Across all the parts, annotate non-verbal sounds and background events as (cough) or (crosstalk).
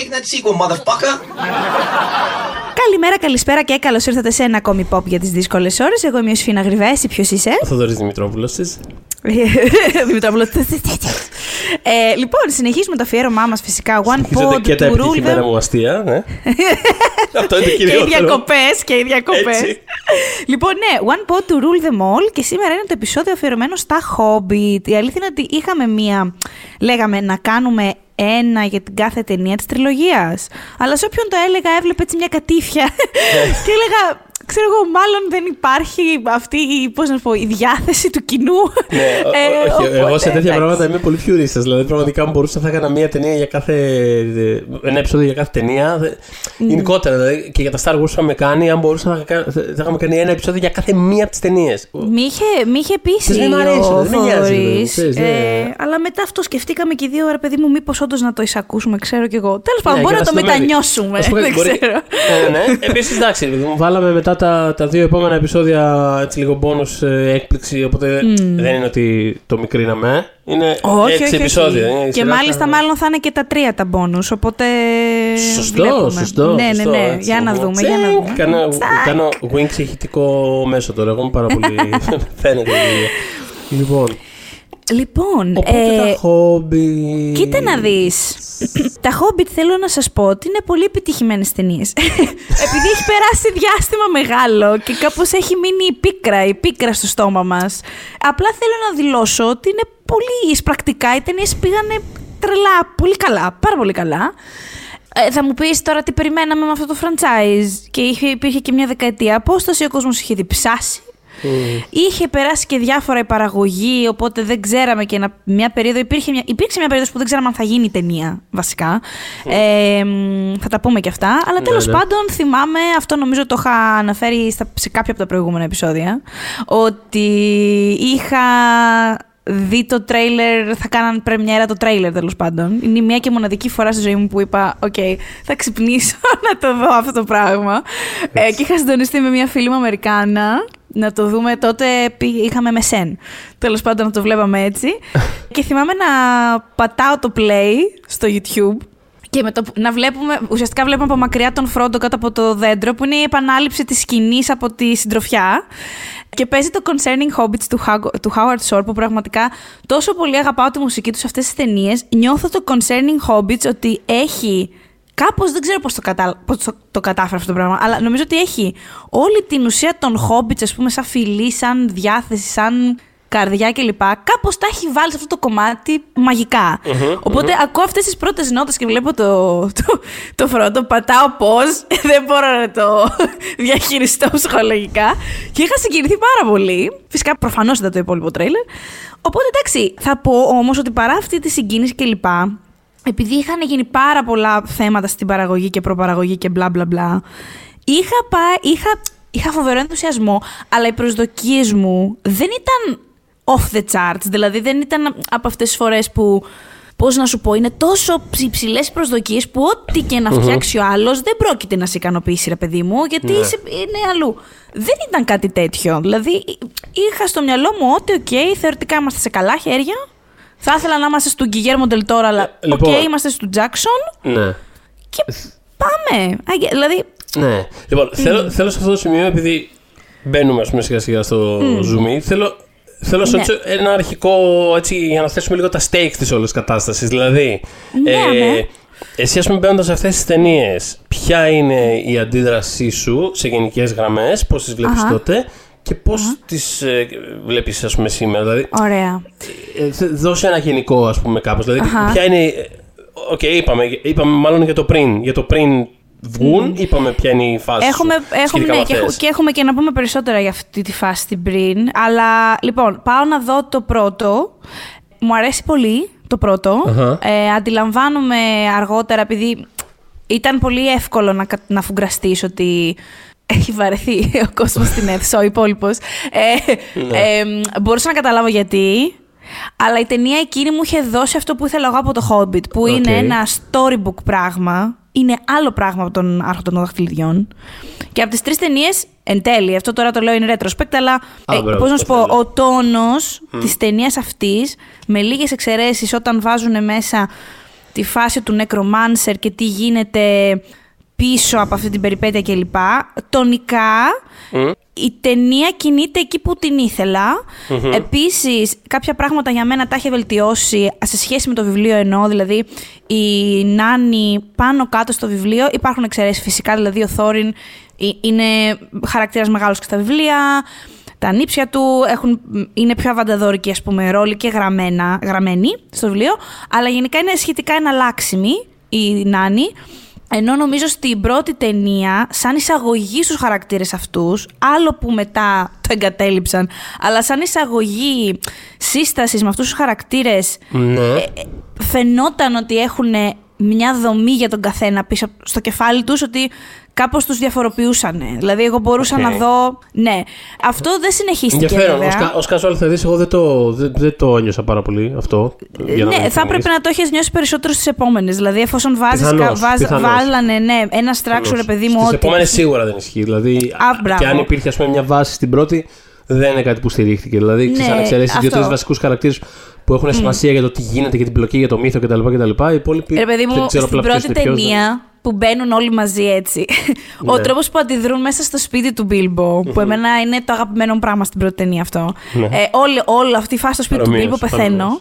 Take that sequel, motherfucker! Καλημέρα, καλησπέρα και καλώς ήρθατε σε ένα ακόμη pop για τις δύσκολες ώρες. Εγώ είμαι η Σφίνα Γρυβέ, εσύ ποιος είσαι; Ο Θοδωρής Δημητρόπουλος τη. (laughs) Δημητρόπουλος. ε, λοιπόν, συνεχίζουμε το αφιέρωμά μας φυσικά. One pod και τα to rule επιτυχημένα them. μου αστεία, ναι. (laughs) Αυτό είναι το Και οι κυριότερο. διακοπές, και οι διακοπές. Έτσι. λοιπόν, ναι, One Pod to Rule them all και σήμερα είναι το επεισόδιο αφιερωμένο στα Hobbit. Η αλήθεια είναι ότι είχαμε μία. Λέγαμε να κάνουμε ένα για την κάθε ταινία της τριλογίας. Αλλά σε όποιον το έλεγα, έβλεπε έτσι μια κατήφια. (laughs) και έλεγα. Ξέρω εγώ, μάλλον δεν υπάρχει αυτή η, πώς να σου πω, η διάθεση του κοινού. Ναι, (laughs) ο- Ε, όχι, εγώ οπότε, σε τέτοια εντάξει. πράγματα είμαι πολύ φιουρίστας. Δηλαδή, πραγματικά αν μπορούσα θα έκανα μία ταινία για κάθε. ένα επεισόδιο για κάθε ταινία. Δε- Γενικότερα, δηλαδή, και για τα Star Wars που είχαμε κάνει, αν μπορούσα θα, κα- θα είχαμε κάνει ένα επεισόδιο για κάθε μία από τις ταινίες. Μη είχε, μη είχε πείσει Θες, μη μ' αρέσει, ο δεν με νοιάζει, Θοδωρής, δηλαδή, ξέρεις, ε, ναι. αλλά μετά αυτό σκεφτήκαμε και οι δύο, ρε παιδί μου, μήπως όντως να το εισακούσουμε, ξέρω κι εγώ. Τέλος πάντων, Ναι, μπορεί και να το συνομεύει. μετανιώσουμε. Να σου πω (laughs) κάτι, Δεν μπορεί- ξέρω. Ναι, ναι. Επίσης, εντάξει, παιδί (laughs) μου, βάλαμε μετά τα, τα δύο επόμενα επεισόδια έτσι λίγο bonus ε, έκπληξη. Οπότε δεν είναι ότι το μικρίναμε. Είναι Όχι, έξι όχι, επεισόδια. είναι η όχι. Και σειρά μάλιστα, θα- μάλλον θα είναι και τα τρία τα μπόνους, οπότε. Σωστό, βλέπουμε. σωστό. Ναι, ναι, σωστό, ναι. έτσι. Για να δούμε, για να Τσεκ, δούμε. Κάνω, Τσακ. κάνω wings ηχητικό μέσο τώρα. Εγώ είμαι πάρα πολύ. (laughs) Φαίνεται. η- Λοιπόν, Λοιπόν, οπότε ε, τα χόμπι. Κοίτα να δεις. (clears throat) Τα Hobbit θέλω να σας πω ότι είναι πολύ επιτυχημένες ταινίες. (laughs) Επειδή έχει περάσει διάστημα μεγάλο και κάπως έχει μείνει η πίκρα, η πίκρα στο στόμα μας. Απλά θέλω να δηλώσω ότι είναι πολύ πρακτικά. Οι ταινίες πήγανε τρελά, πολύ καλά, πάρα πολύ καλά. Ε, θα μου πεις τώρα τι περιμέναμε με αυτό το franchise και είχε, υπήρχε και μια δεκαετία απόσταση, ο κόσμος είχε διψάσει. Είχε περάσει και διάφορα η παραγωγή, οπότε δεν ξέραμε και ένα, μια περίοδο. Υπήρχε μια, υπήρξε μια περίοδος που δεν ξέραμε αν θα γίνει ταινία, βασικά. Ε, μ, θα τα πούμε και αυτά. Αλλά τέλος ναι. πάντων θυμάμαι, αυτό νομίζω το είχα αναφέρει στα, σε κάποια από τα προηγούμενα επεισόδια, ότι είχα δει το τρέιλερ, θα κάναν πρεμιέρα το τρέιλερ τέλος πάντων. Είναι η μία και μοναδική φορά στη ζωή μου που είπα: Οκ, θα ξυπνήσω (laughs) να το δω αυτό το πράγμα. Ε, και είχα συντονιστεί με μια φίλη μου Αμερικάνα να το δούμε. Τότε πή- είχαμε με σεν. Τέλος πάντων, να το βλέπαμε έτσι. (laughs) και θυμάμαι να πατάω το play στο YouTube. Και με το, που- να βλέπουμε, ουσιαστικά βλέπουμε από μακριά τον Φρόντο κάτω από το δέντρο, που είναι η επανάληψη της σκηνής από τη συντροφιά. Και παίζει το Concerning Hobbits του, Hag- του Howard Shore, που πραγματικά τόσο πολύ αγαπάω τη μουσική τους σε αυτές τις ταινίες. Νιώθω το Concerning Hobbits ότι έχει Κάπως δεν ξέρω πώς το, κατα... πώς το, το κατάφερα αυτό το πράγμα, αλλά νομίζω ότι έχει όλη την ουσία των Hobbits, ας πούμε, σαν φιλή, σαν διάθεση, σαν καρδιά κλπ. Κάπως τα έχει βάλει σε αυτό το κομμάτι μαγικά. Οπότε ακούω αυτές τις πρώτες νότες και βλέπω το, το, το φρόντο, πατάω πώ, (laughs) δεν μπορώ να το (laughs) διαχειριστώ ψυχολογικά. Και είχα συγκινηθεί πάρα πολύ. Φυσικά, προφανώς ήταν το υπόλοιπο τρέιλερ. Οπότε εντάξει, θα πω όμως ότι παρά αυτή τη συγκίνηση κλπ. Επειδή είχαν γίνει πάρα πολλά θέματα στην παραγωγή και προπαραγωγή και μπλα μπλα μπλα, είχα, πάει, είχα, είχα φοβερό ενθουσιασμό, αλλά οι προσδοκίες μου δεν ήταν off the charts. Δηλαδή δεν ήταν από αυτές τις φορές που, πώς να σου πω, είναι τόσο ψηλές οι προσδοκίες που ό,τι και να φτιάξει ο άλλος δεν πρόκειται να σε ικανοποιήσει ρε παιδί μου, γιατί είσαι- είναι αλλού. Δεν ήταν κάτι τέτοιο. Δηλαδή είχα στο μυαλό μου ότι, οκ, θεωρητικά είμαστε σε καλά χέρια. Θα ήθελα να είμαστε του Γκιγιέρμο ντελ Τόρο, αλλά οκ, λοιπόν. είμαστε του Jackson Ναι. και πάμε. Αγε- Δηλαδή, Ναι. Λοιπόν, θέλω, θέλω σε αυτό το σημείο, επειδή μπαίνουμε ας πούμε, σιγά σιγά στο zoom, θέλω, θέλω να Ναι. σου ρωτήσω ένα αρχικό έτσι, για να θέσουμε λίγο τα stakes της όλης κατάστασης. Δηλαδή, Ναι, ναι. εσύ ας πούμε μπαίνοντας σε αυτές τις ταινίες, ποια είναι η αντίδρασή σου σε γενικές γραμμές, πώς τις βλέπεις Αχα. τότε και πώς τις ε, βλέπεις ας πούμε σήμερα. Δηλαδή, ωραία. ε, θε- δώσε ένα γενικό ας πούμε κάπως. Δηλαδή, Αχα. ποια είναι... ε, Οκ, είπαμε, είπαμε μάλλον για το πριν. Για το πριν βγουν, είπαμε ποια είναι η φάση Έχουμε, σου, έχουμε, σχετικά ναι, με και, έχω- αυτές. και έχουμε και να πούμε περισσότερα για αυτή τη φάση την πριν. Αλλά λοιπόν, πάω να δω το πρώτο. Μου αρέσει πολύ το πρώτο. Αχα. Ε, αντιλαμβάνομαι αργότερα, επειδή ήταν πολύ εύκολο να, κα- να φουγκραστείς ότι έχει βαρεθεί (laughs) ο κόσμος στην αίθουσα, ο υπόλοιπος. Ε, Ναι. ε, μπορούσα να καταλάβω γιατί. Αλλά η ταινία εκείνη μου είχε δώσει αυτό που ήθελα εγώ από το Hobbit, που Οκ. είναι ένα storybook πράγμα. Είναι άλλο πράγμα από τον Άρχοντα των Δαχτυλιδιών. Και από τις τρεις ταινίες, εν τέλει, αυτό τώρα το λέω in retrospect, αλλά Α, ε, μπράβο, πώς να σου το πω, θέλω. ο τόνος της ταινίας αυτής, με λίγες εξαιρέσεις όταν βάζουν μέσα τη φάση του Necromancer και τι γίνεται πίσω από αυτή την περιπέτεια κλπ. Τονικά, η ταινία κινείται εκεί που την ήθελα. Επίσης, κάποια πράγματα για μένα τα έχει βελτιώσει σε σχέση με το βιβλίο εννοώ, δηλαδή η Νάνη πάνω κάτω στο βιβλίο. Υπάρχουν εξαιρέσεις φυσικά, δηλαδή ο Θόριν ε, είναι χαρακτήρας μεγάλος και στα βιβλία. Τα ανήψια του έχουν, είναι πιο αβανταδόρικοι, ας πούμε, ρόλοι και γραμμένα, γραμμένοι στο βιβλίο. Αλλά γενικά είναι σχετικά εναλλάξιμοι οι νάνοι. Ενώ νομίζω στην πρώτη ταινία, σαν εισαγωγή στους χαρακτήρες αυτούς, άλλο που μετά το εγκατέλειψαν, αλλά σαν εισαγωγή σύστασης με αυτούς τους χαρακτήρες, Ναι. ε, ε, φαινόταν ότι έχουν μια δομή για τον καθένα πίσω στο κεφάλι τους, ότι κάπως τους διαφοροποιούσαν. Δηλαδή, εγώ μπορούσα Οκ. να δω... Ναι. Αυτό δεν συνεχίστηκε, Ενδιαφέρον. βέβαια. Ω casual θα δεις, εγώ δεν το, δεν, δεν το ένιωσα πάρα πολύ αυτό. για να ναι, είμαι θα έπρεπε ειλικρινής. να το έχεις νιώσει περισσότερο στις επόμενες. Δηλαδή, εφόσον βάζεις, Πιθανώς, κα- βάζ- πιθανώς. βάλανε ναι, ένα structure, ρε παιδί μου. Στις ότι- επόμενες σίγουρα δεν ισχύει. Δηλαδή, Α, μπράβο. και αν υπήρχε ας πούμε, μια βάση στην πρώτη, δεν είναι κάτι που στηρίχθηκε. Δηλαδή, ξέρεις, Ναι, αν εξαιρέσεις αυτό. δύο-τρεις βασικούς χαρακτήρες που έχουν σημασία για το τι γίνεται και την πλοκή για το μύθο κτλ. κτλ. Οι υπόλοιποι. Ρε παιδί δεν μου, ξέρω στην απλά ποιος πρώτη είναι ποιος, ταινία που μπαίνουν όλοι μαζί έτσι. (laughs) Ο Ναι. τρόπος που αντιδρούν μέσα στο σπίτι του Μπίλμπο, που εμένα είναι το αγαπημένο μου πράγμα στην πρώτη ταινία αυτό. Ναι. Ε, όλη, όλη αυτή η φάση στο σπίτι του Παρομοίως, Μπίλμπο πεθαίνω. παρομοίως.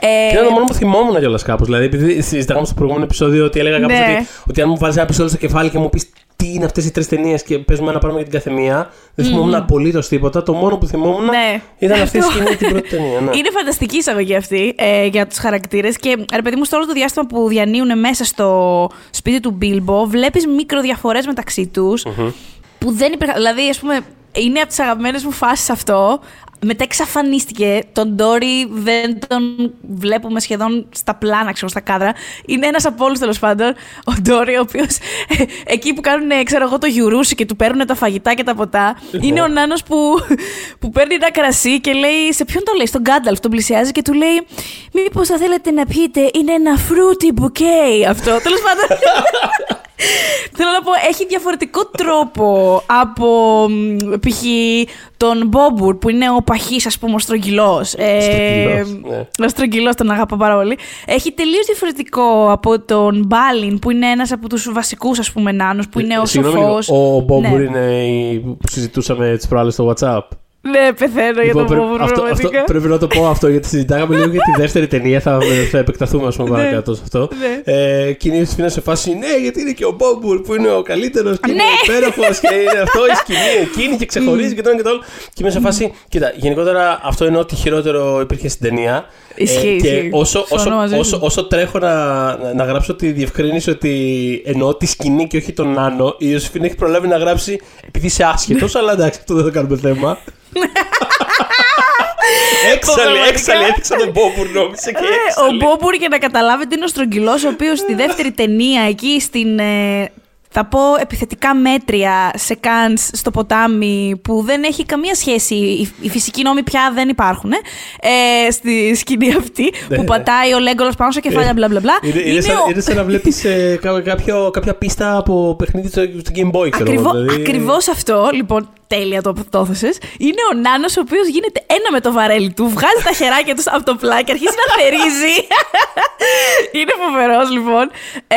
Ε, Και ήταν το μόνο που θυμόμουν κιόλας κάπως. Δηλαδή, επειδή συζητάγαμε στο προηγούμενο επεισόδιο ότι έλεγα κάπως Ναι. ότι, ότι αν μου βάλει ένα επεισόδιο στο κεφάλι και μου πεις τι είναι αυτές οι τρεις ταινίες και παίζουμε ένα πράγμα για την καθεμία, δεν θυμόμουν απολύτως τίποτα. Το μόνο που θυμόμουν Ναι. ήταν αυτή η Αυτό. σκηνή την πρώτη ταινία. Ναι. Είναι φανταστική η εισαγωγή αυτή ε, για τους χαρακτήρες. Και ρε παιδί μου, στο όλο το διάστημα που διανύουν μέσα στο σπίτι του Μπίλμπο, βλέπεις μικροδιαφορές μεταξύ τους που δεν υπήρχαν. Δηλαδή, ας πούμε, είναι από τις αγαπημένες μου φάσεις αυτό. Μετά εξαφανίστηκε. Τον Ντόρι δεν τον βλέπουμε σχεδόν στα πλάνα, ξέρω, στα κάδρα. Είναι ένας από όλους τέλος πάντων. Ο Ντόρι, ο οποίος εκεί που κάνουν, ε, ξέρω εγώ, το γιουρούσι και του παίρνουν τα φαγητά και τα ποτά. Είναι ο Νάνος που, που παίρνει ένα κρασί και λέει. Σε ποιον το λέει, στον Γκάνταλφ, τον πλησιάζει και του λέει. Μήπως θα θέλετε να πείτε, είναι ένα fruity bouquet αυτό. Τέλος πάντων. (laughs) Θέλω να πω, έχει διαφορετικό τρόπο από μ, π.χ. τον Μπόμπουρ που είναι ο παχή, ας πούμε, ο στρογγυλός. Στρογγυλός, ναι. Ο στρογγυλός τον αγαπώ πάρα πολύ. Έχει τελείως διαφορετικό από τον Μπάλιν που είναι ένας από τους βασικούς, ας πούμε, νάνους, που είναι ο Ε, Συγγνώμη σοφός. λίγο, Ο Μπόμπουρ Ναι. είναι η που συζητούσαμε τι προάλλες στο WhatsApp. Ναι, πεθαίνω για Λοιπόν, τον πρέπει- Μπόμπουρ. αυτό, αυτό, πραγματικά. πρέπει να το πω αυτό γιατί συζητάγαμε λίγο για τη δεύτερη ταινία. Θα, θα επεκταθούμε, ας πούμε, Ναι. παρακάτω σε αυτό. Ναι. Ε, και είναι η σε φάση, ναι, γιατί είναι και ο Μπόμπουρ που είναι ο καλύτερος και είναι Ναι. υπέροχος και είναι αυτό η σκηνή (laughs) εκείνη και ξεχωρίζει και το ένα και το άλλο. Και είμαι σε φάση, κοίτα, γενικότερα αυτό είναι ό,τι χειρότερο υπήρχε στην ταινία. Ε, Ισχύει, και ισχύει. όσο, όσο, Συμφωνώ μαζί όσο, σου. όσο τρέχω να, να, να γράψω τη διευκρίνηση ότι εννοώ τη σκηνή και όχι τον Νάνο, η Ιωσήφιν έχει προλάβει να γράψει επειδή είσαι άσχετος, (laughs) αλλά εντάξει, αυτό δεν θα κάνουμε θέμα. (laughs) έξαλλη, Πραγματικά. έξαλλη, έδειξα τον Μπόμπουρ, νόμιζε και Ε, ο έξαλλη. Μπόμπουρ για να καταλάβετε είναι ο στρογγυλός ο οποίος στη δεύτερη ταινία εκεί στην ε, θα πω επιθετικά μέτρια σε κάνς στο ποτάμι που δεν έχει καμία σχέση. Οι, οι φυσικοί νόμοι πια δεν υπάρχουν. Ε, ε, στη σκηνή αυτή Ναι, που ναι. πατάει ο Λέγκολος πάνω στα κεφάλια μπλα μπλα μπλα. Είναι, είναι, σαν, είναι σαν να βλέπεις κάποιο, κάποια πίστα από παιχνίδι στο, στο Game Boy, ξέρω Ακριβώ, εγώ. δηλαδή. Ακριβώς αυτό, λοιπόν, τέλεια το, το έθεσες, είναι ο Νάνος ο οποίος γίνεται ένα με το βαρέλι του, βγάζει τα χεράκια τους από το πλάκι, αρχίζει να θερίζει. (laughs) είναι φοβερός, λοιπόν. Ε,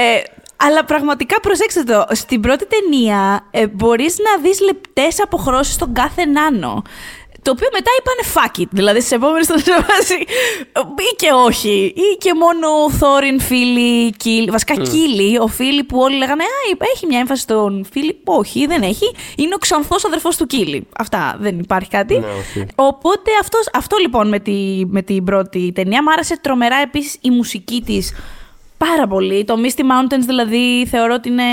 αλλά πραγματικά προσέξτε το, στην πρώτη ταινία ε, μπορείς να δεις λεπτές αποχρώσεις στον κάθε Νάνο. Το οποίο μετά είπανε fuck it. Δηλαδή στι επόμενες ήταν σε βάση. ή και όχι. Ή και μόνο Θόριν, Φίλι, Κίλ. Βασικά Κίλι, ο Φίλι που όλοι λέγανε Α, έχει μια έμφαση στον Φίλι. Όχι, δεν έχει. Είναι ο ξανθός αδερφός του Κίλι. Αυτά δεν υπάρχει κάτι. Ναι, όχι. Οπότε αυτός, αυτό λοιπόν με, τη, με την πρώτη ταινία. Μ' άρεσε τρομερά επίσης η μουσική της πάρα πολύ. Το Misty Mountains δηλαδή θεωρώ ότι είναι.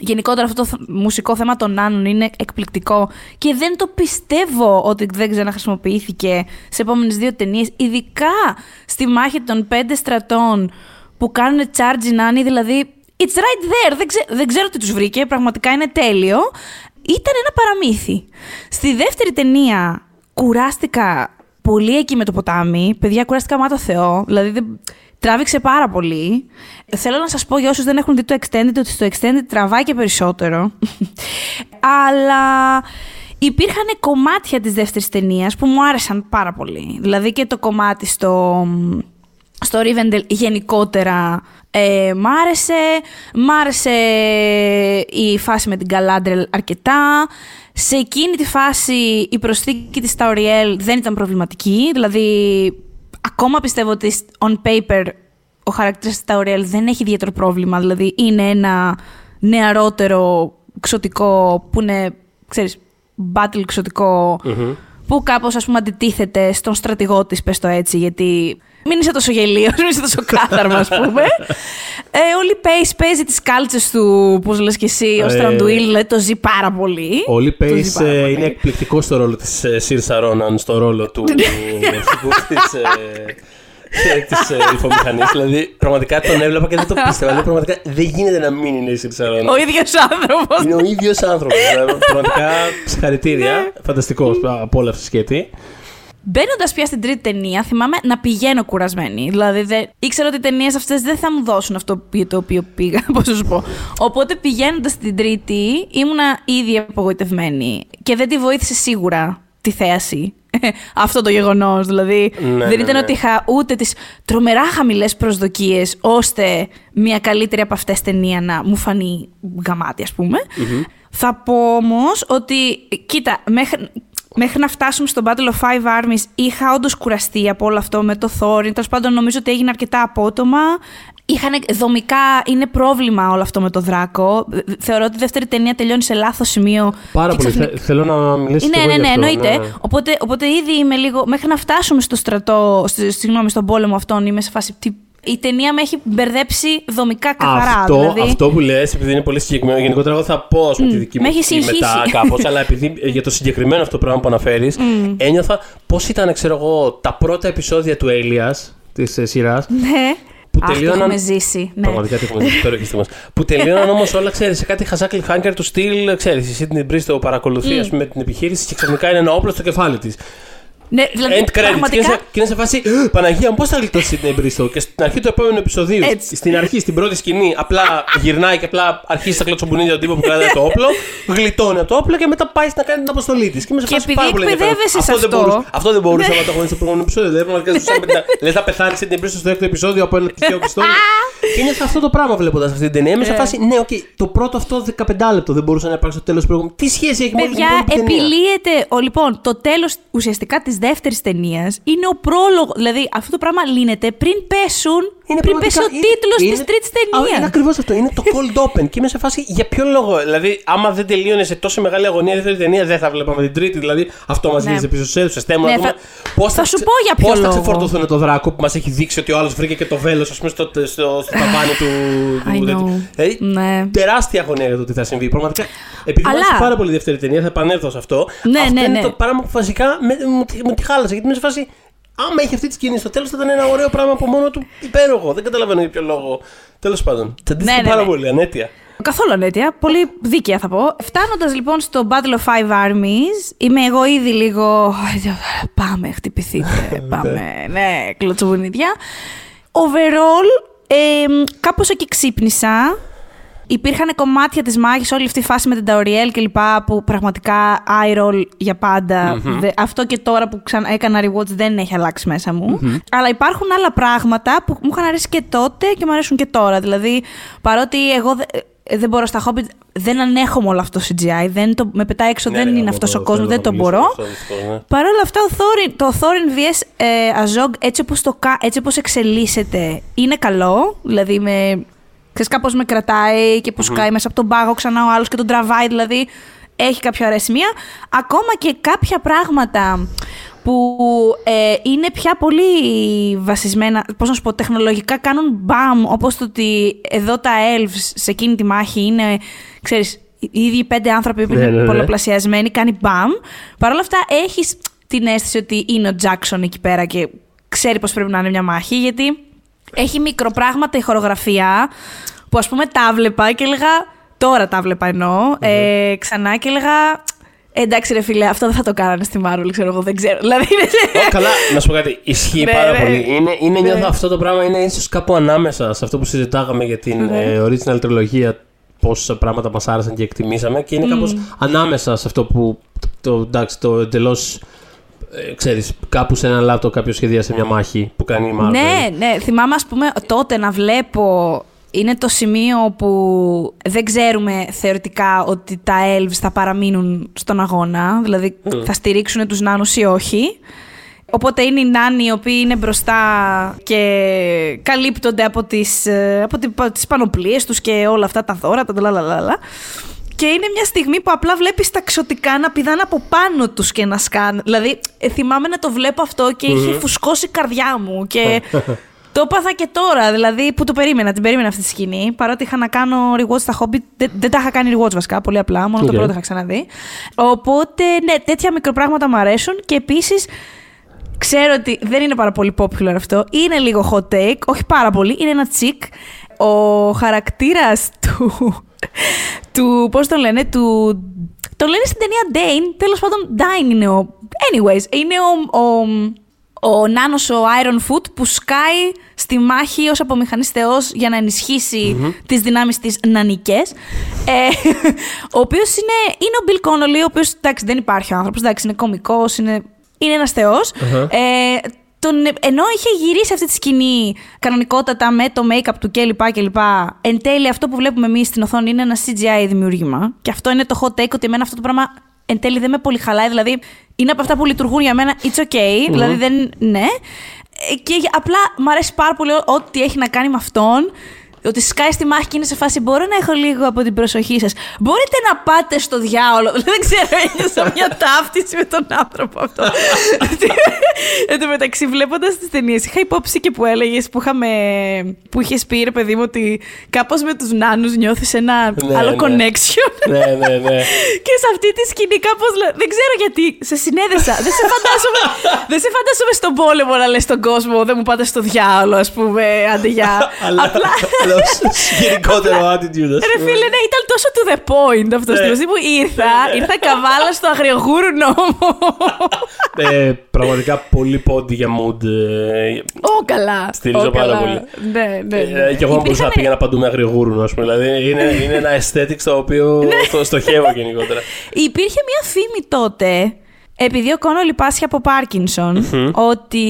Γενικότερα αυτό το θ- μουσικό θέμα των Νάνων είναι εκπληκτικό και δεν το πιστεύω ότι δεν ξαναχρησιμοποιήθηκε σε επόμενες δύο ταινίες. Ειδικά στη μάχη των πέντε στρατών που κάνουν charge οι Νάνοι, δηλαδή. It's right there. Δεν, ξέ- δεν ξέρω τι τους βρήκε. Πραγματικά είναι τέλειο. Ήταν ένα παραμύθι. Στη δεύτερη ταινία κουράστηκα πολύ εκεί με το ποτάμι. Παιδιά, κουράστηκα μάτω Θεό. Δηλαδή, δεν... τράβηξε πάρα πολύ. Θέλω να σας πω για όσους δεν έχουν δει το Extended ότι στο Extended τραβάει και περισσότερο. (laughs) Αλλά υπήρχαν κομμάτια της δεύτερης ταινίας που μου άρεσαν πάρα πολύ. Δηλαδή και το κομμάτι στο... στο Rivendell γενικότερα ε, μ' άρεσε. Μ' άρεσε η φάση με την Galadriel αρκετά. Σε εκείνη τη φάση η προσθήκη της Tauriel δεν ήταν προβληματική. Δηλαδή, ακόμα πιστεύω ότι on paper ο χαρακτήρας της Tauriel δεν έχει ιδιαίτερο πρόβλημα. Δηλαδή, είναι ένα νεαρότερο ξωτικό που είναι, ξέρεις, battle ξωτικο που κάπως ας πούμε αντιτίθεται στον στρατηγό της, πες το έτσι, γιατί μην είσαι τόσο γελίος, μην είσαι τόσο κάθαρμα, ας πούμε. ε, ο Λι Πέις παίζει τις κάλτσες του, πώς λες και εσύ, ο Στραντουίλ, δηλαδή το ζει πάρα πολύ. Ο Λι Πέις ε, είναι εκπληκτικός στο ρόλο της Σίρσα Ρόναν, στο ρόλο του αρχικού τη τη ηφομηχανή. δηλαδή, πραγματικά τον έβλεπα και δεν το πίστευα. Δηλαδή, πραγματικά δεν γίνεται να μην είναι η Σίρσα Ρόναν. Ο ίδιος άνθρωπος. Είναι ο ίδιος άνθρωπος. (laughs) Δηλαδή, πραγματικά συγχαρητήρια. Ναι. Φανταστικός από όλα αυτή σκέτη. Μπαίνοντας πια στην τρίτη ταινία, θυμάμαι να πηγαίνω κουρασμένη. Δηλαδή, δεν... ήξερα ότι οι ταινίες αυτές δεν θα μου δώσουν αυτό για το οποίο πήγα, (laughs) πώς να σου πω. Οπότε πηγαίνοντας στην τρίτη, ήμουνα ήδη απογοητευμένη. Και δεν τη βοήθησε σίγουρα τη θέαση. (laughs) αυτό το γεγονός. Δηλαδή, ναι, δεν ναι, ήταν ναι. ότι είχα ούτε τις τρομερά χαμηλές προσδοκίες, ώστε μια καλύτερη από αυτές ταινία να μου φανεί γαμάτι, ας πουμε Θα πω όμως ότι, κοίτα, μέχρι, μέχρι να φτάσουμε στο Battle of Five Armies, είχα όντως κουραστεί από όλο αυτό με το Thorin. Τέλος πάντων, νομίζω ότι έγινε αρκετά απότομα. Είχαν δομικά, είναι πρόβλημα όλο αυτό με το Δράκο. Θεωρώ ότι η δεύτερη ταινία τελειώνει σε λάθος σημείο. Πάρα πολύ. Θέλω να μιλήσω Ναι, ναι, ναι, εννοείται. Ναι. Οπότε, οπότε ήδη είμαι λίγο. Μέχρι να φτάσουμε στο στρατό, συγγνώμη, στον πόλεμο αυτόν, είμαι σε φάση. Τι η ταινία με έχει μπερδέψει δομικά καθαρά. Αυτό, δηλαδή. αυτό που λες, επειδή είναι πολύ συγκεκριμένο, γενικότερα εγώ θα πω mm, τη δική μου μετά κάπως, αλλά επειδή ε, για το συγκεκριμένο αυτό το πράγμα που αναφέρεις, mm. ένιωθα πώς ήταν, ξέρω εγώ, τα πρώτα επεισόδια του Έλιας της ε, σειράς. Ναι. Που Αχ, τελείωναν. έχουμε ζήσει. Ναι. Πραγματικά τι έχουμε ζήσει. Τώρα Που τελείωναν όμως όλα, ξέρεις, σε κάτι χαζά cliffhanger του στυλ, ξέρεις. Η Σίτνη Μπρίστο παρακολουθείς mm. με την επιχείρηση και ξαφνικά είναι ένα όπλο στο κεφάλι της. Ναι, δηλαδή, End credits. Πραγματικά... Και είναι σε φάση. Παναγία μου, πώς θα γλιτώσεις την Μπρίστολ. Και στην αρχή του επόμενου επεισοδίου, Έτσι. στην αρχή, στην πρώτη σκηνή, απλά γυρνάει και απλά αρχίζει να κλωτσομπουνίδια τον τύπος που κρατάει το όπλο, γλιτώνει το όπλο και μετά πάει να κάνει την αποστολή της. Και είμαι σε φάση πάρα πολύ ενδιαφέρον. Αυτό, αυτό. Δεν μπορούσα, αυτό δεν μπορούσα να το έχω δει στο προηγούμενο επεισόδιο. (laughs) Δηλαδή, πραγματικά λε να πεθάνεις την Μπρίστολ στο έκτο επεισόδιο από ένα (laughs) τυχαίο πιστόλι. Και είναι αυτό το πράγμα βλέποντας αυτή την ταινία. Είμαι σε ε. φάση, ναι, οκ, το πρώτο αυτό 15 λεπτό δεν μπορούσε να υπάρξει στο τέλος προηγούμενου. Τι σχέση έχει με Παιδιά, επιλύεται. Λοιπόν, το τέλος ουσιαστικά της δεύτερης ταινίας είναι ο πρόλογος. Δηλαδή αυτό το πράγμα λύνεται πριν πέσουν. Είναι πριν πέσει ο τίτλος της τρίτης ταινίας. Είναι ακριβώς αυτό. Είναι το cold open. και είμαι σε φάση για ποιο λόγο. Δηλαδή, άμα δεν τελείωνε σε τόσο μεγάλη αγωνία η δεύτερη ταινία, δεν θα βλέπαμε την τρίτη. Δηλαδή, αυτό μας ναι. πίσω στις αίθουσες. Ναι, θα... Πώς θα, θα σου πω για ποιο λόγο. Πώς θα ξεφορτωθούν το δράκο που μας έχει δείξει ότι ο άλλος βρήκε και το βέλος, ας πούμε, στο, στο, στο ταβάνι του. Δηλαδή, ναι. τεράστια αγωνία για το τι θα συμβεί. Πραγματικά. Επειδή Αλλά... μου πάρα πολύ δεύτερη ταινία, θα επανέλθω σε αυτό. Ναι, αυτό ναι, είναι ναι. το πράγμα που βασικά μου τη χάλασε. Γιατί είμαι σε φάση άμα είχε αυτή τη σκηνή στο τέλος θα ήταν ένα ωραίο πράγμα από μόνο του υπέροχο. Δεν καταλαβαίνω για ποιο λόγο. Τέλος πάντων. Τσαντίστηκε ναι, ναι, πάρα ναι. πολύ, ανέτεια. Καθόλου ανέτεια. Πολύ δίκαια θα πω. Φτάνοντας λοιπόν στο Battle of Five Armies, είμαι εγώ ήδη λίγο. (laughs) Πάμε, χτυπηθείτε. (laughs) Πάμε. ναι, κλωτσοβουνίδια. Overall, ε, κάπως εκεί ξύπνησα υπήρχαν κομμάτια της μάχης, όλη αυτή η φάση με την Ταουριέλ και λοιπά, που πραγματικά eye roll για παντα αυτό και τώρα που ξανά έκανα rewatch δεν έχει αλλάξει μέσα μου. Αλλά υπάρχουν άλλα πράγματα που μου είχαν αρέσει και τότε και μου αρέσουν και τώρα. Δηλαδή, παρότι εγώ δεν μπορώ στα Hobbit, δεν ανέχομαι όλο αυτό το CGI. Δεν το, με πετάει έξω, ναι, δεν ναι, είναι αυτός ο κόσμος, δεν το μπορώ. Ναι. Παρ' όλα αυτά, ο Thorin, το Thorin vs ε, Azog, έτσι όπως, το, έτσι όπως εξελίσσεται, είναι καλό. Δηλαδή, με Ξέρεις, κάπως με κρατάει και που σκάει μέσα από τον πάγο ξανά ο άλλος και τον τραβάει, δηλαδή έχει κάποια ωραία σημεία. Ακόμα και κάποια πράγματα που ε, είναι πια πολύ βασισμένα, πώς να σου πω, τεχνολογικά κάνουν μπαμ, όπως το ότι εδώ τα elves σε εκείνη τη μάχη είναι, ξέρεις, οι ίδιοι πέντε άνθρωποι που είναι ναι, ναι, ναι. πολλαπλασιασμένοι, κάνει μπαμ. Παρ' όλα αυτά έχεις την αίσθηση ότι είναι ο Τζάξον εκεί πέρα και ξέρει πώς πρέπει να είναι μια μάχη, γιατί έχει μικροπράγματα η χορογραφία που ας πούμε τα βλέπα και έλεγα. Τώρα τα βλέπα Ε, ξανά και έλεγα. Εντάξει, ρε φίλε, αυτό δεν θα το κάνανε στη Μάρουλ, ξέρω εγώ, δεν ξέρω. Δηλαδή, καλά, να σου πω κάτι. Ισχύει ναι, πάρα ναι. πολύ. Είναι, είναι νιώθω ναι. αυτό το πράγμα είναι ίσως κάπου ανάμεσα σε αυτό που συζητάγαμε για την ε, original τριλογία. Πόσα πράγματα μας άρεσαν και εκτιμήσαμε. Και είναι mm. κάπως ανάμεσα σε αυτό που. Το, εντάξει, το εντελώς ε, ξέρεις, κάπου σε ένα λάπτο κάποιο σχεδίασε μια μάχη που κάνει η Marvel. Ναι, ναι. Θυμάμαι, ας πούμε, τότε να βλέπω. Είναι το σημείο που δεν ξέρουμε θεωρητικά ότι τα elves θα παραμείνουν στον αγώνα. Δηλαδή θα στηρίξουν τους νάνους ή όχι. Οπότε είναι οι νάνοι οι οποίοι είναι μπροστά και καλύπτονται από τις, ε, από τις, από τις πανοπλίες τους και όλα αυτά τα δώρα, τα λαλαλαλα. Και είναι μια στιγμή που απλά βλέπεις τα ξωτικά να πηδάνε από πάνω τους και να σκάνε. Δηλαδή, ε, θυμάμαι να το βλέπω αυτό και είχε φουσκώσει η καρδιά μου. Και (laughs) το έπαθα και τώρα, δηλαδή που το περίμενα, την περίμενα αυτή τη σκηνή. Παρότι είχα να κάνω rewatch στα Hobbit, δεν, δεν τα είχα κάνει rewatch βασικά, πολύ απλά. Μόνο Οκ. το πρώτο είχα ξαναδεί. Οπότε, ναι, τέτοια μικροπράγματα μου αρέσουν και επίσης. Ξέρω ότι δεν είναι πάρα πολύ popular αυτό. Είναι λίγο hot take, όχι πάρα πολύ. Είναι ένα τσικ. Ο χαρακτήρας του... του πώς τον λένε, του... Τον λένε στην ταινία Dane, τέλος πάντων Dane είναι ο... Anyways, είναι ο... ο ο Νάνος ο Iron Foot που σκάει στη μάχη ως απομηχανής θεός για να ενισχυσει τις δυνάμεις της νανικές. Ε, (laughs) ο οποίος είναι, είναι ο Bill Connolly, ο οποίος εντάξει, δεν υπάρχει ο άνθρωπος, εντάξει, είναι κωμικός, είναι, είναι ένας θεός. Ε, τον, ενώ είχε γυρίσει αυτή τη σκηνή κανονικότατα με το make-up του κλπ. κλπ. Εν τέλει, αυτό που βλέπουμε εμείς στην οθόνη είναι ένα CGI δημιούργημα. Και αυτό είναι το hot take ότι εμένα αυτό το πράγμα εν τέλει δεν με πολύ χαλάει. Δηλαδή, είναι από αυτά που λειτουργούν για μένα. It's okay. Δηλαδή, δεν. Ναι. Ε, Και για- απλά μου αρέσει πάρα πολύ ό,τι έχει να κάνει με αυτόν. Ότι σκάει στη μάχη και είναι σε φάση. Μπορώ να έχω λίγο από την προσοχή σας. Μπορείτε να πάτε στο διάολο. (laughs) Δεν ξέρω, ένιωσα μια ταύτιση με τον άνθρωπο αυτό. (laughs) Εν τω μεταξύ, βλέποντας τις ταινίες, είχα υπόψη και που έλεγες που, είχαμε, που είχες πει, ρε παιδί μου, ότι κάπως με τους νάνους νιώθεις ένα Ναι, άλλο ναι. connection. ναι, ναι, ναι. (laughs) Και σε αυτή τη σκηνή κάπως. Δεν ξέρω γιατί. Σε συνέδεσα. δεν σε φαντάζομαι. δεν σε φαντάζομαι στον πόλεμο να λες στον κόσμο. Δεν μου πάτε στο διάολο, ας πούμε. Άντε για. Αλλά, Απλά. Αλλά ως γενικότερο attitude, ας Ρε πούμε. φίλε, ναι, ήταν τόσο to the point αυτό Ναι. το στιγμή που ήρθα. Ήρθα καβάλα στο αγριογούρνο μου. Ε, πραγματικά πολύ πόντι για mood. ε, Ω, καλά. Στηρίζω Ω, πάρα καλά. πολύ. Ναι, ναι. ναι. Ε, και εγώ αν μπορούσα να Υπήρχανε- πήγαινα παντού με αγριογούρνο, ας πούμε. Δηλαδή είναι, είναι ένα aesthetic στο οποίο Ναι. το στοχεύω γενικότερα. Υπήρχε μια φήμη τότε, επειδή ο Κόνολι πάσχει από Πάρκινσον, ότι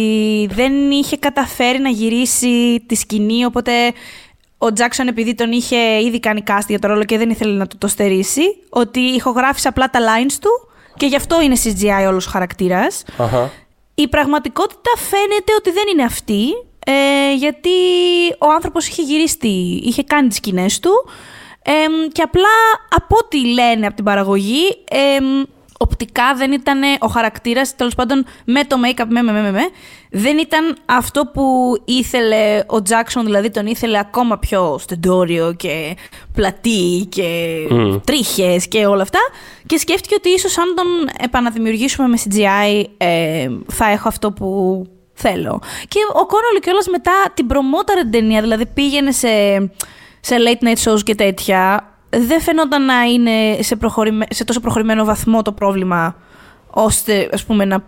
δεν είχε καταφέρει να γυρίσει τη σκηνή, οπότε ο Τζάξον επειδή τον είχε ήδη κάνει cast για το ρόλο και δεν ήθελε να του το στερήσει, ότι ηχογράφησε απλά τα lines του και γι' αυτό είναι CGI όλος ο χαρακτήρας. Αχα. Η πραγματικότητα φαίνεται ότι δεν είναι αυτή, ε, γιατί ο άνθρωπος είχε γυρίσει, τη- είχε κάνει τις σκηνές του εμ, και απλά από ό,τι λένε από την παραγωγή, εμ, οπτικά δεν ήταν ο χαρακτήρας, τέλος πάντων με το make-up, με, με, με, με, με, δεν ήταν αυτό που ήθελε ο Τζάξον, δηλαδή τον ήθελε ακόμα πιο στεντόριο και πλατή και Μμμ. τρίχες και όλα αυτά και σκέφτηκε ότι ίσως αν τον επαναδημιουργήσουμε με CGI ε, θα έχω αυτό που θέλω. Και ο Κόνολι κιόλας μετά την προμόταρε την ταινία, δηλαδή πήγαινε σε, σε late night shows και τέτοια. Δεν φαινόταν να είναι σε, προχωρημέ- σε τόσο προχωρημένο βαθμό το πρόβλημα ώστε ας πούμε να...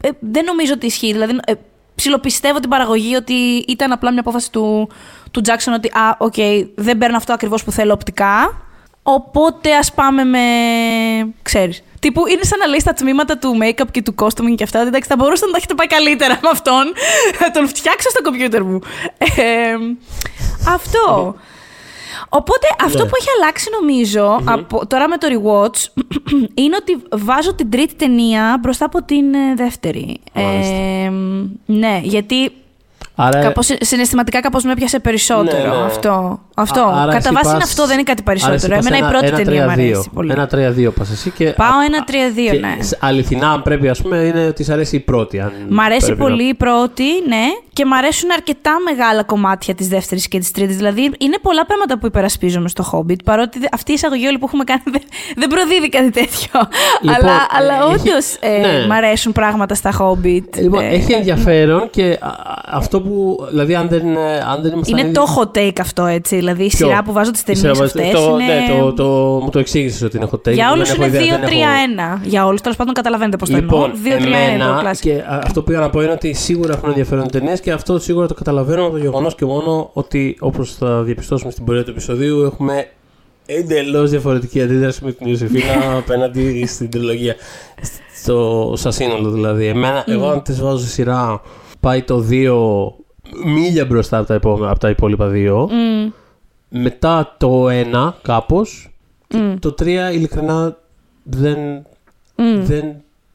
ε, δεν νομίζω ότι ισχύει, δηλαδή ε, ψιλοπιστεύω την παραγωγή ότι ήταν απλά μια απόφαση του, του Jackson ότι α, οκ, δεν παίρνω αυτό ακριβώς που θέλω οπτικά, οπότε ας πάμε με... ξέρεις. Τύπου είναι σαν να λέει στα τμήματα του make-up και του costuming και αυτά, ότι εντάξει θα μπορούσατε να τα έχετε πάει καλύτερα με αυτόν, να τον φτιάξω στο κομπιούτερ μου. Ε, αυτό. Οπότε αυτό Ναι. που έχει αλλάξει νομίζω, από, τώρα με το rewatch, (clears throat) είναι ότι βάζω την τρίτη ταινία μπροστά από την ε, δεύτερη. Μάλιστα. Ε, ναι, γιατί Άρα, κάπως, συναισθηματικά κάπως με έπιασε περισσότερο Ναι, ναι. αυτό. αυτό. α- άρα Κατά εσύ βάση είναι πας- αυτό, δεν είναι κάτι άρα εσύ περισσότερο. πας Εμένα η ένα- πρώτη ένα ταινία μου 3-2. αρέσει πολύ. Ένα 3-2 πας εσύ και... Πάω α- ένα α- 3-2, και ναι. σ- Αληθινά, αν πρέπει, ας πούμε, είναι ότι σ' αρέσει η πρώτη. Αν Μ' αρέσει πρέπει να- πολύ η πρώτη, ναι, και μ' αρέσουν αρκετά μεγάλα κομμάτια της δεύτερης και της τρίτης. Δηλαδή, είναι πολλά πράγματα που υπερασπίζομαι στο Hobbit. Παρότι δε- αυτή η εισαγωγή όλη που έχουμε κάνει (laughs) δεν, δεν προδίδει κάτι τέτοιο. Λοιπόν, αλλά αλλά ε, έχει- όντως ε, ναι. μ' αρέσουν πράγματα στα Hobbit. Ε, Λοιπόν, Ε, έχει ενδιαφέρον και α, α, αυτό που. Δηλαδή, αν δεν, ε, αν δεν ήμασταν είναι ήδη- το hot take αυτό, έτσι. Δηλαδή, η Ποιο; σειρά που βάζω τις Η ταινίες σειρά που- αυτέ. το, είναι... Ναι, το, το, μου το εξήγησες ότι είναι hot take. Για δεν όλους έχω είναι ιδέα, δεν έχω- 2-3-1. Για όλους, τέλος πάντων, καταλαβαίνετε πώς το εννοώ. Λοιπόν, 2-3-1 είναι το εμένα, classic. και α, αυτό που είχα να πω είναι ότι σίγουρα έχουν ενδιαφέρον οι ταινίες και αυτό σίγουρα το καταλαβαίνω από το γεγονός και μόνο ότι όπως θα διαπιστώσουμε στην πορεία του επεισοδίου έχουμε εντελώς διαφορετική αντίδραση με την Ιωσήφίνα (laughs) απέναντι στην τριλογία. στο, σαν σύνολο δηλαδή. Εμένα, Εγώ αν τις βάζω στη σειρά πάει το 2 μίλια μπροστά από τα, υπό, από τα υπόλοιπα δύο. Μμ. Μετά το 1 κάπως. Και Μμ. το 3 ειλικρινά δεν, Μμ. δεν,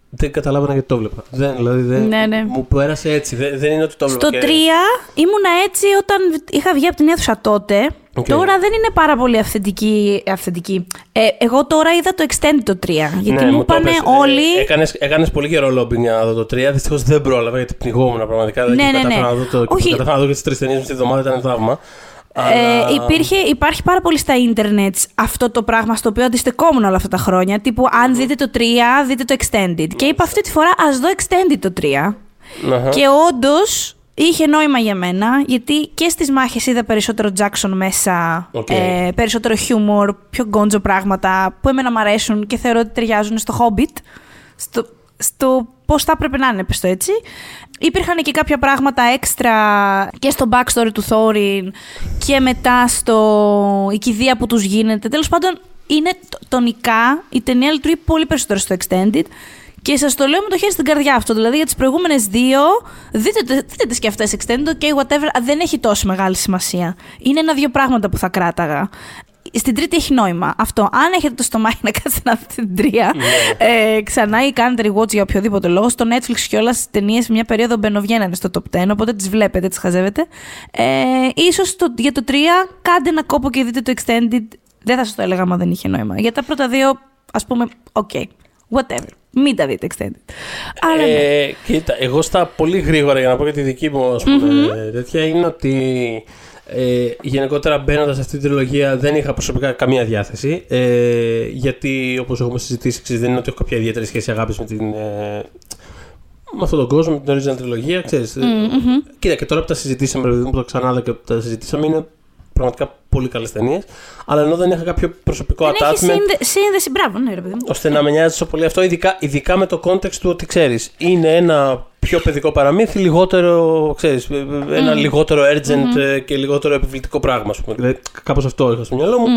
δεν καταλάβαινα γιατί το έβλεπα. Δεν, δηλαδή, δεν, Ναι, ναι. Μου πέρασε έτσι. Δεν, δεν είναι ότι το έβλεπα. Στο 3 και- ήμουνα έτσι όταν είχα βγει από την αίθουσα τότε. Οκ. Τώρα δεν είναι πάρα πολύ αυθεντική. αυθεντική. Ε, εγώ τώρα είδα το Extended το 3. Γιατί Ναι, μου το είπανε είπες. όλοι. Ε, έκανες, έκανες πολύ καιρό λόμπινγκ για να δω το 3. Δυστυχώς δεν πρόλαβα γιατί πνιγόμουν πραγματικά. Ναι, και ναι, ναι. κατάφερα να δω το, Όχι. κατάφερα να δω και τις τρεις ταινίες τη βδομάδα ήταν θαύμα. Ε, Αλλά- υπήρχε, υπάρχει πάρα πολύ στα ίντερνετ αυτό το πράγμα στο οποίο αντιστεκόμουν όλα αυτά τα χρόνια. Τύπου, αν δείτε το 3, δείτε το Extended. Και είπα αυτή τη φορά, ας δω Extended το 3. Αχα. Και όντως είχε νόημα για μένα, γιατί και στις μάχες είδα περισσότερο Jackson μέσα, Οκ. ε, περισσότερο χιούμορ, πιο gonzo πράγματα που εμένα μου αρέσουν και θεωρώ ότι ταιριάζουν στο Hobbit, στο, στο πώς θα έπρεπε να είναι, πες το έτσι. Υπήρχαν και κάποια πράγματα έξτρα και στο backstory του Thorin και μετά στο η κηδεία που τους γίνεται. Τέλος πάντων, είναι τ- τονικά, η ταινία λειτουργεί πολύ περισσότερο στο Extended και σας το λέω με το χέρι στην καρδιά αυτό. Δηλαδή για τις προηγούμενες δύο, δείτε, το- δείτε τις και αυτές extended και whatever. α, Δεν έχει τόσο μεγάλη σημασία. Είναι ένα-δύο πράγματα που θα κράταγα. Στην τρίτη έχει νόημα. Αυτό. Αν έχετε το στομάχι να κάτσετε να δείτε την τρία ε, ξανά ή κάνετε rewatch για οποιοδήποτε λόγο, στο Netflix και όλα τι ταινίες μια περίοδο μπαινοβγαίνανε στο top 10, οπότε τις βλέπετε, τις χαζεύετε. Ε, ίσως το, για το 3 κάντε ένα κόπο και δείτε το extended. Δεν θα σας το έλεγα άμα δεν είχε νόημα. Για τα πρώτα δύο, ας πούμε, οκ. Whatever. Μην τα δείτε extended. Αλλά ναι. Ε, κοίτα, εγώ στα πολύ γρήγορα για να πω για τη δική μου ας πούμε, τέτοια είναι ότι ε, γενικότερα μπαίνοντας σε αυτή τη τριλογία δεν είχα προσωπικά καμία διάθεση. Ε, γιατί όπως έχουμε συζητήσει, ξέρεις, δεν είναι ότι έχω κάποια ιδιαίτερη σχέση αγάπης με την. Ε, με αυτόν τον κόσμο, με την original τριλογία, ξέρεις. Ε, Κοίτα, και τώρα που τα συζητήσαμε, ρε παιδί μου, που τα ξανάδα και που τα συζητήσαμε, είναι πραγματικά πολύ καλές ταινίες. Αλλά ενώ δεν είχα κάποιο προσωπικό Δεν έχει attachment σύνδε- σύνδεση. Μπράβο, ναι, ρε παιδί μου. ώστε να με νοιάζει τόσο πολύ αυτό, ειδικά, ειδικά με το context του ότι ξέρεις, είναι ένα πιο παιδικό παραμύθι, λιγότερο, ξέρεις, ένα λιγότερο urgent ε, και λιγότερο επιβλητικό πράγμα, ας πούμε. Δηλαδή, κάπως αυτό είχα στο μυαλό μου.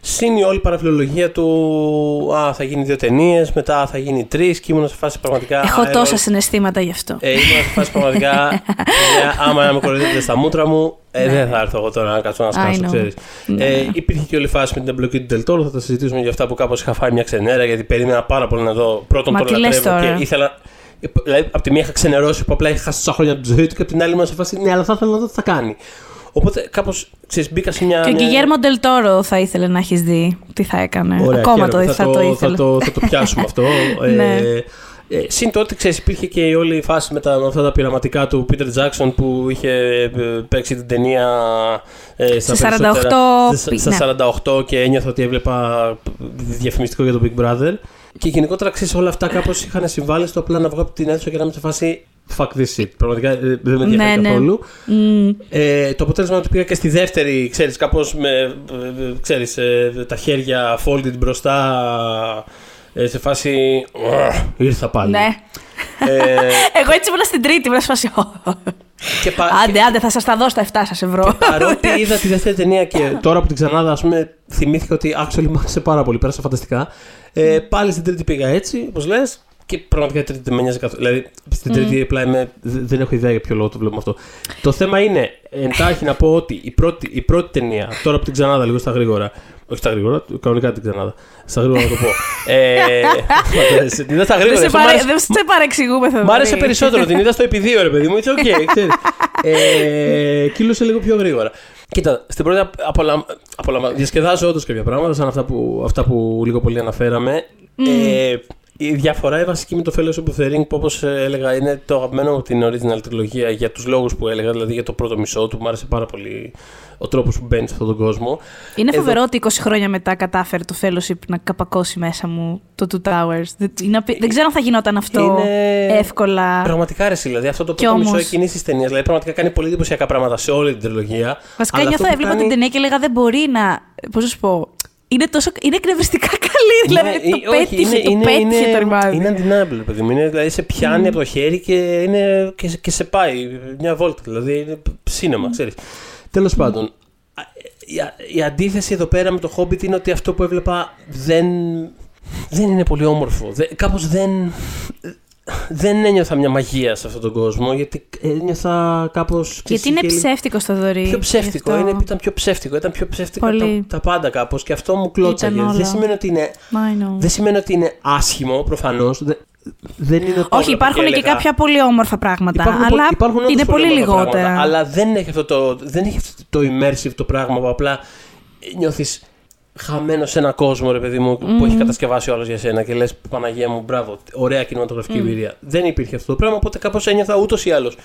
Συν η όλη παραφιλολογία του, α, θα γίνει δύο ταινίες, μετά θα γίνει τρεις και ήμουν σε φάση πραγματικά. Έχω α, τόσα ε, συναισθήματα γι' αυτό. ε, ήμουν σε φάση πραγματικά. παιδιά, άμα με κοροϊδεύετε στα μούτρα μου, ε, δεν θα έρθω εγώ τώρα να κάτσω να I σκάσω, know. ξέρεις. Ναι. Ε, υπήρχε και όλη η φάση με την εμπλοκή του Τελτόρου. Θα τα συζητήσουμε για αυτά που κάπως είχα φάει μια ξενέρα, γιατί περίμενα πάρα πολύ να δω. Πρώτον Μα τον τι λες λατρεύω τώρα; και ήθελα. Δηλαδή, από τη μία είχα ξενερώσει που απλά είχα χάσει τόσα χρόνια από τη ζωή του και από την άλλη ήμουν σε φάση. Ναι, αλλά θα ήθελα να δω τι θα κάνει. Οπότε κάπως ξέρεις, μπήκα σε μια. Και ο μια- Γκυγέρμο Ντελτόρο θα ήθελε να έχεις δει τι θα έκανε. Ωραία, Ακόμα το, χαίρομαι. θα, το ήθελε. Θα το, θα το πιάσουμε αυτό. (laughs) Ναι. ε, ε, συν τότε, ξέρεις, υπήρχε και η όλη η φάση με, τα, με αυτά τα πειραματικά του Peter Jackson που είχε ε, παίξει την ταινία ε, στα, Σε 48 περισσότερα- στα- πι- στα ναι. 48 και ένιωθα ότι έβλεπα διαφημιστικό για το Big Brother. Και γενικότερα, ξέρεις, όλα αυτά κάπως είχαν συμβάλει στο απλά να βγω από την αίθουσα και να είμαι σε φάση fuck this shit. Πραγματικά ε, δεν με ενδιαφέρει Ναι, ναι. καθόλου. Μμ. Ε, το αποτέλεσμα είναι ότι πήγα και στη δεύτερη, ξέρεις, κάπως με, ε, ε, ξέρεις, ε, τα χέρια folded μπροστά, ε, σε φάση, «Ugh, ήρθα πάλι. Ναι. Ε, (laughs) Εγώ έτσι ήμουν στην τρίτη, ήμουν σε φάση. και, πα- Άντε, άντε, θα σας τα δώσω τα 7 σας ευρώ. παρότι (laughs) είδα τη δεύτερη ταινία και τώρα που την ξανάδα, ας πούμε, θυμήθηκα ότι actually μου άρεσε πάρα πολύ, πέρασα φανταστικά. Ε, πάλι στην τρίτη πήγα έτσι, όπως λες, και πραγματικά η τρίτη δεν με νοιάζει καθόλου. Δηλαδή, στην τρίτη απλά είμαι, δε- δεν έχω ιδέα για ποιο λόγο το βλέπουμε αυτό. Το θέμα είναι, εντάχει να πω ότι η πρώτη, η πρώτη ταινία, τώρα που την ξανάδα λίγο στα γρήγορα, όχι στα γρήγορα, κανονικά την ξανάδα. Στα γρήγορα να το πω. Ε, (laughs) την είδα στα Δεν γρήγορα. σε αυτό μ' παρε- άρεσε- δεν σε παρεξηγούμε, Θοδωρή. Μ' άρεσε περισσότερο, την είδα στο επί ρε παιδί μου. It's okay, ξέρεις. (laughs) Ε, κύλωσε λίγο πιο γρήγορα. Κοίτα, στην πρώτη απολα... απολα... διασκεδάζω όντως κάποια πράγματα, σαν αυτά που, αυτά που λίγο πολύ αναφέραμε. Ε, η διαφορά η βασική με το Fellowship of the Ring, που όπως έλεγα, είναι το αγαπημένο μου την original τριλογία για τους λόγους που έλεγα, δηλαδή για το πρώτο μισό του. Μου άρεσε πάρα πολύ ο τρόπος που μπαίνει σε αυτόν τον κόσμο. Είναι Εδώ- φοβερό ότι 20 χρόνια μετά κατάφερε το fellowship να καπακώσει μέσα μου το Two Towers. Δεν, είναι απει- δεν ξέρω αν θα γινόταν αυτό Είναι- εύκολα. Πραγματικά αρέσει, δηλαδή αυτό το Κι πρώτο μισό όμως- εκείνη τη ταινίας. Δηλαδή, πραγματικά κάνει πολύ εντυπωσιακά πράγματα σε όλη την τριλογία. Βασικά αλλά νιώθω, αυτό που έβλεπα κάνει- την ταινία και έλεγα δεν μπορεί να. Πώς να σου πω. Είναι, τόσο, είναι εκνευριστικά (laughs) καλή. Δηλαδή Ναι, το ε, όχι, πέτυχε, το είναι, πέτυχε είναι, το ρημάδι. Είναι undeniable, παιδί μου. Είναι, δηλαδή σε πιάνει από το χέρι και, είναι, και, σε- και σε πάει μια βόλτα. Δηλαδή είναι σίνεμα, ξέρεις. Τέλος πάντων, α, η, η αντίθεση εδώ πέρα με το Hobbit είναι ότι αυτό που έβλεπα δεν, δεν είναι πολύ όμορφο. Δε, κάπως δεν, δεν ένιωθα μια μαγεία σε αυτόν τον κόσμο, γιατί ένιωθα κάπως... Γιατί είναι και λίγο- ψεύτικο στο δωρή. Πιο ψεύτικο, γι' αυτό. είναι, ήταν πιο ψεύτικο, ήταν πιο ψεύτικα Πολύ. τα, τα πάντα κάπως και αυτό μου κλώτσαγε. Ήταν όλα. Δεν σημαίνει ότι είναι, I know. δεν σημαίνει ότι είναι άσχημο, προφανώς. Δεν, δεν είναι το Όχι, υπάρχουν και, έλεγα, κάποια πολύ όμορφα πράγματα. Υπάρχουν, αλλά πο- υπάρχουν όντως είναι πολύ όμορφα λιγότερα. πράγματα, αλλά δεν έχει, αυτό το, δεν έχει αυτό το immersive το πράγμα που απλά νιώθεις χαμένο σε ένα κόσμο, ρε παιδί μου, που έχει κατασκευάσει ο άλλος για σένα και λες: Παναγία μου, μπράβο, ωραία κινηματογραφική εμπειρία. Δεν υπήρχε αυτό το πράγμα, οπότε κάπως ένιωθα ούτως ή άλλως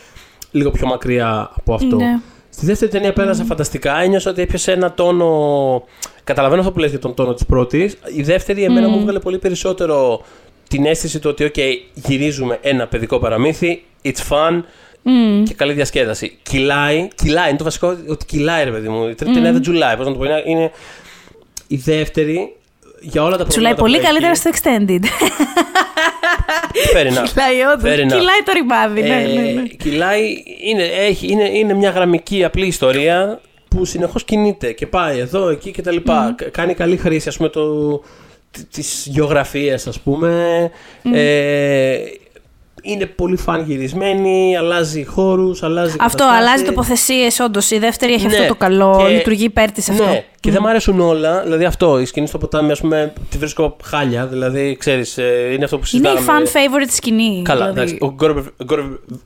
λίγο πιο μακριά από αυτό. Ναι. Στη δεύτερη ταινία πέρασα φανταστικά. Ένιωσα ότι έπιασε ένα τόνο. Καταλαβαίνω αυτό που λες για τον τόνο της πρώτης. Η δεύτερη, εμένα μου έβγαλε πολύ περισσότερο την αίσθηση του ότι, OK, γυρίζουμε ένα παιδικό παραμύθι. It's fun. Και καλή διασκέδαση. Κυλάει, κυλάει, είναι το βασικό ότι κυλάει, ρε παιδί μου. Η τρίτη ταινία δεν τζουλάει. Πώς να το πω, είναι- είναι η δεύτερη για όλα τα Τσουλάει προβλήματα. πολύ που καλύτερα έχει. στο Extended. Fair enough. Κυλάει όντως. Fair enough. Κυλάει το ρημάδι. Ναι, ναι, ναι. Ε, κυλάει, είναι, έχει, είναι, είναι μια γραμμική απλή ιστορία που συνεχώς κινείται και πάει εδώ, εκεί και τα λοιπά. Κα- Κάνει καλή χρήση ας πούμε το, τ- της γεωγραφίας ας πούμε. Ε, είναι πολύ φαν γυρισμένη, αλλάζει χώρους, αλλάζει Αυτό καταστάσεις. αλλάζει τοποθεσίες, όντως. Η δεύτερη έχει Ναι. αυτό το καλό. Και- Λειτουργεί υπέρ της αυτό. Ναι, και δεν μου αρέσουν όλα. Δηλαδή αυτό, η σκηνή στο ποτάμι, ας πούμε, τη βρίσκω χάλια. Δηλαδή, ξέρεις, είναι αυτό που Είναι η συζητάμε. fan favorite σκηνή. Καλά, δηλαδή. εντάξει. Ο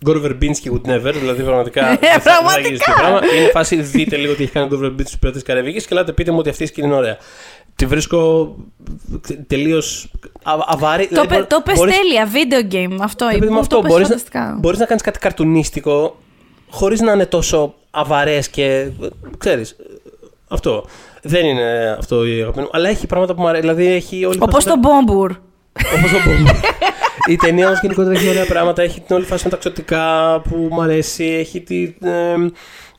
Γκόρ Βερμπίνσκι would never, δηλαδή πραγματικά. (laughs) δεν θα- δεν θα πραγματικά. γίνει τέτοιο πράγμα. Είναι φάση, δείτε λίγο τι έχει κάνει ο Γκόρ Βερμπίνσκι στους πειρατές Καραβική και λέτε πείτε μου ότι αυτή η σκηνή είναι ωραία. Τη βρίσκω τελείως αβάρη. Το, πε- το πες τέλεια, video game. Αυτό Επειδή με είπε. αυτό Το πες μπορείς να, φανταστικά. μπορείς να κάνεις κάτι καρτουνίστικο χωρίς να είναι τόσο αβαρές και ξέρεις, αυτό. Δεν είναι αυτό η αγαπημένη μου, αλλά έχει πράγματα που μου αρέσει. Δηλαδή έχει όλη η Όπως φάση το με- Bombour. Όπως το πούμε. (laughs) η ταινία όμως γενικότερα έχει ωραία πράγματα. Έχει την όλη φάση με τα ξωτικά που μου αρέσει. Έχει, τη, ε,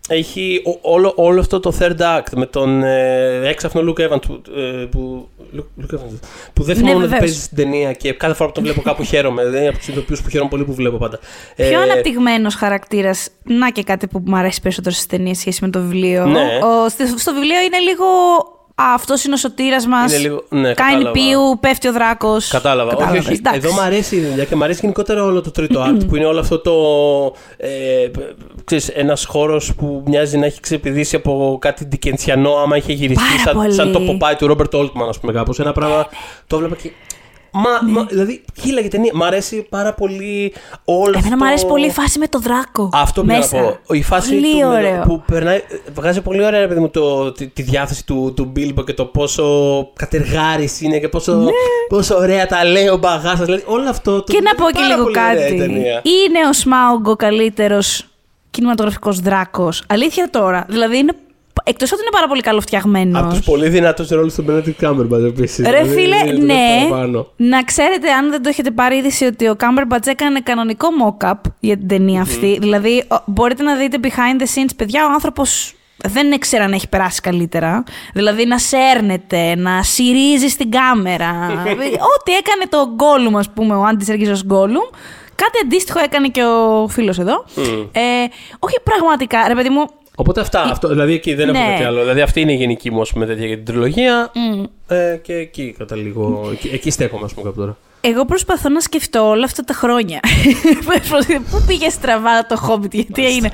έχει ο- όλο, όλο αυτό το third act με τον ε, έξαφνο Luke Evans που, ε, που, Luke- Luke Evans, που δεν Ναι, θυμόμουν ότι βεβαίως. παίζει στην ταινία και κάθε φορά που τον βλέπω κάπου χαίρομαι. Δεν είναι από τους ηθοποιού που χαίρομαι πολύ που βλέπω πάντα. Πιο Ε, αναπτυγμένος χαρακτήρας. Να και κάτι που μου αρέσει περισσότερο στις ταινίες σχέση με το βιβλίο. Ναι. Ο, στη- στο βιβλίο είναι λίγο. Αυτός είναι ο σωτήρας μας. Είναι λίγο- ναι, Κάνει κατάλαβα. πίου, πέφτει ο δράκος. Κατάλαβα. Όχι, όχι. Εδώ μου αρέσει η δουλειά και μου αρέσει γενικότερα όλο το τρίτο act που είναι όλο αυτό το. Ε, ξέρεις, ένας χώρος που μοιάζει να έχει ξεπηδήσει από κάτι ντικεντσιανό άμα είχε γυριστεί Πάρα σαν, πολύ. σαν το Popeye του Ρόμπερτ Όλτμαν, ας πούμε κάπως. Ένα πράγμα. Το έβλεπα και. Μα, μα, δηλαδή, χίλια ταινία. Μ' αρέσει πάρα πολύ όλο αυτό. Εμένα μου αρέσει πολύ η φάση με το δράκο. Αυτό που μέσα. να πω. Η φάση πολύ του, ωραίο. που περνάει, βγάζει πολύ ωραία ρε παιδί μου, το, τη, τη διάθεση του, του Μπίλμπο και το πόσο κατεργάρης είναι και πόσο, πόσο ωραία τα λέει ο μπαγάς σας. Δηλαδή, όλο αυτό το Ναι. Και να πω και πάρα λίγο πολύ ωραία κάτι. η ταινία. Είναι ο Σμάουγκ ο καλύτερος κινηματογραφικός δράκος. Αλήθεια τώρα. Δηλαδή είναι. Εκτός ότι είναι πάρα πολύ καλοφτιαγμένος. Από τους πολύ δυνατούς ρόλους του Benedict Cumberbatch επίσης. Ρε φίλε, ναι. Να ξέρετε, αν δεν το έχετε πάρει είδηση, ότι ο Cumberbatch έκανε κανονικό mock-up για την ταινία αυτή. Δηλαδή, ο- μπορείτε να δείτε behind the scenes, παιδιά, ο άνθρωπος δεν ήξερα να έχει περάσει καλύτερα. Δηλαδή, να σέρνεται, να συρίζει στην κάμερα. (laughs) Ό,τι έκανε το Gollum, ας πούμε, ο Άντι Σεργίζο Gollum. Κάτι αντίστοιχο έκανε και ο φίλος εδώ. Ε, όχι πραγματικά, ρε παιδί μου, Οπότε αυτά. Αυτό, δηλαδή εκεί δεν Ναι. έχω κάτι άλλο. Δηλαδή αυτή είναι η γενική μου ας πούμε, τέτοια για την τριλογία. Ε, και εκεί καταλήγω. Εκεί, εκεί στέκομαι, ας πούμε, κάπου τώρα. Εγώ προσπαθώ να σκεφτώ όλα αυτά τα χρόνια. (laughs) Πού πήγε στραβά το Hobbit, γιατί έγινε.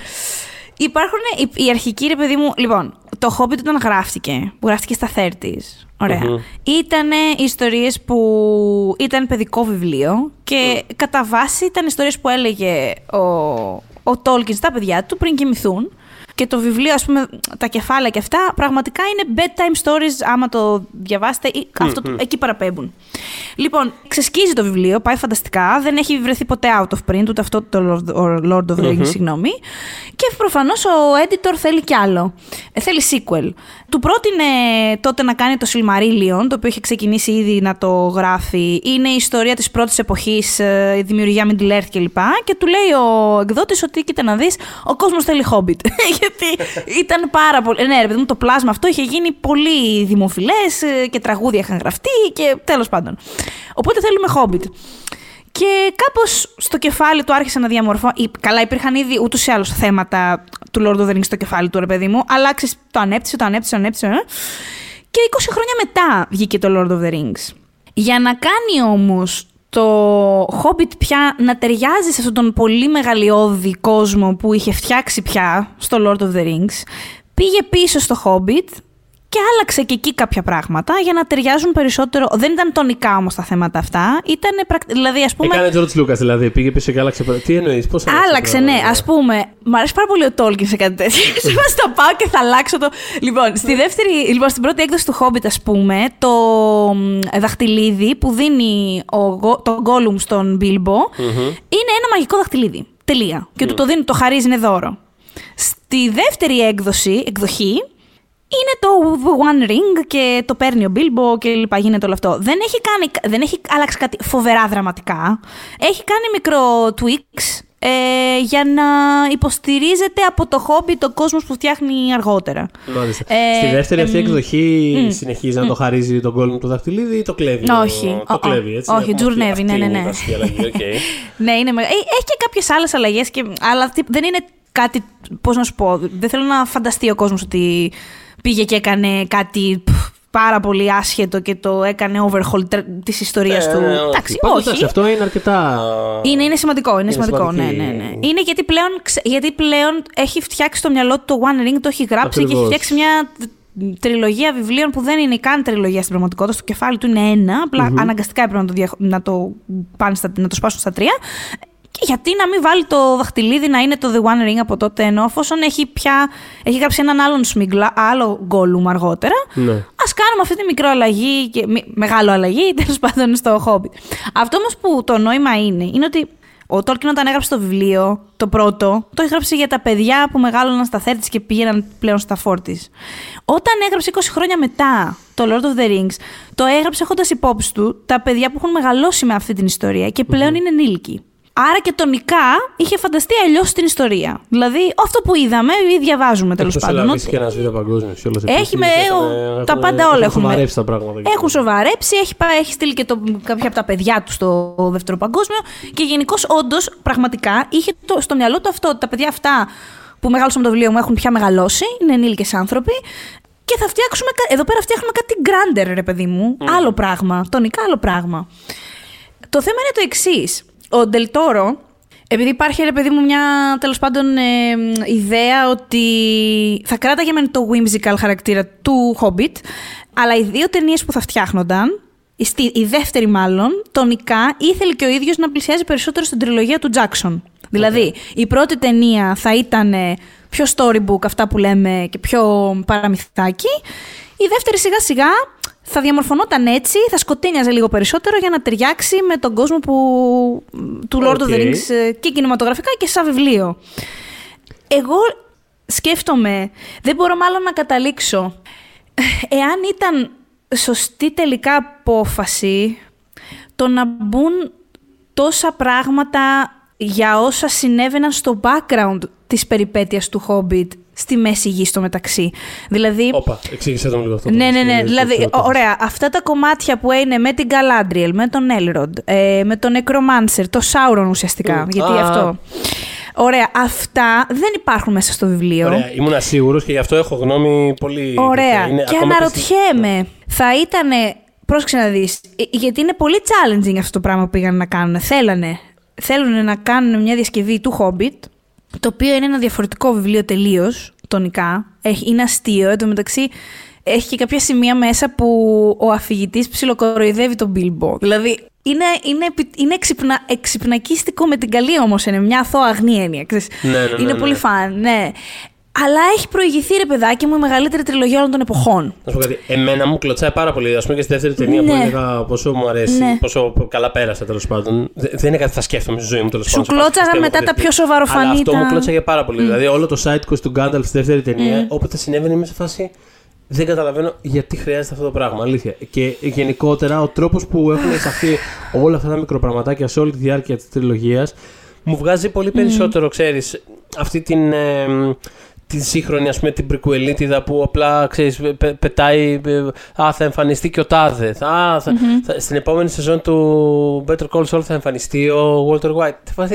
Υπάρχουν οι, οι αρχικοί, ρε παιδί μου. Λοιπόν, το Hobbit όταν γράφτηκε, που γράφτηκε στα 30s. Ωραία. Μμμ. Ήταν ιστορίες που ήταν παιδικό βιβλίο και κατά βάση ήταν ιστορίες που έλεγε ο, ο Tolkien στα παιδιά του πριν κοιμηθούν. Και το βιβλίο, ας πούμε, τα κεφάλαια και αυτά, πραγματικά είναι bedtime stories, άμα το διαβάσετε, ή αυτό, το- εκεί παραπέμπουν. Λοιπόν, ξεσκίζει το βιβλίο, πάει φανταστικά, δεν έχει βρεθεί ποτέ out of print, ούτε αυτό το Lord- ο Lord of the Rings, συγγνώμη. Και προφανώς ο editor θέλει κι άλλο. Ε, θέλει sequel. Του πρότεινε τότε να κάνει το Silmarillion, το οποίο είχε ξεκινήσει ήδη να το γράφει. Είναι η ιστορία της πρώτης εποχής, ε, η δημιουργία Middle Earth κλπ. Και του λέει ο εκδότης ότι κοίτα να δεις, ο κόσμος θέλει Hobbit. (laughs) Γιατί ήταν πάρα πολύ... Ναι, ρε παιδί μου, το πλάσμα αυτό είχε γίνει πολύ δημοφιλές ε, και τραγούδια είχαν γραφτεί και τέλος πάντων. Οπότε θέλουμε Hobbit. Και κάπως στο κεφάλι του άρχισε να διαμορφώ. Καλά, υπήρχαν ήδη ούτως ή άλλως θέματα του Lord of the Rings στο κεφάλι του, ρε παιδί μου. Αλλά ξέρεις, το ανέπτυσε, το ανέπτυσε, το ανέπτυσε. ε. Και 20 χρόνια μετά βγήκε το Lord of the Rings. Για να κάνει όμως το Hobbit πια να ταιριάζει σε αυτόν τον πολύ μεγαλειώδη κόσμο που είχε φτιάξει πια στο Lord of the Rings, πήγε πίσω στο Hobbit και άλλαξε και εκεί κάποια πράγματα για να ταιριάζουν περισσότερο. Δεν ήταν τονικά όμως τα θέματα αυτά. Ήταν δηλαδή, ας πούμε. Έκανε George Lucas, δηλαδή. Πήγε πίσω και άλλαξε. Τι εννοείς, πώς άλλαξε. Άλλαξε, ναι. Α πούμε. Μ' αρέσει πάρα πολύ ο Tolkien σε κάτι τέτοιο. (laughs) Σε θα πάω και θα αλλάξω το. Λοιπόν, στη δεύτερη, λοιπόν, στην πρώτη έκδοση του Hobbit, ας πούμε, το δαχτυλίδι που δίνει ο, το Gollum στον Bilbo είναι ένα μαγικό δαχτυλίδι. Τελεία. Και του το δίνει, το χαρίζει, είναι δώρο. Στη δεύτερη έκδοση, εκδοχή, είναι το One Ring και το παίρνει ο Bilbo και λοιπά, γίνεται όλο αυτό. Δεν έχει, κάνει, δεν έχει αλλάξει κάτι φοβερά δραματικά. Έχει κάνει μικρό tweaks ε, για να υποστηρίζεται από το χόμπι το κόσμος που φτιάχνει αργότερα. Μάλιστα. Ε, Στη δεύτερη αυτή εκδοχή mm, συνεχίζει mm, να το χαρίζει τον κόλλο του δαχτυλίδι ή το κλέβει. Όχι. Το, κλέβει, έτσι. Όχι, τζουρνεύει, ναι, ναι. ναι. (laughs) ναι, είναι, ε, έχει και κάποιες άλλες αλλαγές, αλλά δεν είναι κάτι. Πώς να σου πω, δεν θέλω να φανταστεί ο κόσμος ότι πήγε και έκανε κάτι πάρα πολύ άσχετο και το έκανε overhaul της ιστορίας ε, του. Ναι, εντάξει, όχι. αυτό είναι αρκετά. Είναι, είναι σημαντικό. Είναι, είναι σημαντικό. Ναι, ναι, ναι. Είναι γιατί πλέον, γιατί πλέον έχει φτιάξει το μυαλό του το One Ring, το έχει γράψει Ακριβώς. και έχει φτιάξει μια τριλογία βιβλίων που δεν είναι καν τριλογία στην πραγματικότητα. Στο κεφάλι του είναι ένα. Απλά mm-hmm. αναγκαστικά έπρεπε να το, να το, πάνε στα, να το σπάσουν στα τρία. Και γιατί να μην βάλει το δαχτυλίδι να είναι το The One Ring από τότε, ενώ εφόσον έχει πια έχει γράψει έναν άλλον σμίγκλα, άλλο γκόλουμ αργότερα, ναι. ας κάνουμε αυτή τη μικρό αλλαγή, και, μεγάλο αλλαγή, (laughs) τέλος πάντων στο χόμπι. Αυτό όμως που το νόημα είναι, είναι ότι ο Τόλκιν όταν έγραψε το βιβλίο, το πρώτο, το έγραψε για τα παιδιά που μεγάλωναν στα θέρτη και πήγαιναν πλέον στα φόρτη. Όταν έγραψε 20 χρόνια μετά το Lord of the Rings, το έγραψε έχοντας υπόψη του τα παιδιά που έχουν μεγαλώσει με αυτή την ιστορία και πλέον είναι ενήλικοι. Άρα και τονικά είχε φανταστεί αλλιώς την ιστορία. Δηλαδή, αυτό που είδαμε ή διαβάζουμε τέλος πάντων. Έχει και ένα βίντεο παγκόσμιος. Έχει με. Τα πάντα όλα έχουν. Έχουν σοβαρέψει τα πράγματα. Έχουν σοβαρέψει. Έχει, έχει στείλει και το, κάποια από τα παιδιά του στο δεύτερο παγκόσμιο. Και γενικώς, όντως, πραγματικά είχε το, στο μυαλό του αυτό ότι τα παιδιά αυτά που μεγάλωσαν με το βιβλίο μου έχουν πια μεγαλώσει, είναι ενήλικες άνθρωποι. Και θα φτιάξουμε. Εδώ πέρα φτιάχνουμε κάτι γκράντερ, ρε παιδί μου. Mm. Άλλο πράγμα. Τονικά άλλο πράγμα. Το θέμα είναι το εξής ο Ντελτόρο, επειδή υπάρχει, ρε παιδί μου, μια τέλος πάντων ε, ιδέα ότι θα κράταγε με το whimsical χαρακτήρα του Hobbit, αλλά οι δύο ταινίες που θα φτιάχνονταν, η δεύτερη μάλλον, τονικά ήθελε και ο ίδιος να πλησιάζει περισσότερο στην τριλογία του Jackson. Δηλαδή, η πρώτη ταινία θα ήταν πιο storybook, αυτά που λέμε, και πιο παραμυθάκι. Η δεύτερη σιγά σιγά θα διαμορφωνόταν έτσι, θα σκοτίνιαζε λίγο περισσότερο για να ταιριάξει με τον κόσμο που, του Lord of the Rings ε, και κινηματογραφικά και σαν βιβλίο. Εγώ σκέφτομαι, δεν μπορώ μάλλον να καταλήξω, εάν ήταν σωστή τελικά απόφαση το να μπουν τόσα πράγματα για όσα συνέβαιναν στο background της περιπέτειας του Hobbit στη μέση γη στο μεταξύ. Δηλαδή. Όπα, εξήγησε το λίγο αυτό. Ναι, ναι, ναι. Δηλαδή, ωραία, αυτά τα κομμάτια που είναι με την Galadriel, με τον Elrond, ε, με τον Necromancer, το Sauron ουσιαστικά. Γιατί αυτό. Ωραία, αυτά δεν υπάρχουν μέσα στο βιβλίο. Ωραία, ήμουν σίγουρος και γι' αυτό έχω γνώμη πολύ. Ωραία. Είναι και αναρωτιέμαι, θα ήταν. Πρόσεξε να δεις. Ε, γιατί είναι πολύ challenging αυτό το πράγμα που πήγαν να κάνουν. Θέλανε. Θέλουν να κάνουν μια διασκευή του Hobbit το οποίο είναι ένα διαφορετικό βιβλίο τελείως, τονικά. Έχει, είναι αστείο. Εν τω μεταξύ, έχει και κάποια σημεία μέσα που ο αφηγητής ψιλοκοροϊδεύει τον Μπίλμπο. Δηλαδή, είναι, είναι, είναι εξυπνα, εξυπνακίστικο με την καλή όμως. Είναι μια αθώα αγνή έννοια. Ναι, ναι, ναι, είναι ναι. πολύ φαν, ναι. Αλλά έχει προηγηθεί ρε παιδάκι μου η μεγαλύτερη τριλογία όλων των εποχών. Να σου πω κάτι. Εμένα μου κλωτσάει πάρα πολύ. Α πούμε και στη δεύτερη ταινία ναι. που έλεγα πόσο μου αρέσει, ναι. πόσο καλά πέρασα τέλος πάντων. Δεν είναι κάτι που θα σκέφτομαι στη ζωή μου τέλος πάντων. Σου κλώτσαγαν μετά τα πιο σοβαροφανή. Αλλά αυτό μου κλώτσαγε πάρα πολύ. Mm. Δηλαδή όλο το site του Γκάνταλ στη δεύτερη ταινία, mm. όποτε συνέβαινε είμαι σε φάση. Δεν καταλαβαίνω γιατί χρειάζεται αυτό το πράγμα. Αλήθεια. Και γενικότερα ο τρόπος που έχουν εισαχθεί όλα αυτά τα μικροπραγματάκια σε όλη τη διάρκεια της τριλογίας μου βγάζει πολύ περισσότερο, mm. ξέρεις, αυτή την. Ε, την σύγχρονη, ας πούμε, την πρικουελίτιδα που απλά, ξέρεις, πε, πετάει, ε, α, θα εμφανιστεί και ο Τάδε. Α, θα, θα, στην επόμενη σεζόν του Better Call Saul θα εμφανιστεί ο Walter White.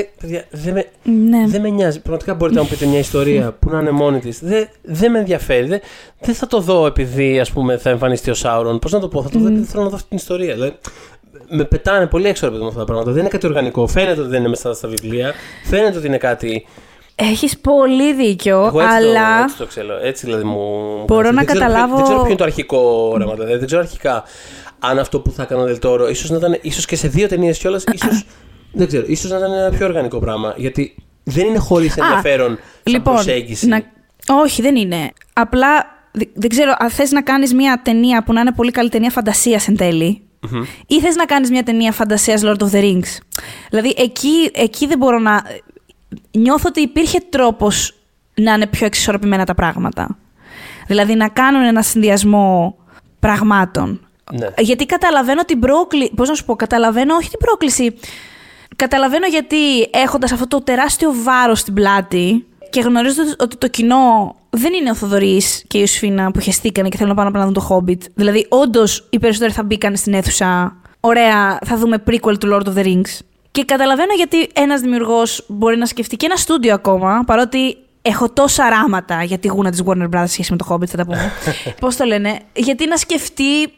Δεν με, Ναι. δεν με νοιάζει. Πραγματικά μπορείτε να μου πείτε μια ιστορία που να είναι μόνη της. Δεν, δεν με ενδιαφέρει. Δεν, δεν θα το δω επειδή, ας πούμε, θα εμφανιστεί ο Σάουρον. Πώς να το πω, θα το δω επειδή θέλω να δω αυτή την ιστορία. Δηλαδή, με πετάνε πολύ έξω ρε παιδί μου αυτά τα πράγματα. Δεν είναι κάτι οργανικό. Φαίνεται ότι δεν είναι μέσα στα βιβλία. Φαίνεται ότι είναι κάτι Έχεις πολύ δίκιο, εγώ έτσι, αλλά... το, έτσι το ξέρω. Έτσι δηλαδή μου. μου Μπορώ βγάζει. να δεν ξέρω ποιο- καταλάβω- δεν ξέρω ποιο είναι το αρχικό όραμα. Δηλαδή, δεν ξέρω αρχικά αν αυτό που θα έκανε ο Δελτόρο, ίσως να ήταν ίσως και σε δύο ταινίες κιόλας, ίσω. δεν ξέρω, ίσως να ήταν ένα πιο οργανικό πράγμα. Γιατί δεν είναι χωρίς ενδιαφέρον σαν λοιπόν, προσέγγιση. να... Όχι, δεν είναι. Απλά δε- δεν ξέρω, αν θες να κάνεις μια ταινία που να είναι πολύ καλή ταινία φαντασίας εν τελει ή θες να κάνεις μια ταινία φαντασίας Lord of the Rings. Δηλαδή, εκεί, εκεί δεν μπορώ να... Νιώθω ότι υπήρχε τρόπος να είναι πιο εξισορροπημένα τα πράγματα. Δηλαδή, να κάνουν ένα συνδυασμό πραγμάτων. Ναι. Γιατί καταλαβαίνω την πρόκληση. Πώς να σου πω, καταλαβαίνω όχι την πρόκληση. Καταλαβαίνω γιατί έχοντας αυτό το τεράστιο βάρος στην πλάτη και γνωρίζοντας ότι το κοινό δεν είναι ο Θοδωρής και η Ιωσήφινα που χεστήκανε και θέλουν να πάνε απλά να δουν το Hobbit. Δηλαδή, όντως οι περισσότεροι θα μπήκαν στην αίθουσα. Ωραία, θα δούμε prequel του Lord of the Rings. Και καταλαβαίνω γιατί ένας δημιουργός μπορεί να σκεφτεί και ένα στούντιο ακόμα, παρότι έχω τόσα ράματα για τη γούνα της Warner Brothers σχέση με το Hobbit, θα τα πούμε. (laughs) Πώς το λένε, γιατί να σκεφτεί.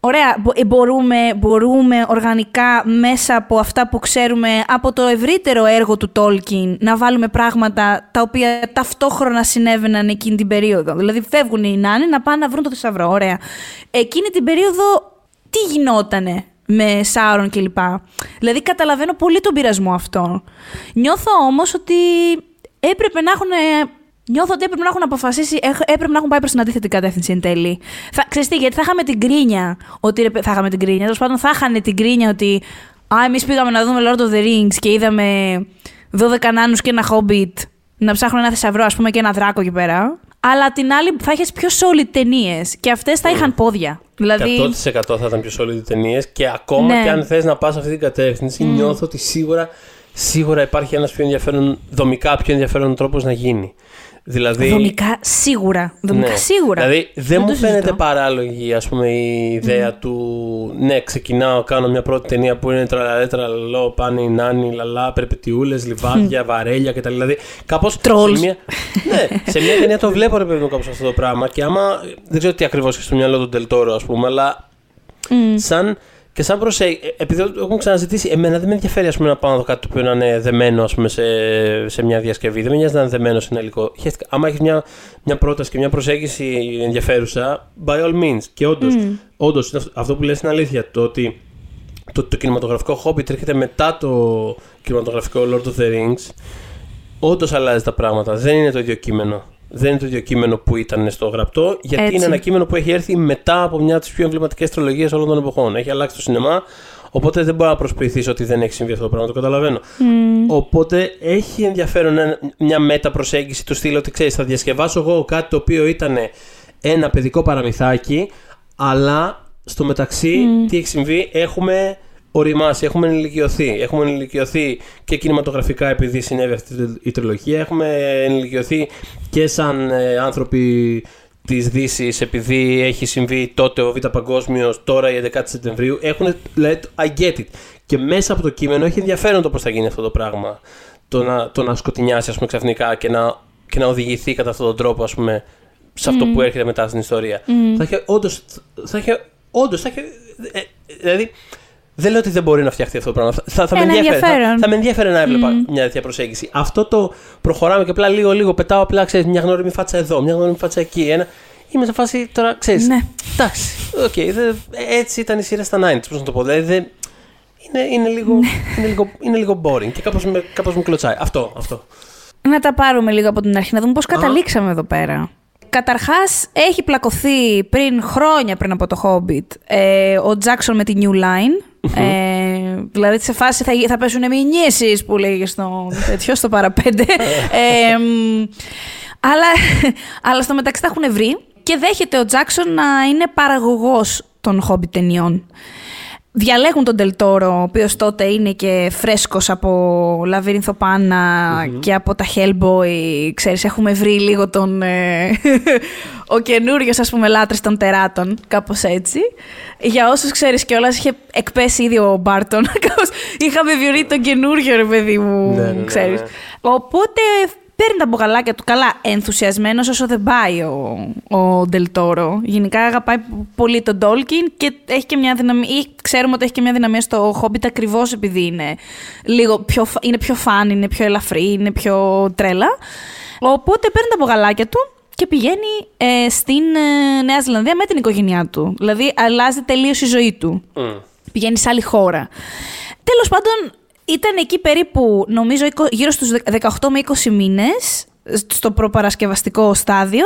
Ωραία, μπο- ε, μπορούμε, μπορούμε οργανικά μέσα από αυτά που ξέρουμε από το ευρύτερο έργο του Tolkien να βάλουμε πράγματα τα οποία ταυτόχρονα συνέβαιναν εκείνη την περίοδο. Δηλαδή φεύγουν οι νάνοι να πάνε να βρουν το θησαυρό. Ωραία. Εκείνη την περίοδο τι γινότανε; Με Σάουρον κλπ. Δηλαδή καταλαβαίνω πολύ τον πειρασμό αυτό. Νιώθω όμως ότι έπρεπε να έχουν... Νιώθω ότι έπρεπε να έχουν αποφασίσει, έχ- έπρεπε να έχουν πάει προς την αντίθετη κατεύθυνση εν τέλει. Θα, ξέρεις τι, γιατί θα είχαμε την κρίνια. Ότι ρε, παι- θα είχαμε την κρίνια. Τέλος πάντων, θα είχαν την κρίνια ότι. Α, εμείς πήγαμε να δούμε Lord of the Rings και είδαμε 12 νάνους και ένα Hobbit να ψάχνουν ένα θησαυρό, ας πούμε, και ένα δράκο εκεί πέρα. Αλλά την άλλη θα είχες πιο solid ταινίες. Και αυτές θα είχαν πόδια. Δηλαδή. 100% θα ήταν πιο solid οι ταινίες και ακόμα Ναι. και αν θες να πας σε αυτή την κατεύθυνση, νιώθω ότι σίγουρα, σίγουρα υπάρχει ένας πιο ενδιαφέρον, δομικά πιο ενδιαφέρον τρόπος να γίνει. Δηλαδή, Δομικά σίγουρα. Δομικά ναι. σίγουρα. Δηλαδή δεν, μου το φαίνεται συζητώ. παράλογη ας πούμε, η ιδέα του ναι, ξεκινάω, κάνω μια πρώτη ταινία που είναι τραλαλέ, τραλαλό, πάνε οι νάνοι, λαλά, περπετιούλες, λιβάδια, βαρέλια κτλ. Δηλαδή κάπως Trolls. σε μια, ναι, σε μια ταινία το βλέπω ρε παιδί μου κάπως αυτό το πράγμα και άμα, δεν ξέρω τι ακριβώς έχει στο μυαλό του Ντελτόρο ας πούμε, αλλά σαν, και σαν προσέγγιση, επειδή το έχουμε ξαναζητήσει, εμένα δεν με ενδιαφέρει ας πούμε, να πάω να δω κάτι το οποίο να είναι δεμένο ας πούμε, σε, σε μια διασκευή. Δεν με νοιάζει να είναι δεμένο σε ένα υλικό. Χαίρεστηκα. Άμα έχεις μια, μια πρόταση και μια προσέγγιση ενδιαφέρουσα, by all means. Και όντως, όντως, είναι αυτό- αυτό που λες είναι αλήθεια. Το ότι το, το κινηματογραφικό Hobbit έρχεται μετά το κινηματογραφικό Lord of the Rings. Όντως αλλάζει τα πράγματα. Δεν είναι το ίδιο κείμενο. Δεν είναι το ίδιο κείμενο που ήταν στο γραπτό, γιατί Έτσι. είναι ένα κείμενο που έχει έρθει μετά από μια από τις πιο εμβληματικές τριλογίες όλων των εποχών. Έχει αλλάξει το σινεμά, οπότε δεν μπορώ να προσποιηθεί ότι δεν έχει συμβεί αυτό το πράγμα. Το καταλαβαίνω. Οπότε έχει ενδιαφέρον ένα- μια μετα προσέγγιση του στυλ ότι ξέρεις, θα διασκευάσω εγώ κάτι το οποίο ήταν ένα παιδικό παραμυθάκι, αλλά στο μεταξύ τι έχει συμβεί, έχουμε οριμάσει, έχουμε ενηλικιωθεί. Έχουμε ενηλικιωθεί και κινηματογραφικά επειδή συνέβη αυτή η τριλογία. Έχουμε ενηλικιωθεί και σαν ε, άνθρωποι της Δύσης επειδή έχει συμβεί τότε ο Β' Παγκόσμιος, τώρα η 11η Σεπτεμβρίου. Έχουν, δηλαδή, I get it. Και μέσα από το κείμενο έχει ενδιαφέρον το πώς θα γίνει αυτό το πράγμα. Το να, το να σκοτεινιάσει, ας πούμε, ξαφνικά και να, και να οδηγηθεί κατά αυτόν τον τρόπο, ας πούμε, σε αυτό που έρχεται μετά στην ιστορία. Θα έχει, όντως, θα έχει, όντως, θα έχει, ε, δηλαδή, δεν λέω ότι δεν μπορεί να φτιαχτεί αυτό το πράγμα. Θα, θα, θα, με, Ένα ενδιαφέρε, θα, ενδιαφέρον. θα με ενδιαφέρε να έβλεπα μια τέτοια προσέγγιση. Αυτό το προχωράμε και απλά λίγο-λίγο πετάω απλά, ξέρεις, μια γνώριμη φάτσα εδώ, μια γνώριμη φάτσα εκεί. Ένα... Είμαι σε φάση τώρα, ξέρεις, Ναι. εντάξει, οκ, δε- έτσι ήταν η σειρά στα 90s, πώς να το πω. Δηλαδή, δεν- είναι, είναι, λίγο, Ναι. είναι, λίγο, είναι λίγο boring και κάπως με, κάπως με κλωτσάει. Αυτό, αυτό. Να τα πάρουμε λίγο από την αρχή, να δούμε πώς καταλήξαμε εδώ πέρα. Καταρχάς, έχει πλακωθεί πριν χρόνια πριν από το Hobbit ε, ο Τζάξον με τη New Line. Ε, δηλαδή σε φάση θα, γι- θα πέσουν μηνύσεις που λέγεις στο, τέτοιο, στο παραπέντε. (laughs) ε, μ, αλλά, αλλά στο μεταξύ τα έχουν βρει και δέχεται ο Τζάξον να είναι παραγωγός των Hobbit ταινιών. Διαλέγουν τον Τελτόρο, ο οποίος τότε είναι και φρέσκος από Λαβύρινθο και από τα Hellboy. Ξέρεις, έχουμε βρει λίγο τον... Ε, (laughs) ο καινούριος ας πούμε λάτρης των τεράτων, κάπως έτσι. Για όσους ξέρεις κιόλας, είχε εκπέσει ήδη ο Μπάρτον. (laughs) Είχαμε βιωρεί τον καινούριο, ρε παιδί μου, ναι, ναι, ναι ξέρεις. Ναι. Οπότε παίρνει τα μπογαλάκια του καλά ενθουσιασμένος όσο δεν πάει ο, ο Ντελτόρο. Γενικά αγαπάει πολύ τον Τόλκιν και έχει και μια δυναμία. Ή ξέρουμε ότι έχει και μια δυναμία στο Hobbit ακριβώς επειδή είναι λίγο πιο, είναι πιο φαν, είναι πιο ελαφρύ, είναι πιο τρέλα. Οπότε παίρνει τα μπογαλάκια του και πηγαίνει ε, στην ε, Νέα Ζηλανδία με την οικογένειά του. Δηλαδή αλλάζει τελείως η ζωή του. Mm. Πηγαίνει σε άλλη χώρα. Τέλος πάντων, ήταν εκεί περίπου, νομίζω, γύρω στους 18 με 20 μήνες στο προπαρασκευαστικό στάδιο.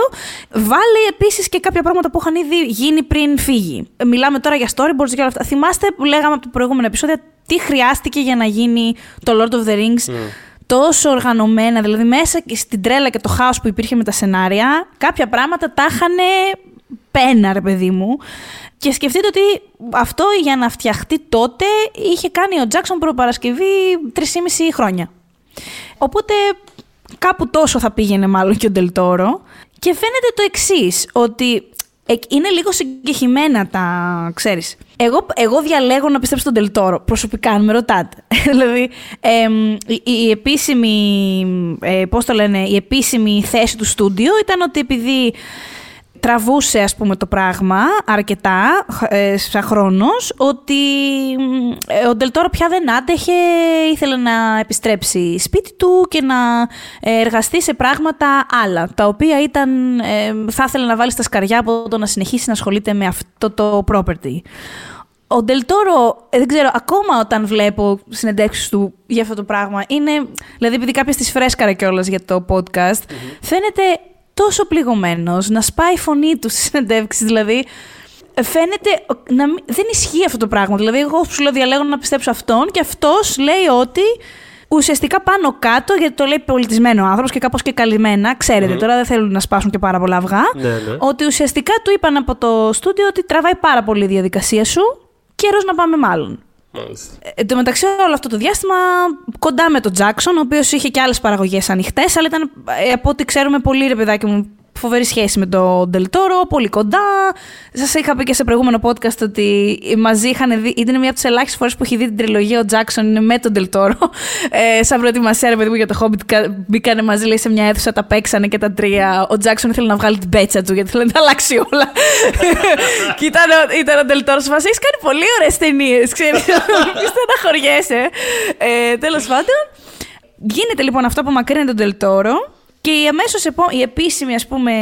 Βάλει επίσης και κάποια πράγματα που είχαν ήδη γίνει πριν φύγει. Μιλάμε τώρα για storyboards και όλα αυτά. Θυμάστε που λέγαμε από το προηγούμενο επεισόδιο τι χρειάστηκε για να γίνει το Lord of the Rings; Mm. Τόσο οργανωμένα, δηλαδή μέσα στην τρέλα και το χάος που υπήρχε με τα σενάρια, κάποια πράγματα τα είχαν πένα, ρε παιδί μου. Και σκεφτείτε ότι αυτό για να φτιαχτεί τότε είχε κάνει ο Τζάξον προπαρασκευή 3,5 χρόνια. Οπότε κάπου τόσο θα πήγαινε μάλλον και ο Ντελτόρο. Και φαίνεται το εξής ότι είναι λίγο συγκεχημένα τα, ξέρεις. Εγώ, εγώ διαλέγω να πιστέψω τον Τελτόρο, προσωπικά, αν με ρωτάτε. (laughs) δηλαδή, η, η, επίσημη, ε, πώς το λένε, η επίσημη θέση του στούντιο ήταν ότι επειδή τραβούσε ας πούμε το πράγμα αρκετά ε, σαν χρόνος ότι ε, ο Ντελτόρο πια δεν άντεχε, ήθελε να επιστρέψει σπίτι του και να ε, εργαστεί σε πράγματα άλλα, τα οποία ήταν, ε, θα ήθελε να βάλει στα σκαριά από το να συνεχίσει να ασχολείται με αυτό το property. Ο Ντελτόρο, δεν ξέρω, ακόμα όταν βλέπω συνεντεύξεις του για αυτό το πράγμα, είναι. Δηλαδή, επειδή κάποια τη φρέσκαρα κιόλας για το podcast, φαίνεται τόσο πληγωμένος, να σπάει η φωνή του στι συνεντεύξει. Δηλαδή, φαίνεται να δεν ισχύει αυτό το πράγμα. Δηλαδή, εγώ σου λέω διαλέγω να πιστέψω αυτόν και αυτός λέει ότι ουσιαστικά πάνω κάτω, γιατί το λέει πολιτισμένο άνθρωπος και κάπως και καλυμμένα, τώρα δεν θέλουν να σπάσουν και πάρα πολλά αυγά, ναι, ναι. ότι ουσιαστικά του είπαν από το στούντιο ότι τραβάει πάρα πολύ η διαδικασία σου, καιρός να πάμε μάλλον. Ε, εν τω μεταξύ, όλο αυτό το διάστημα κοντά με τον Τζάξον, ο οποίος είχε και άλλες παραγωγές ανοιχτές, αλλά ήταν ε, από ό,τι ξέρουμε πολύ ρε παιδάκι μου φοβερή σχέση με τον Ντελτόρο, πολύ κοντά. Σας είχα πει και σε προηγούμενο podcast ότι μαζί είχαν δει. Ήταν μια από τις ελάχιστες φορές που έχει δει την τριλογία ο Τζάξον με τον Ντελτόρο. Ε, σαν προετοιμασία, παιδί μου, για το Hobbit. Μπήκανε μαζί, λέει, σε μια αίθουσα, τα παίξανε και τα τρία. Ο Τζάξον ήθελε να βγάλει την πέτσα του, γιατί θέλει να τα αλλάξει όλα. (laughs) και ήταν, ήταν ο Ντελτόρο. Μα έχεις κάνει πολύ ωραίες ταινίες, ξέρεις. (laughs) Μην στεναχωριέσαι. Ε, Τέλος πάντων. Γίνεται λοιπόν αυτό που μακρύνει τον Ντελτόρο και η αμέσως η επίσημη ας πούμε,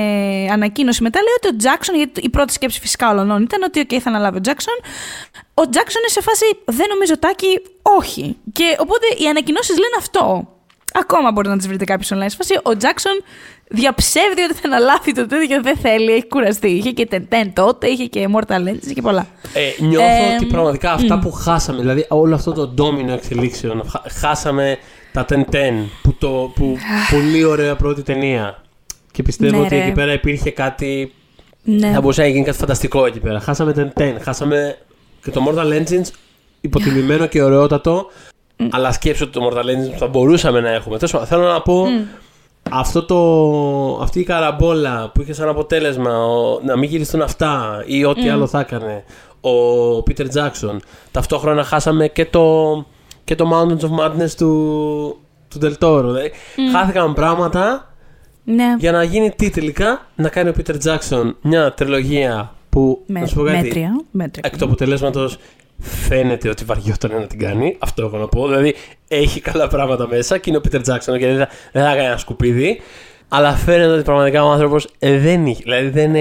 ανακοίνωση μετά λέει ότι ο Τζάξον, γιατί η πρώτη σκέψη φυσικά όλων ήταν ότι okay, θα αναλάβει ο Τζάξον. Ο Τζάξον είναι σε φάση δεν νομίζω τάκι, όχι. Και οπότε οι ανακοινώσεις λένε αυτό. Ακόμα μπορείτε να τις βρείτε κάποιο online. Σε φάση ο Τζάξον διαψεύδει ότι θα αναλάβει το τέτοιο δεν θέλει, έχει κουραστεί. Είχε και τεντέν τότε, είχε και Mortal Engines, είχε και πολλά. Ε, νιώθω ε, ότι πραγματικά αυτά που χάσαμε, δηλαδή όλο αυτό το ντόμινο εξελίξεων, χάσαμε τα Ten Ten, που, το, που πολύ ωραία πρώτη ταινία. Και πιστεύω ναι, ότι εκεί πέρα υπήρχε κάτι. Ναι. Θα μπορούσε να γίνει κάτι φανταστικό εκεί πέρα. Χάσαμε Ten Ten, χάσαμε και το Mortal Engines υποτιμημένο και ωραιότατο. Mm. Αλλά σκέψω ότι το Mortal Engines θα μπορούσαμε να έχουμε. Τέλος θέλω να πω. Αυτό το, αυτή η καραμπόλα που είχε σαν αποτέλεσμα ο, να μην γυριστούν αυτά ή ό,τι άλλο θα έκανε ο Πίτερ Τζάξον. Ταυτόχρονα χάσαμε και το, και το Mountains of Madness του, του Del Toro. Δηλαδή, χάθηκαν πράγματα ναι. για να γίνει τι τελικά, να κάνει ο Peter Jackson μια τριλογία που. Με, να σου πω κάτι, μέτρια, μέτρια. Εκ του αποτελέσματος φαίνεται ότι βαριόταν να την κάνει. Αυτό έχω να πω. Δηλαδή έχει καλά πράγματα μέσα και είναι ο Peter Jackson και δεν θα, δεν θα κάνει ένα σκουπίδι. Αλλά φαίνεται ότι πραγματικά ο άνθρωπος ε, δεν έχει. Δηλαδή δεν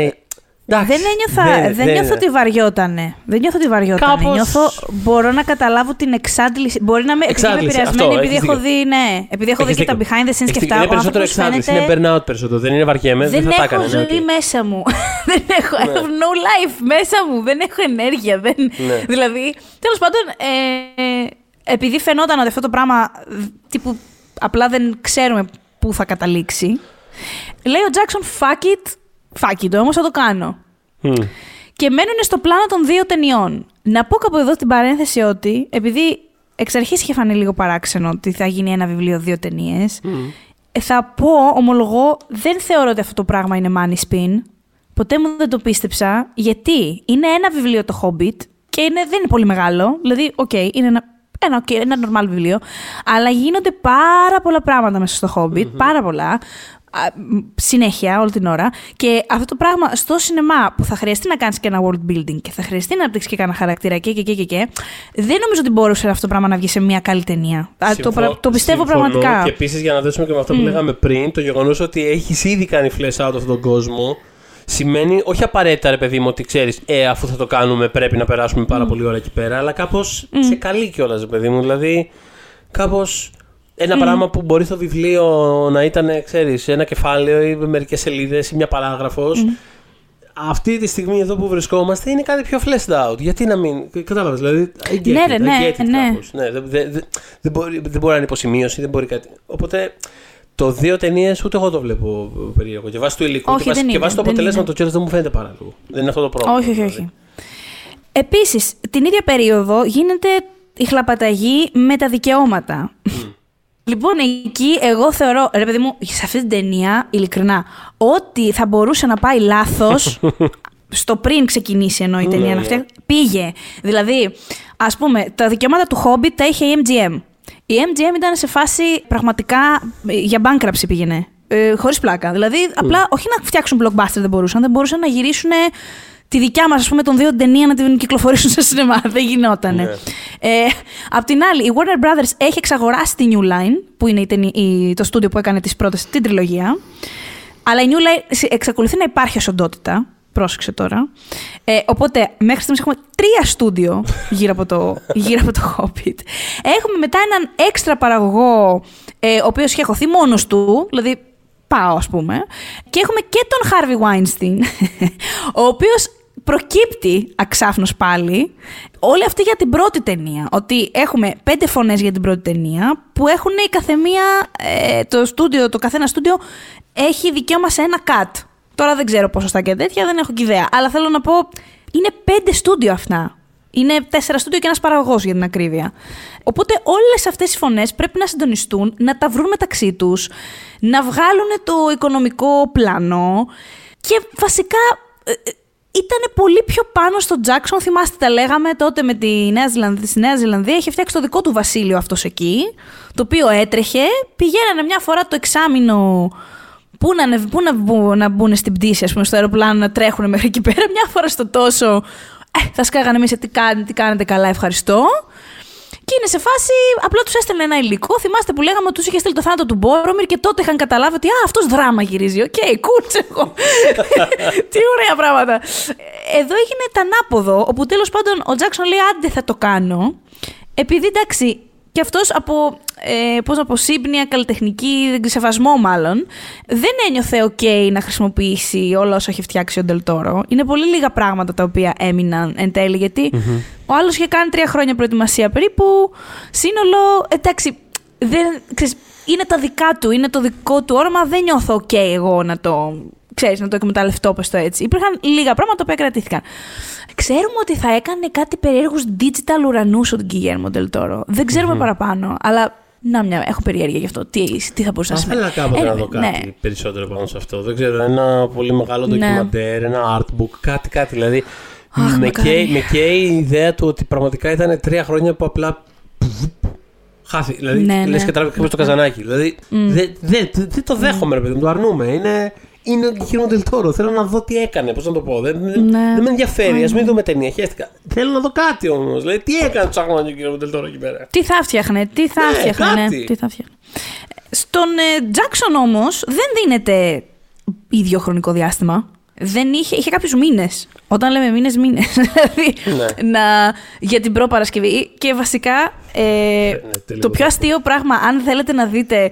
είναι δεν, ένιωθα, δεν, δεν, νιώθω ότι βαριότανε. Δεν νιώθω ότι βαριότανε. Κάπως... Νιώθω, μπορώ να καταλάβω την εξάντληση. Μπορεί να είμαι, επειδή είμαι επηρεασμένη, επειδή έχω δει, ναι, επειδή έχω δει και τα behind the scenes και αυτά. Είναι περισσότερο εξάντληση, φαίνεται... είναι burnout περισσότερο. Δεν είναι βαριέμαι, δεν, δεν θα έχω ζωή okay. μέσα μου. (laughs) δεν έχω, ναι. no life μέσα μου. Δεν έχω ενέργεια. Δεν... Ναι. Δηλαδή, τέλος πάντων, ε, επειδή φαινόταν ότι αυτό το πράγμα τύπου, απλά δεν ξέρουμε πού θα καταλήξει. Λέει ο Jackson, fuck it, Φάκι το, όμως θα το κάνω. Και μένουν στο πλάνο των δύο ταινιών. Να πω κάπου εδώ στην παρένθεση ότι, επειδή εξ αρχής είχε φανεί λίγο παράξενο ότι θα γίνει ένα βιβλίο δύο ταινίες. θα πω, ομολογώ, δεν θεωρώ ότι αυτό το πράγμα είναι money spin. Ποτέ μου δεν το πίστεψα, γιατί; Είναι ένα βιβλίο το Hobbit και είναι, δεν είναι πολύ μεγάλο. Δηλαδή, οκ, okay, είναι ένα, ένα, okay, ένα normal βιβλίο. Αλλά γίνονται πάρα πολλά πράγματα μέσα στο Hobbit, πάρα πολλά συνέχεια, όλη την ώρα. Και αυτό το πράγμα στο σινεμά που θα χρειαστεί να κάνεις και ένα world building και θα χρειαστεί να αναπτύξεις και κανένα χαρακτήρα και, και, και, και, και, δεν νομίζω ότι μπορούσε αυτό το πράγμα να βγει σε μια καλή ταινία. το, το πιστεύω συμφωνώ. πραγματικά. Και επίσης, για να δέσουμε και με αυτό που λέγαμε πριν, το γεγονός ότι έχεις ήδη κάνει flesh out αυτόν τον κόσμο. Σημαίνει όχι απαραίτητα, ρε παιδί μου, ότι ξέρεις, ε, αφού θα το κάνουμε, πρέπει να περάσουμε πάρα πολύ ώρα εκεί πέρα, αλλά κάπως σε καλή κιόλας, ρε παιδί μου. Δηλαδή, κάπως ένα πράγμα που μπορεί στο βιβλίο να ήταν, ξέρεις, ένα κεφάλαιο ή μερικές σελίδες ή μια παράγραφος. Αυτή τη στιγμή εδώ που βρισκόμαστε είναι κάτι πιο fleshed out. Γιατί να μην. Κατάλαβες, δηλαδή. ναι, ναι, ναι. ναι. ναι δεν, δεν, δεν, μπορεί, δεν μπορεί να είναι υποσημείωση, δεν μπορεί κάτι. Οπότε το δύο ταινίες ούτε εγώ το βλέπω περίεργο. Και βάσει του υλικού όχι, και βάσει, το αποτελέσμα του δεν μου φαίνεται παράλογο. Δεν είναι αυτό το πρόβλημα. Όχι, όχι, όχι. Δηλαδή. Επίσης, την ίδια περίοδο γίνεται η χλαπαταγή με τα δικαιώματα. Λοιπόν, εκεί εγώ θεωρώ, ρε παιδί μου, σε αυτή την ταινία, ειλικρινά, ό,τι θα μπορούσε να πάει λάθος. (laughs) στο πριν ξεκινήσει ενώ η ταινία ναι, αυτή, ναι. πήγε. Δηλαδή, ας πούμε, τα δικαιώματα του Hobbit τα είχε η MGM. Η MGM ήταν σε φάση πραγματικά για bankruptcy πήγαινε. Ε, Χωρίς πλάκα. Δηλαδή, απλά όχι να φτιάξουν blockbuster δεν μπορούσαν, δεν μπορούσαν να γυρίσουν τη δικιά μας, ας πούμε, τον δύο ταινία να την κυκλοφορήσουν σε σινεμά. (laughs) Δεν γινότανε. Ναι. Ε, απ' την άλλη, η Warner Brothers έχει εξαγοράσει τη New Line, που είναι η, η, το στούντιο που έκανε τις πρώτες, την τριλογία. Αλλά η New Line εξακολουθεί να υπάρχει ως οντότητα. Πρόσεξε τώρα. Ε, οπότε, μέχρι στιγμής έχουμε τρία στούντιο (laughs) γύρω από το, γύρω από το Hobbit. Έχουμε μετά έναν έξτρα παραγωγό, ε, ο οποίος έχει αχωθεί μόνος του, δηλαδή πάω ας πούμε. Και έχουμε και τον Harvey Weinstein, (laughs) ο οποίος προκύπτει αξάφνος πάλι όλη αυτή για την πρώτη ταινία. Ότι έχουμε πέντε φωνές για την πρώτη ταινία που έχουν η καθεμία, ε, το στούντιο, το καθένα στούντιο έχει δικαίωμα σε ένα cut. Τώρα δεν ξέρω πόσο στα και τέτοια, δεν έχω και ιδέα. Αλλά θέλω να πω, είναι πέντε στούντιο αυτά. Είναι τέσσερα στούντιο και ένας παραγωγός για την ακρίβεια. Οπότε όλες αυτές οι φωνές πρέπει να συντονιστούν, να τα βρουν μεταξύ τους, να βγάλουν το οικονομικό πλάνο και βασικά ε, ε, ήταν πολύ πιο πάνω στο Τζάξον. Θυμάστε, τα λέγαμε τότε με τη Νέα Ζηλανδία. Στη Νέα Ζηλανδία είχε φτιάξει το δικό του βασίλειο αυτός εκεί, το οποίο έτρεχε. Πηγαίνανε μια φορά το εξάμεινο Πού να, πού να, να μπουν στην πτήση, ας πούμε, στο αεροπλάνο να τρέχουν (laughs) μέχρι εκεί πέρα. Μια φορά στο τόσο ε, θα σκάγανε μέσα τι, κάνετε, τι κάνετε καλά, ευχαριστώ. Και είναι σε φάση, απλά τους έστελνε ένα υλικό. Θυμάστε που λέγαμε ότι τους είχε στείλει το θάνατο του Μπόρομιρ και τότε είχαν καταλάβει ότι Α, αυτός δράμα γυρίζει. OK, okay, κούρτσε εγώ. (laughs) Τι ωραία πράγματα. Εδώ έγινε το ανάποδο, όπου τέλος πάντων ο Τζάξον λέει Άντε θα το κάνω. Επειδή εντάξει, και αυτός από, ε, πώς από σύμπνοια, καλλιτεχνική, σεβασμό μάλλον, δεν ένιωθε OK να χρησιμοποιήσει όλα όσα έχει φτιάξει ο Ντελτόρο. Είναι πολύ λίγα πράγματα τα οποία έμειναν εν τέλει, ο άλλος είχε κάνει τρία χρόνια προετοιμασία περίπου. Σύνολο, εντάξει, δεν, ξέρεις, είναι τα δικά του, είναι το δικό του όραμα. Δεν νιώθω OK εγώ να το, ξέρεις, να το εκμεταλλευτώ, πες το έτσι. Υπήρχαν λίγα πράγματα που κρατήθηκαν. Ξέρουμε ότι θα έκανε κάτι περίεργους digital ουρανούς ο Γκυγέρμο Ντελτόρο. Δεν ξέρουμε παραπάνω, αλλά να μια, έχω περιέργεια γι' αυτό. Τι, τι θα μπορούσε να σημαίνει. Ήθελα κάποτε να δω κάτι ναι. περισσότερο πάνω σε αυτό. Δεν ξέρω, ένα πολύ μεγάλο ναι. ντοκιμαντέρ, ένα artbook, κάτι, κάτι. Δηλαδή, Αχ, με, καίει, με καίει η ιδέα του ότι πραγματικά ήταν τρία χρόνια που απλά χάθη. Δηλαδή, ναι, λες ναι. και τράβηξε το καζανάκι. Δηλαδή, mm. δεν δε, δε, δε το δέχομαι, ρε παιδί μου, το αρνούμε. Είναι είναι ο Guillermo del Θέλω να δω τι έκανε, πώς να το πω. Δεν, ναι. δεν με ενδιαφέρει, ας μην δούμε ταινία. Χαίστηκα. Θέλω να δω κάτι όμως. Δηλαδή, τι έκανε το ο Guillermo del εκεί πέρα; Τι θα φτιάχνε, τι θα ναι, φτιάχνε. Τι θα φτιάχνε. Στον Τζάξον ε, όμως δεν δίνεται ίδιο χρονικό διάστημα. Δεν είχε, είχε κάποιους μήνες. Όταν λέμε μήνες, μήνες. (laughs) δηλαδή ναι. να, για την προπαρασκευή. Και βασικά ε, ναι, το πιο αστείο πράγμα, αν θέλετε να δείτε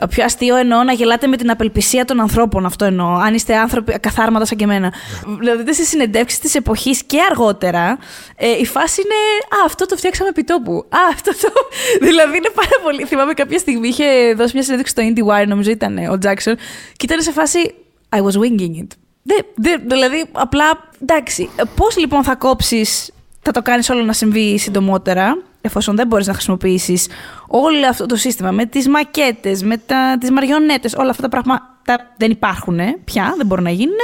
το πιο αστείο εννοώ να γελάτε με την απελπισία των ανθρώπων. Αυτό εννοώ. Αν είστε άνθρωποι καθάρματα σαν και εμένα. δηλαδή, σε συνεντεύξεις της εποχής και αργότερα, ε, η φάση είναι. Α, αυτό το φτιάξαμε επί τόπου. Α, αυτό το. (laughs) δηλαδή είναι πάρα πολύ. Θυμάμαι κάποια στιγμή είχε δώσει μια συνέντευξη στο IndieWire, νομίζω ήταν ο Jackson, και ήταν σε φάση. I was winging it. Δε, δε, δηλαδή, απλά. Εντάξει. Πώς λοιπόν θα κόψεις θα το κάνεις όλο να συμβεί συντομότερα, εφόσον δεν μπορείς να χρησιμοποιήσεις όλο αυτό το σύστημα με τις μακέτες, με τα, τις μαριονέτες, όλα αυτά τα πράγματα δεν υπάρχουν πια, δεν μπορούν να γίνουν.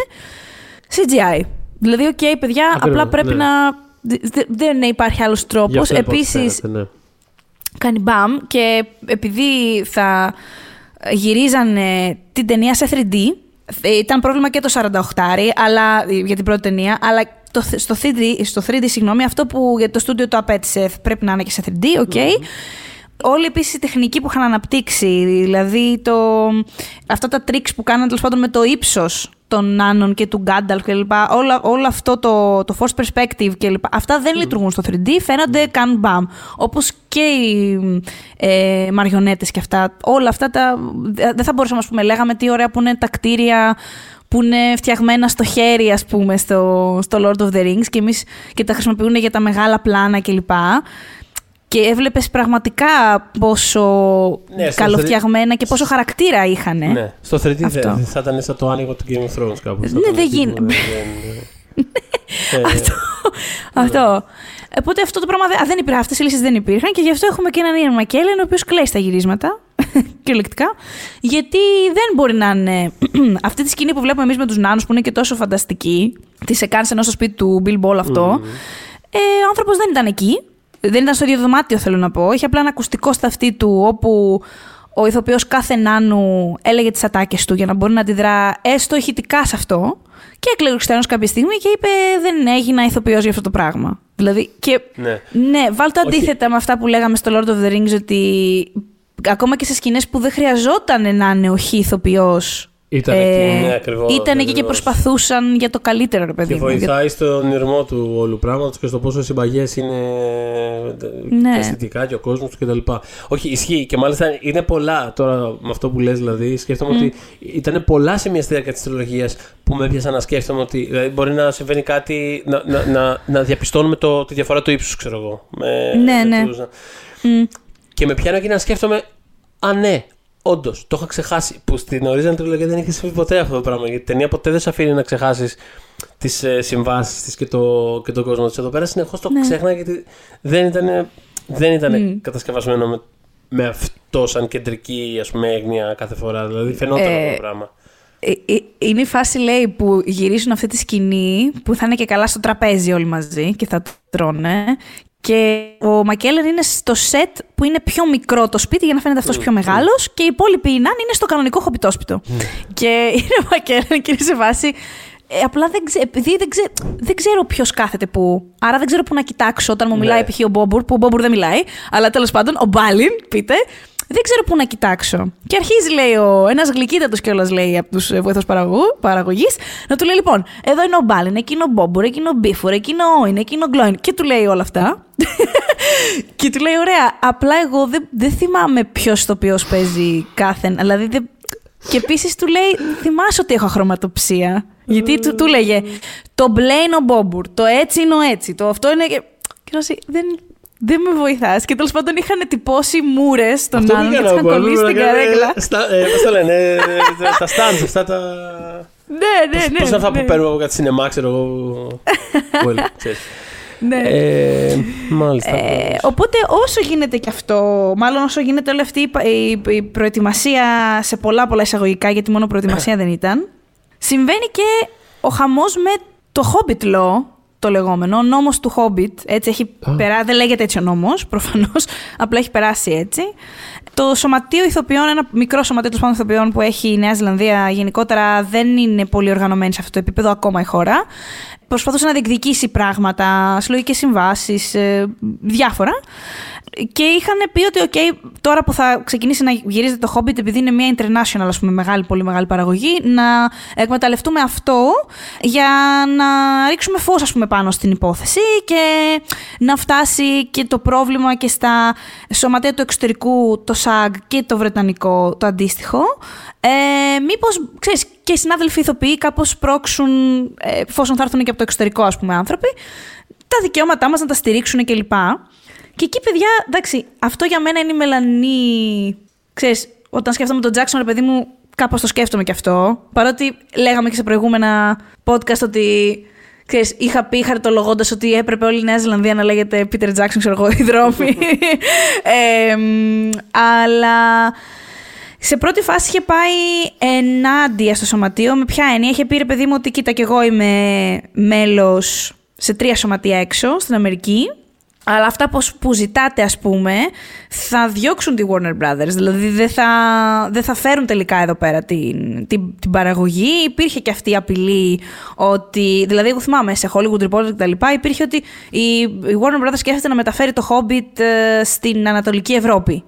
CGI. Δηλαδή, OK, okay, παιδιά, Ακριβώς, απλά πρέπει ναι. να. δε- Δεν υπάρχει άλλος Γι' τρόπος. αυτό λοιπόν Επίσης, φαίνεται, ναι. κάνει μπαμ και επειδή θα γυρίζανε την ταινία σε 3D, ε, ήταν πρόβλημα και το 48 αλλά, ε, για την πρώτη ταινία, αλλά το, θ- στο 3D, στο 3D συγγνώμη, αυτό που για το στούντιο το απαίτησε πρέπει να είναι και σε 3D, οκ. Όλη επίσης η τεχνική που είχαν αναπτύξει, δηλαδή το, αυτά τα tricks που κάναν τέλος πάντων με το ύψος των Νάνων και του Γκάνταλφ κλπ. Όλα, όλο αυτό το, το force perspective κλπ. Αυτά δεν λειτουργούν στο 3D, φαίνονται καν μπαμ. Όπως και οι ε, μαριονέτες και αυτά. Όλα αυτά τα. Δεν θα μπορούσαμε, ας πούμε, λέγαμε τι ωραία που είναι τα κτίρια που είναι φτιαγμένα στο χέρι, ας πούμε, στο, στο Lord of the Rings και, εμείς, και τα χρησιμοποιούν για τα μεγάλα πλάνα κλπ. Και έβλεπες πραγματικά πόσο Ναι, στο καλοφτιαγμένα και πόσο χαρακτήρα είχαν. Ναι. Στο 3D δεν Αυτό. θα ήταν σαν το άνοιγμα του Game of Thrones κάπου. Θα Ναι, ήταν δεν εκεί γίνει- που δεν- Ε, (laughs) Αυτό. Οπότε αυτό το πράγμα δεν, α, δεν υπήρχε. Αυτές οι λύσεις δεν υπήρχαν και γι' αυτό έχουμε και έναν Ιαν Μακέλεν ο οποίος κλαίει στα γυρίσματα. (laughs) κυριολεκτικά. Γιατί δεν μπορεί να είναι. (clears throat) αυτή τη σκηνή που βλέπουμε εμείς με τους νάνους που είναι και τόσο φανταστική. Τη εκάνσε ενώ στο σπίτι του Bill Ball αυτό. Ε, ο άνθρωπος δεν ήταν εκεί. Δεν ήταν στο ίδιο δωμάτιο, θέλω να πω. Είχε απλά ένα ακουστικό στα αυτή του όπου ο ηθοποιός κάθε νάνου έλεγε τις ατάκες του για να μπορεί να αντιδρά έστω ηχητικά σε αυτό. Και έκλαιγε ο Χριστιανός κάποια στιγμή και είπε: Δεν έγινα ηθοποιός για αυτό το πράγμα. Δηλαδή. Και Ναι. ναι, βάλτε Όχι. αντίθετα με αυτά που λέγαμε στο Lord of the Rings ότι ακόμα και σε σκηνές που δεν χρειαζόταν να είναι ο χ ηθοποιός Ήταν εκεί, ναι, ακριβώς, ήταν εκεί και ακριβώς. προσπαθούσαν για το καλύτερο, ρε παιδί Και μου. Για- βοηθάει στον ήρμό του όλου πράγματος και στο πόσο συμπαγές είναι Ναι. τα αισθητικά και ο κόσμος του κτλ. Όχι, ισχύει και μάλιστα είναι πολλά τώρα με αυτό που λες δηλαδή. Σκέφτομαι ότι ήταν πολλά σημεία στη διάρκεια της τριλογίας που με έπιασαν να σκέφτομαι ότι δηλαδή, μπορεί να συμβαίνει κάτι, να, να, να, να διαπιστώνουμε το, τη διαφορά του ύψους, ξέρω εγώ. Με, Ναι, με ναι. τους- Μμ. Και με πιάνω και να σκέφτομαι, Α, ναι, όντως, το είχα ξεχάσει. Που στην original τριλογία δεν είχες συμβεί ποτέ αυτό το πράγμα. Γιατί η ταινία ποτέ δεν σε αφήνει να ξεχάσεις τις ε, συμβάσεις της και, το, και τον κόσμο της. Εδώ πέρα συνεχώς το Ναι. ξέχνα γιατί δεν ήταν, δεν ήταν Μμ. κατασκευασμένο με, με αυτό σαν κεντρική ας πούμε, έγνοια κάθε φορά. Δηλαδή φαινόταν Ε, αυτό το πράγμα. Ε, ε, Είναι η φάση, λέει, που γυρίζουν αυτή τη σκηνή που θα είναι και καλά στο τραπέζι όλοι μαζί και θα τρώνε. Και ο Μακέλερ είναι στο σετ που είναι πιο μικρό το σπίτι για να φαίνεται αυτός πιο μεγάλος και οι υπόλοιποι οι νάνοι είναι στο κανονικό χοπιτόσπιτο. και είναι ο Μακέλερ και είναι σε βάση. Ε, απλά δεν, ξέ, επειδή δεν, ξέ, δεν ξέρω ποιος κάθεται πού. Άρα δεν ξέρω πού να κοιτάξω όταν μου Ναι. μιλάει π.χ. ο Μπόμπουρ, που ο Μπόμπουρ δεν μιλάει. Αλλά τέλος πάντων, ο Μπάλιν, πείτε, δεν ξέρω πού να κοιτάξω. Και αρχίζει, λέει, ο, ένας γλυκύτατος κιόλας, λέει, από τους βοηθούς παραγωγής, να του λέει: Λοιπόν, εδώ είναι ο Μπάλιν, εκεί είναι ο Μπόμπουρ, εκεί είναι ο Μπίφορ, εκεί είναι ο Όιν, εκεί είναι ο Γκλόιν. Και του λέει όλα αυτά. (laughs) και του λέει: Ωραία, απλά εγώ δεν, δεν θυμάμαι ποιος ηθοποιό παίζει κάθε. Δηλαδή, δεν... Και επίσης του λέει: Θυμάσαι ότι έχω χρωματοψία. Γιατί του, του λέγε: Το μπλε είναι ο Μπόμπουρ, το έτσι είναι ο έτσι, το αυτό είναι. Και, και να σου- δεν, δεν με βοηθάς. Και τέλος πάντων είχαν τυπώσει μούρες στον Αυτό άλλον και πήγα του να είχαν πω, κολλήσει έπρεπε την να κάνω, καρέκλα. ε, στα- ε, Πώς το λένε, ε, ε, τα stands, αυτά τα... Ναι, ναι, ναι. Πώς είναι αυτά ναι. που παίρνουμε από κάτι σινεμά, ξέρω εγώ. (laughs) Well, ξέρεις. Ναι. Ε, Μάλιστα. Ε, οπότε όσο γίνεται και αυτό, μάλλον όσο γίνεται όλη αυτή η, πα- η, η προετοιμασία σε πολλά πολλά εισαγωγικά, γιατί μόνο προετοιμασία δεν ήταν, συμβαίνει και ο χαμός με το Hobbit Law, το λεγόμενο, ο νόμος του Hobbit, έτσι έχει Α. περάσει, δεν λέγεται έτσι ο νόμος, προφανώς, (laughs) απλά έχει περάσει έτσι. Το σωματείο ηθοποιών, ένα μικρό σωματείο τέλος πάντων ηθοποιών που έχει η Νέα Ζηλανδία γενικότερα δεν είναι πολύ οργανωμένη σε αυτό το επίπεδο ακόμα η χώρα. Προσπαθούσε να διεκδικήσει πράγματα, συλλογικές συμβάσεις, διάφορα. Και είχαν πει ότι, OK, τώρα που θα ξεκινήσει να γυρίζεται το Hobbit, επειδή είναι μια international, ας πούμε, μεγάλη, πολύ μεγάλη παραγωγή, να εκμεταλλευτούμε αυτό για να ρίξουμε φως, ας πούμε, πάνω στην υπόθεση και να φτάσει και το πρόβλημα και στα σωματεία του εξωτερικού, το SAG και το βρετανικό, το αντίστοιχο. Ε, μήπως, ξέρεις, και οι συνάδελφοι ηθοποιοί κάπως πρόξουν, ε, εφόσον θα έρθουν και από το εξωτερικό, ας πούμε, άνθρωποι, τα δικαιώματά μας να τα στηρίξουν κλπ. Και εκεί, παιδιά, εντάξει, αυτό για μένα είναι η μελανή. Ξέρεις, όταν σκέφτομαι τον Τζάξον, ρε παιδί μου, κάπως το σκέφτομαι κι αυτό. Παρότι λέγαμε και σε προηγούμενα podcast ότι. Ξέρεις, είχα πει χαρτολογώντα ότι έπρεπε όλη η Νέα Ζηλανδία να λέγεται Peter Jackson, ξέρω εγώ, οι δρόμοι. (laughs) Ε, μ, αλλά σε πρώτη φάση είχε πάει ενάντια στο σωματείο. Με ποια έννοια, είχε πει ρε παιδί μου ότι κοίτα και εγώ είμαι μέλος σε τρία σωματεία έξω στην Αμερική. Αλλά αυτά πως- που ζητάτε, ας πούμε, θα διώξουν τη Warner Brothers. Δηλαδή δεν θα, δεν θα φέρουν τελικά εδώ πέρα την, την, την παραγωγή. Υπήρχε και αυτή η απειλή ότι. Δηλαδή, εγώ θυμάμαι σε Hollywood Reporter και τα λοιπά, υπήρχε ότι η, η Warner Brothers σκέφτεται να μεταφέρει το Hobbit ε, στην Ανατολική Ευρώπη.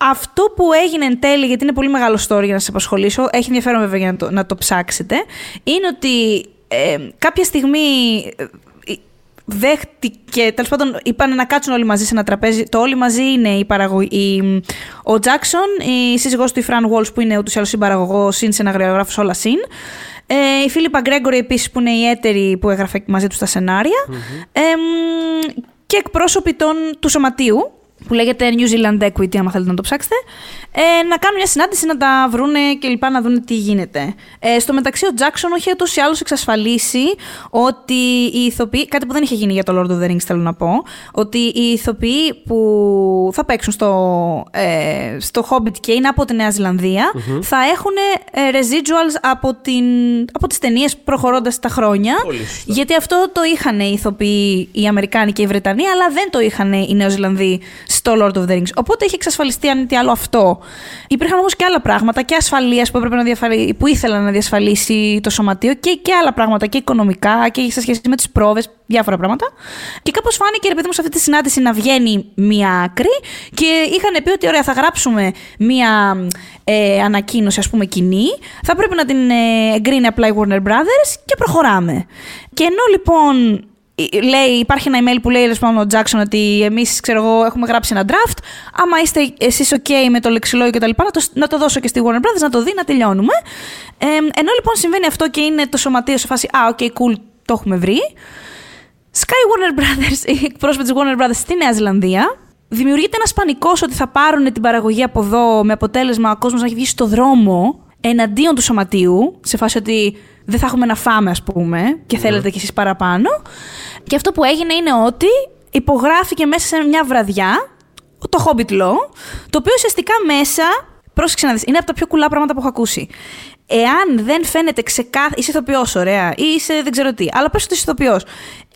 Αυτό που έγινε εν τέλει, γιατί είναι πολύ μεγάλο story για να σας απασχολήσω, έχει ενδιαφέρον βέβαια για να το, να το ψάξετε, είναι ότι ε, κάποια στιγμή ε, δέχτηκε, τέλος πάντων είπαν να κάτσουν όλοι μαζί σε ένα τραπέζι. Το όλοι μαζί είναι η παραγωγή. Ο Τζάξον, η σύζυγός του η Φραν Walsh που είναι ούτως ή άλλως συμπαραγωγός, συν σεναγριογράφος όλα συν. Ε, η Φίλιππα Γκρέγκορη επίσης που είναι η έτερη που έγραφε μαζί του στα σενάρια. Ε, μ, και εκπρόσωποι των, του σωματείου που λέγεται New Zealand Equity, άμα θέλετε να το ψάξετε, ε, να κάνουν μια συνάντηση, να τα βρούνε και λοιπά, να δουν τι γίνεται. Ε, στο μεταξύ, ο Τζάξον είχε ούτως ή άλλως εξασφαλίσει ότι οι ηθοποιοί. Κάτι που δεν είχε γίνει για το Lord of the Rings, θέλω να πω. Ότι οι ηθοποιοί που θα παίξουν στο, ε, στο Hobbit και είναι από τη Νέα Ζηλανδία θα έχουν ε, residuals από, την, από τις ταινίες προχωρώντας τα χρόνια. Πολύ σωστά. Γιατί αυτό το είχαν οι ηθοποιοί οι Αμερικάνοι και οι Βρετανοί, αλλά δεν το είχαν οι Νεοζηλανδοί στο Lord of the Rings. Οπότε είχε εξασφαλιστεί, αν μη τι άλλο, αυτό. Υπήρχαν όμως και άλλα πράγματα και ασφαλείας που, έπρεπε να διαφαλι... που ήθελαν να διασφαλίσει το σωματείο και, και άλλα πράγματα και οικονομικά και σε σχέση με τις πρόβες, διάφορα πράγματα. Και κάπως φάνηκε, ρε παιδί μου, σε αυτή τη συνάντηση να βγαίνει μία άκρη και είχαν πει ότι, ωραία, θα γράψουμε μία ε, ανακοίνωση, ας πούμε, κοινή. Θα πρέπει να την ε, εγκρίνει απλά η Warner Brothers και προχωράμε. Και ενώ λοιπόν ε, λέει, υπάρχει ένα email που λέει λοιπόν, ο Jackson ότι εμείς έχουμε γράψει ένα draft. Άμα είστε εσείς OK με το λεξιλόγιο κτλ., να το, να το δώσω και στη Warner Brothers να το δει, να τελειώνουμε. Ε, ενώ λοιπόν συμβαίνει αυτό και είναι το σωματείο σε φάση Α, OK, cool, το έχουμε βρει. Sky Warner Brothers, (laughs) οι εκπρόσωποι της Warner Brothers στη Νέα Ζηλανδία. Δημιουργείται ένας πανικός ότι θα πάρουν την παραγωγή από εδώ με αποτέλεσμα ο κόσμος να έχει βγει στο δρόμο εναντίον του σωματείου, σε φάση ότι δεν θα έχουμε να φάμε, ας πούμε, και θέλετε κι εσείς παραπάνω. Και αυτό που έγινε είναι ότι υπογράφηκε μέσα σε μια βραδιά το Hobbit Law, το οποίο ουσιαστικά μέσα. Πρόσεξε να δεις, είναι από τα πιο κουλά πράγματα που έχω ακούσει. Εάν δεν φαίνεται ξεκάθαρα. Είσαι ηθοποιός, ωραία, ή είσαι δεν ξέρω τι, αλλά πες ότι είσαι ηθοποιός.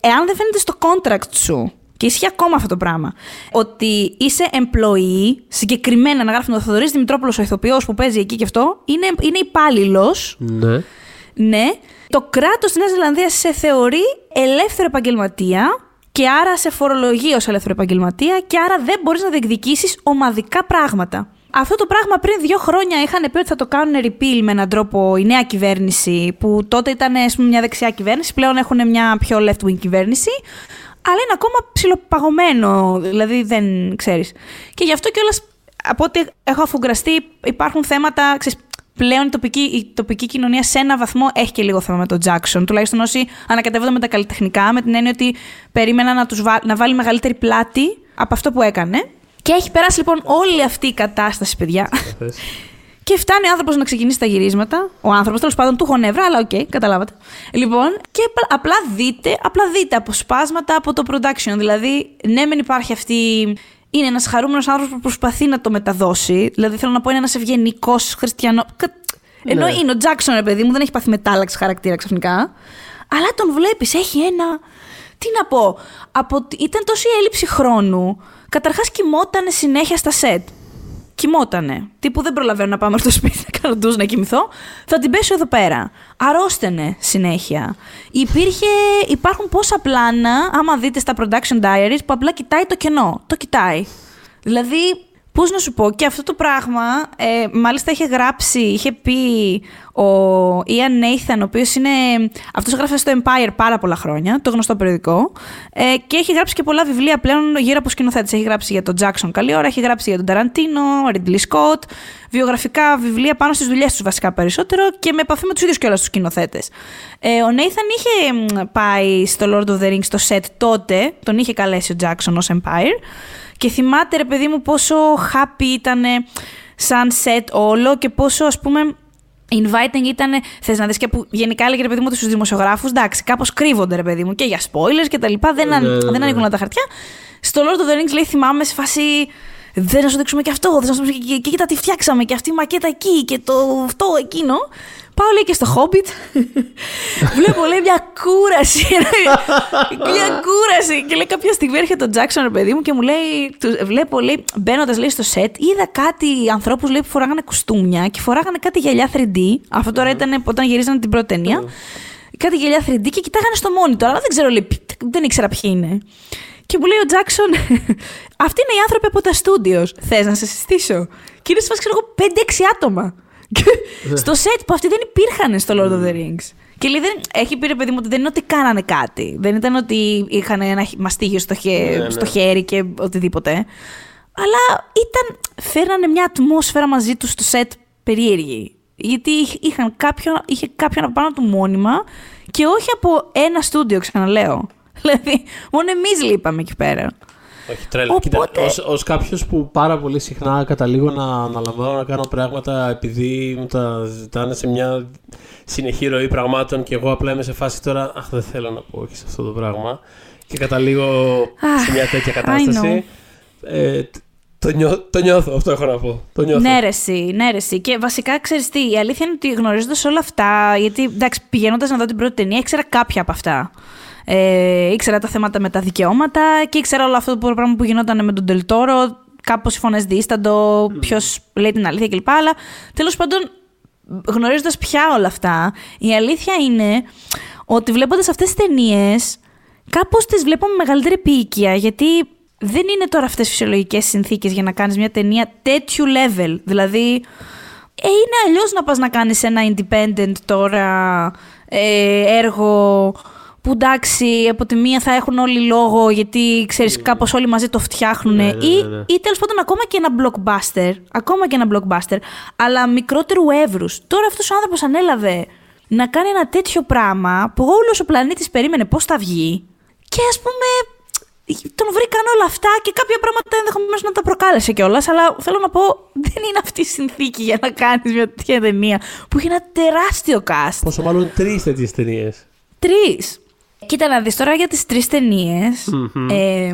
Εάν δεν φαίνεται στο contract σου και ισχύει ακόμα αυτό το πράγμα. Ότι είσαι employee, συγκεκριμένα να γράφει ο Θοδωρής Δημητρόπουλος, ο ηθοποιός που παίζει εκεί και αυτό, είναι, είναι υπάλληλος. Ναι. Ναι. Το κράτος της Νέας Ζηλανδίας σε θεωρεί ελεύθερο επαγγελματία και άρα σε φορολογεί ως ελεύθερο επαγγελματία και άρα δεν μπορείς να διεκδικήσεις ομαδικά πράγματα. Αυτό το πράγμα πριν δύο χρόνια είχαν πει ότι θα το κάνουν repeal με έναν τρόπο η νέα κυβέρνηση, που τότε ήταν ας πούμε, μια δεξιά κυβέρνηση, πλέον έχουν μια πιο left-wing κυβέρνηση, αλλά είναι ακόμα ψιλοπαγωμένο, δηλαδή δεν ξέρεις. Και γι' αυτό κιόλας, από ό,τι έχω αφουγκραστεί, υπάρχουν θέματα, ξέρεις, πλέον η τοπική, η τοπική κοινωνία σε ένα βαθμό έχει και λίγο θέμα με τον Jackson. Τουλάχιστον όσοι ανακατεύονται με τα καλλιτεχνικά, με την έννοια ότι περίμεναν να, τους βά- να βάλει μεγαλύτερη πλάτη από αυτό που έκανε. Και έχει περάσει λοιπόν όλη αυτή η κατάσταση, παιδιά. Θες. (laughs) Και φτάνει ο άνθρωπος να ξεκινήσει τα γυρίσματα. Ο άνθρωπος, τέλος πάντων, του έχω νεύρα, αλλά οκ, καταλάβατε. Λοιπόν, και απ- απλά δείτε, απλά δείτε αποσπάσματα από το production. Δηλαδή, ναι, μεν υπάρχει αυτή. Είναι ένας χαρούμενος άνθρωπος που προσπαθεί να το μεταδώσει. Δηλαδή, θέλω να πω, είναι ένας ευγενικός χριστιανός. κα- Ενώ Ναι. είναι ο Τζάξον, ρε παιδί μου, δεν έχει πάθει μετάλλαξη χαρακτήρα ξαφνικά. Αλλά τον βλέπεις, έχει ένα. Τι να πω. Από... Ήταν τόση έλλειψη χρόνου. Καταρχάς κοιμότανε συνέχεια στα σετ κοιμότανε. Τύπου δεν προλαβαίνω να πάμε στο σπίτι να κάνω ντουζ να κοιμηθώ. Θα την πέσω εδώ πέρα. Αρρώστενε συνέχεια. Υπήρχε, υπάρχουν πόσα πλάνα, άμα δείτε στα production diaries, που απλά κοιτάει το κενό. Το κοιτάει. Δηλαδή, πώς να σου πω, και αυτό το πράγμα, ε, μάλιστα είχε γράψει, είχε πει ο Ian Nathan, ο οποίος είναι, αυτός γράφει στο Empire πάρα πολλά χρόνια, το γνωστό περιοδικό, ε, και έχει γράψει και πολλά βιβλία πλέον γύρω από σκηνοθέτες. Έχει γράψει για τον Jackson καλή ώρα, έχει γράψει για τον Ταραντίνο, Ridley Scott, βιογραφικά βιβλία πάνω στις δουλειές τους βασικά περισσότερο και με επαφή με τους ίδιους κιόλας τους σκηνοθέτες. Ε, ο Nathan είχε μ, πάει στο Lord of the Rings στο set τότε, τον είχε καλέσει ο Jackson ως Empire, και θυμάται ρε παιδί μου πόσο happy ήταν σαν set όλο και πόσο ας πούμε inviting ήταν, θες να δεις και που γενικά έλεγε ρε παιδί μου ότι στους δημοσιογράφους, εντάξει, κάπως κρύβονται ρε παιδί μου και για spoilers και τα λοιπά. Δεν, αν, Ναι, ναι, δεν ναι. ανοίγουν όλα τα χαρτιά. Στο Lord of the Rings λέει, θυμάμαι σε φάση. Δεν να σου δείξουμε και αυτό, δεν να σου δείξουμε και, και, κοίτα τι φτιάξαμε και αυτή η μακέτα εκεί και το αυτό εκείνο. Πάω λέει και στο Hobbit. (laughs) Βλέπω λέει μια κούραση. μια κούραση. Και λέει κάποια στιγμή έρχεται ο Τζάξον, ρε παιδί μου, και μου λέει. Του, βλέπω, λέει, μπαίνοντας λέει στο σετ, είδα κάτι ανθρώπους λέει που φοράγανε κουστούμια και φοράγανε κάτι γυαλιά 3D. Αυτό τώρα ήταν όταν γυρίζανε την πρώτη ταινία. Κάτι γυαλιά 3D και κοιτάγανε στο monitor. Αλλά δεν ξέρω, λέει, ποι- δεν ήξερα ποιοι είναι. Και μου λέει ο Τζάξον, (laughs) αυτοί είναι οι άνθρωποι από τα studios. Θες να σε συστήσω; Και είναι σε φάση, ξέρω εγώ, 5-6 άτομα. Και (laughs) στο σετ που αυτοί δεν υπήρχαν στο Lord of the Rings. Και λέει, δεν, έχει πει ρε παιδί μου ότι δεν είναι ότι κάνανε κάτι. Δεν ήταν ότι είχαν ένα χ- μαστίγιο στο, χε- Ναι, ναι. στο χέρι και οτιδήποτε. Αλλά ήταν, φέρανε μια ατμόσφαιρα μαζί τους στο σετ περίεργη. Γιατί είχ- είχαν κάποιον, είχε κάποιον από πάνω του μόνιμα και όχι από ένα στούντιο, ξαναλέω. (laughs) Δηλαδή, μόνο εμείς λείπαμε εκεί πέρα. Όχι, τρέλα. Κοίτα, Οπότε- ως, ως κάποιος που πάρα πολύ συχνά καταλήγω να αναλαμβάνω να κάνω πράγματα επειδή μου τα ζητάνε σε μια συνεχή ροή πραγμάτων και εγώ απλά είμαι σε φάση τώρα, αχ δεν θέλω να πω όχι σε αυτό το πράγμα και καταλήγω Αχ, σε μια τέτοια I κατάσταση. Ε, τ- το, νιώ, το νιώθω, αυτό έχω να πω. Το νιώθω. Ναι, ρε, εσύ, ναι, ρε, εσύ. Και βασικά ξέρεις τι, η αλήθεια είναι ότι γνωρίζοντας όλα αυτά, γιατί εντάξει, πηγαίνοντας να δω την πρώτη ταινία, ήξερα κάποια από αυτά. Ε, ήξερα τα θέματα με τα δικαιώματα και ήξερα όλο αυτό το πράγμα που γινόταν με τον Τελτόρο. Κάπως οι φωνές δίσταντο, ποιος λέει την αλήθεια κλπ. Αλλά τέλος πάντων, γνωρίζοντας πια όλα αυτά, η αλήθεια είναι ότι βλέποντας αυτές τις ταινίες, κάπως τις βλέπω με μεγαλύτερη επίοικια. Γιατί δεν είναι τώρα αυτές φυσιολογικές συνθήκες για να κάνεις μια ταινία τέτοιου level. Δηλαδή, ε, είναι αλλιώς να πας να κάνεις ένα independent τώρα ε, έργο που εντάξει, από τη μία θα έχουν όλοι λόγο γιατί ξέρεις κάπως όλοι μαζί το φτιάχνουν Ναι, ναι, ή, ναι, ναι. ή τέλος πάντων ακόμα και ένα blockbuster, ακόμα και ένα blockbuster, αλλά μικρότερου εύρους. Τώρα αυτός ο άνθρωπος ανέλαβε να κάνει ένα τέτοιο πράγμα που όλος ο πλανήτης περίμενε πώς θα βγει και ας πούμε τον βρήκαν όλα αυτά και κάποια πράγματα ενδεχομένως να τα προκάλεσε κιόλας. Αλλά θέλω να πω, (laughs) δεν είναι αυτή η συνθήκη για να κάνεις μια τέτοια ταινία που έχει ένα τεράστιο cast. Πόσο μάλλον τρεις τέτοιες ταινίες. Τρεις. Κοίτα να δεις τώρα για τις τρεις ταινίες, ε,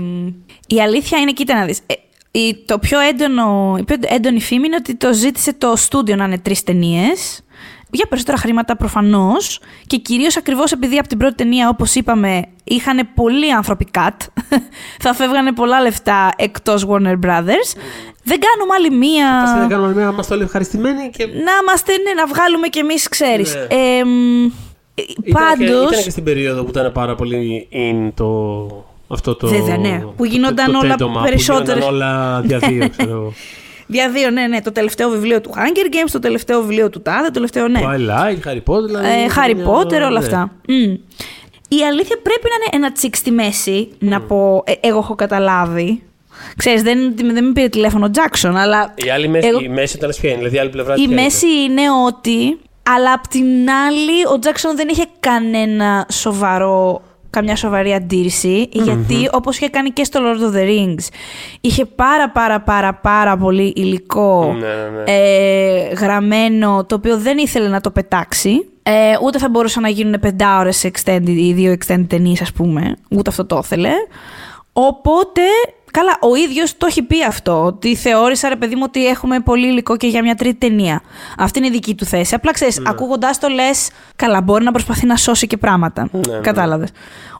η αλήθεια είναι, κοίτα να δεις, ε, η, το πιο έντονο, η πιο έντονη φήμη είναι ότι το ζήτησε το στούντιο να είναι τρεις ταινίες, για περισσότερα χρήματα προφανώς και κυρίως ακριβώς επειδή από την πρώτη ταινία όπως είπαμε είχαν πολλοί άνθρωποι cut, (laughs) θα φεύγανε πολλά λεφτά εκτός Warner Brothers, δεν κάνουμε άλλη μία... Α δεν κάνουμε μια, είμαστε όλοι ευχαριστημένοι και. Να είμαστε, ναι, να βγάλουμε κι εμείς, ξέρεις. Ναι. Ε, μ, Ήταν και, πάντως... ήταν και στην περίοδο που ήταν πάρα πολύ in το. Αυτό το. Βέβαια, ναι. Που γινόταν το, το όλα τέντομα, περισσότερες- Που γινόταν όλα διαδύο, (laughs) ξέρω εγώ. Δια δύο, ναι, ναι. Το τελευταίο βιβλίο του Hunger Games, το τελευταίο βιβλίο του Τάδε, το τελευταίο, ναι. Twilight, Harry Potter, δηλαδή. Ε, ήταν Harry μια- Potter, όλα ναι. αυτά. Μμ. Η αλήθεια πρέπει να είναι ένα τσικ στη μέση, να πω, ε, εγώ έχω καταλάβει. Ξέρεις, δεν, δεν με πήρε τηλέφωνο ο Jackson, αλλά Η, άλλη μέση, Εγώ- η μέση ήταν ποια είναι, δηλαδή η άλλη πλευρά η ποια είναι; μέση είναι ότι, αλλά απ' την άλλη ο Jackson δεν είχε κανένα σοβαρό, καμιά σοβαρή αντίρρηση, γιατί όπως είχε κάνει και στο Lord of the Rings, είχε πάρα πάρα πάρα πάρα πολύ υλικό Ναι, ναι, ναι. ε, γραμμένο, το οποίο δεν ήθελε να το πετάξει. Ε, ούτε θα μπορούσαν να γίνουν πεντάωρες extended ή δύο extended ταινίες, ας πούμε. Ούτε αυτό το ήθελε. Οπότε, καλά, ο ίδιος το έχει πει αυτό, ότι θεώρησα, ρε παιδί μου, ότι έχουμε πολύ υλικό και για μια τρίτη ταινία. Αυτή είναι η δική του θέση. Απλά ξέρεις, ακούγοντάς το λες, καλά, μπορεί να προσπαθεί να σώσει και πράγματα. Ναι, ναι. Κατάλαβες.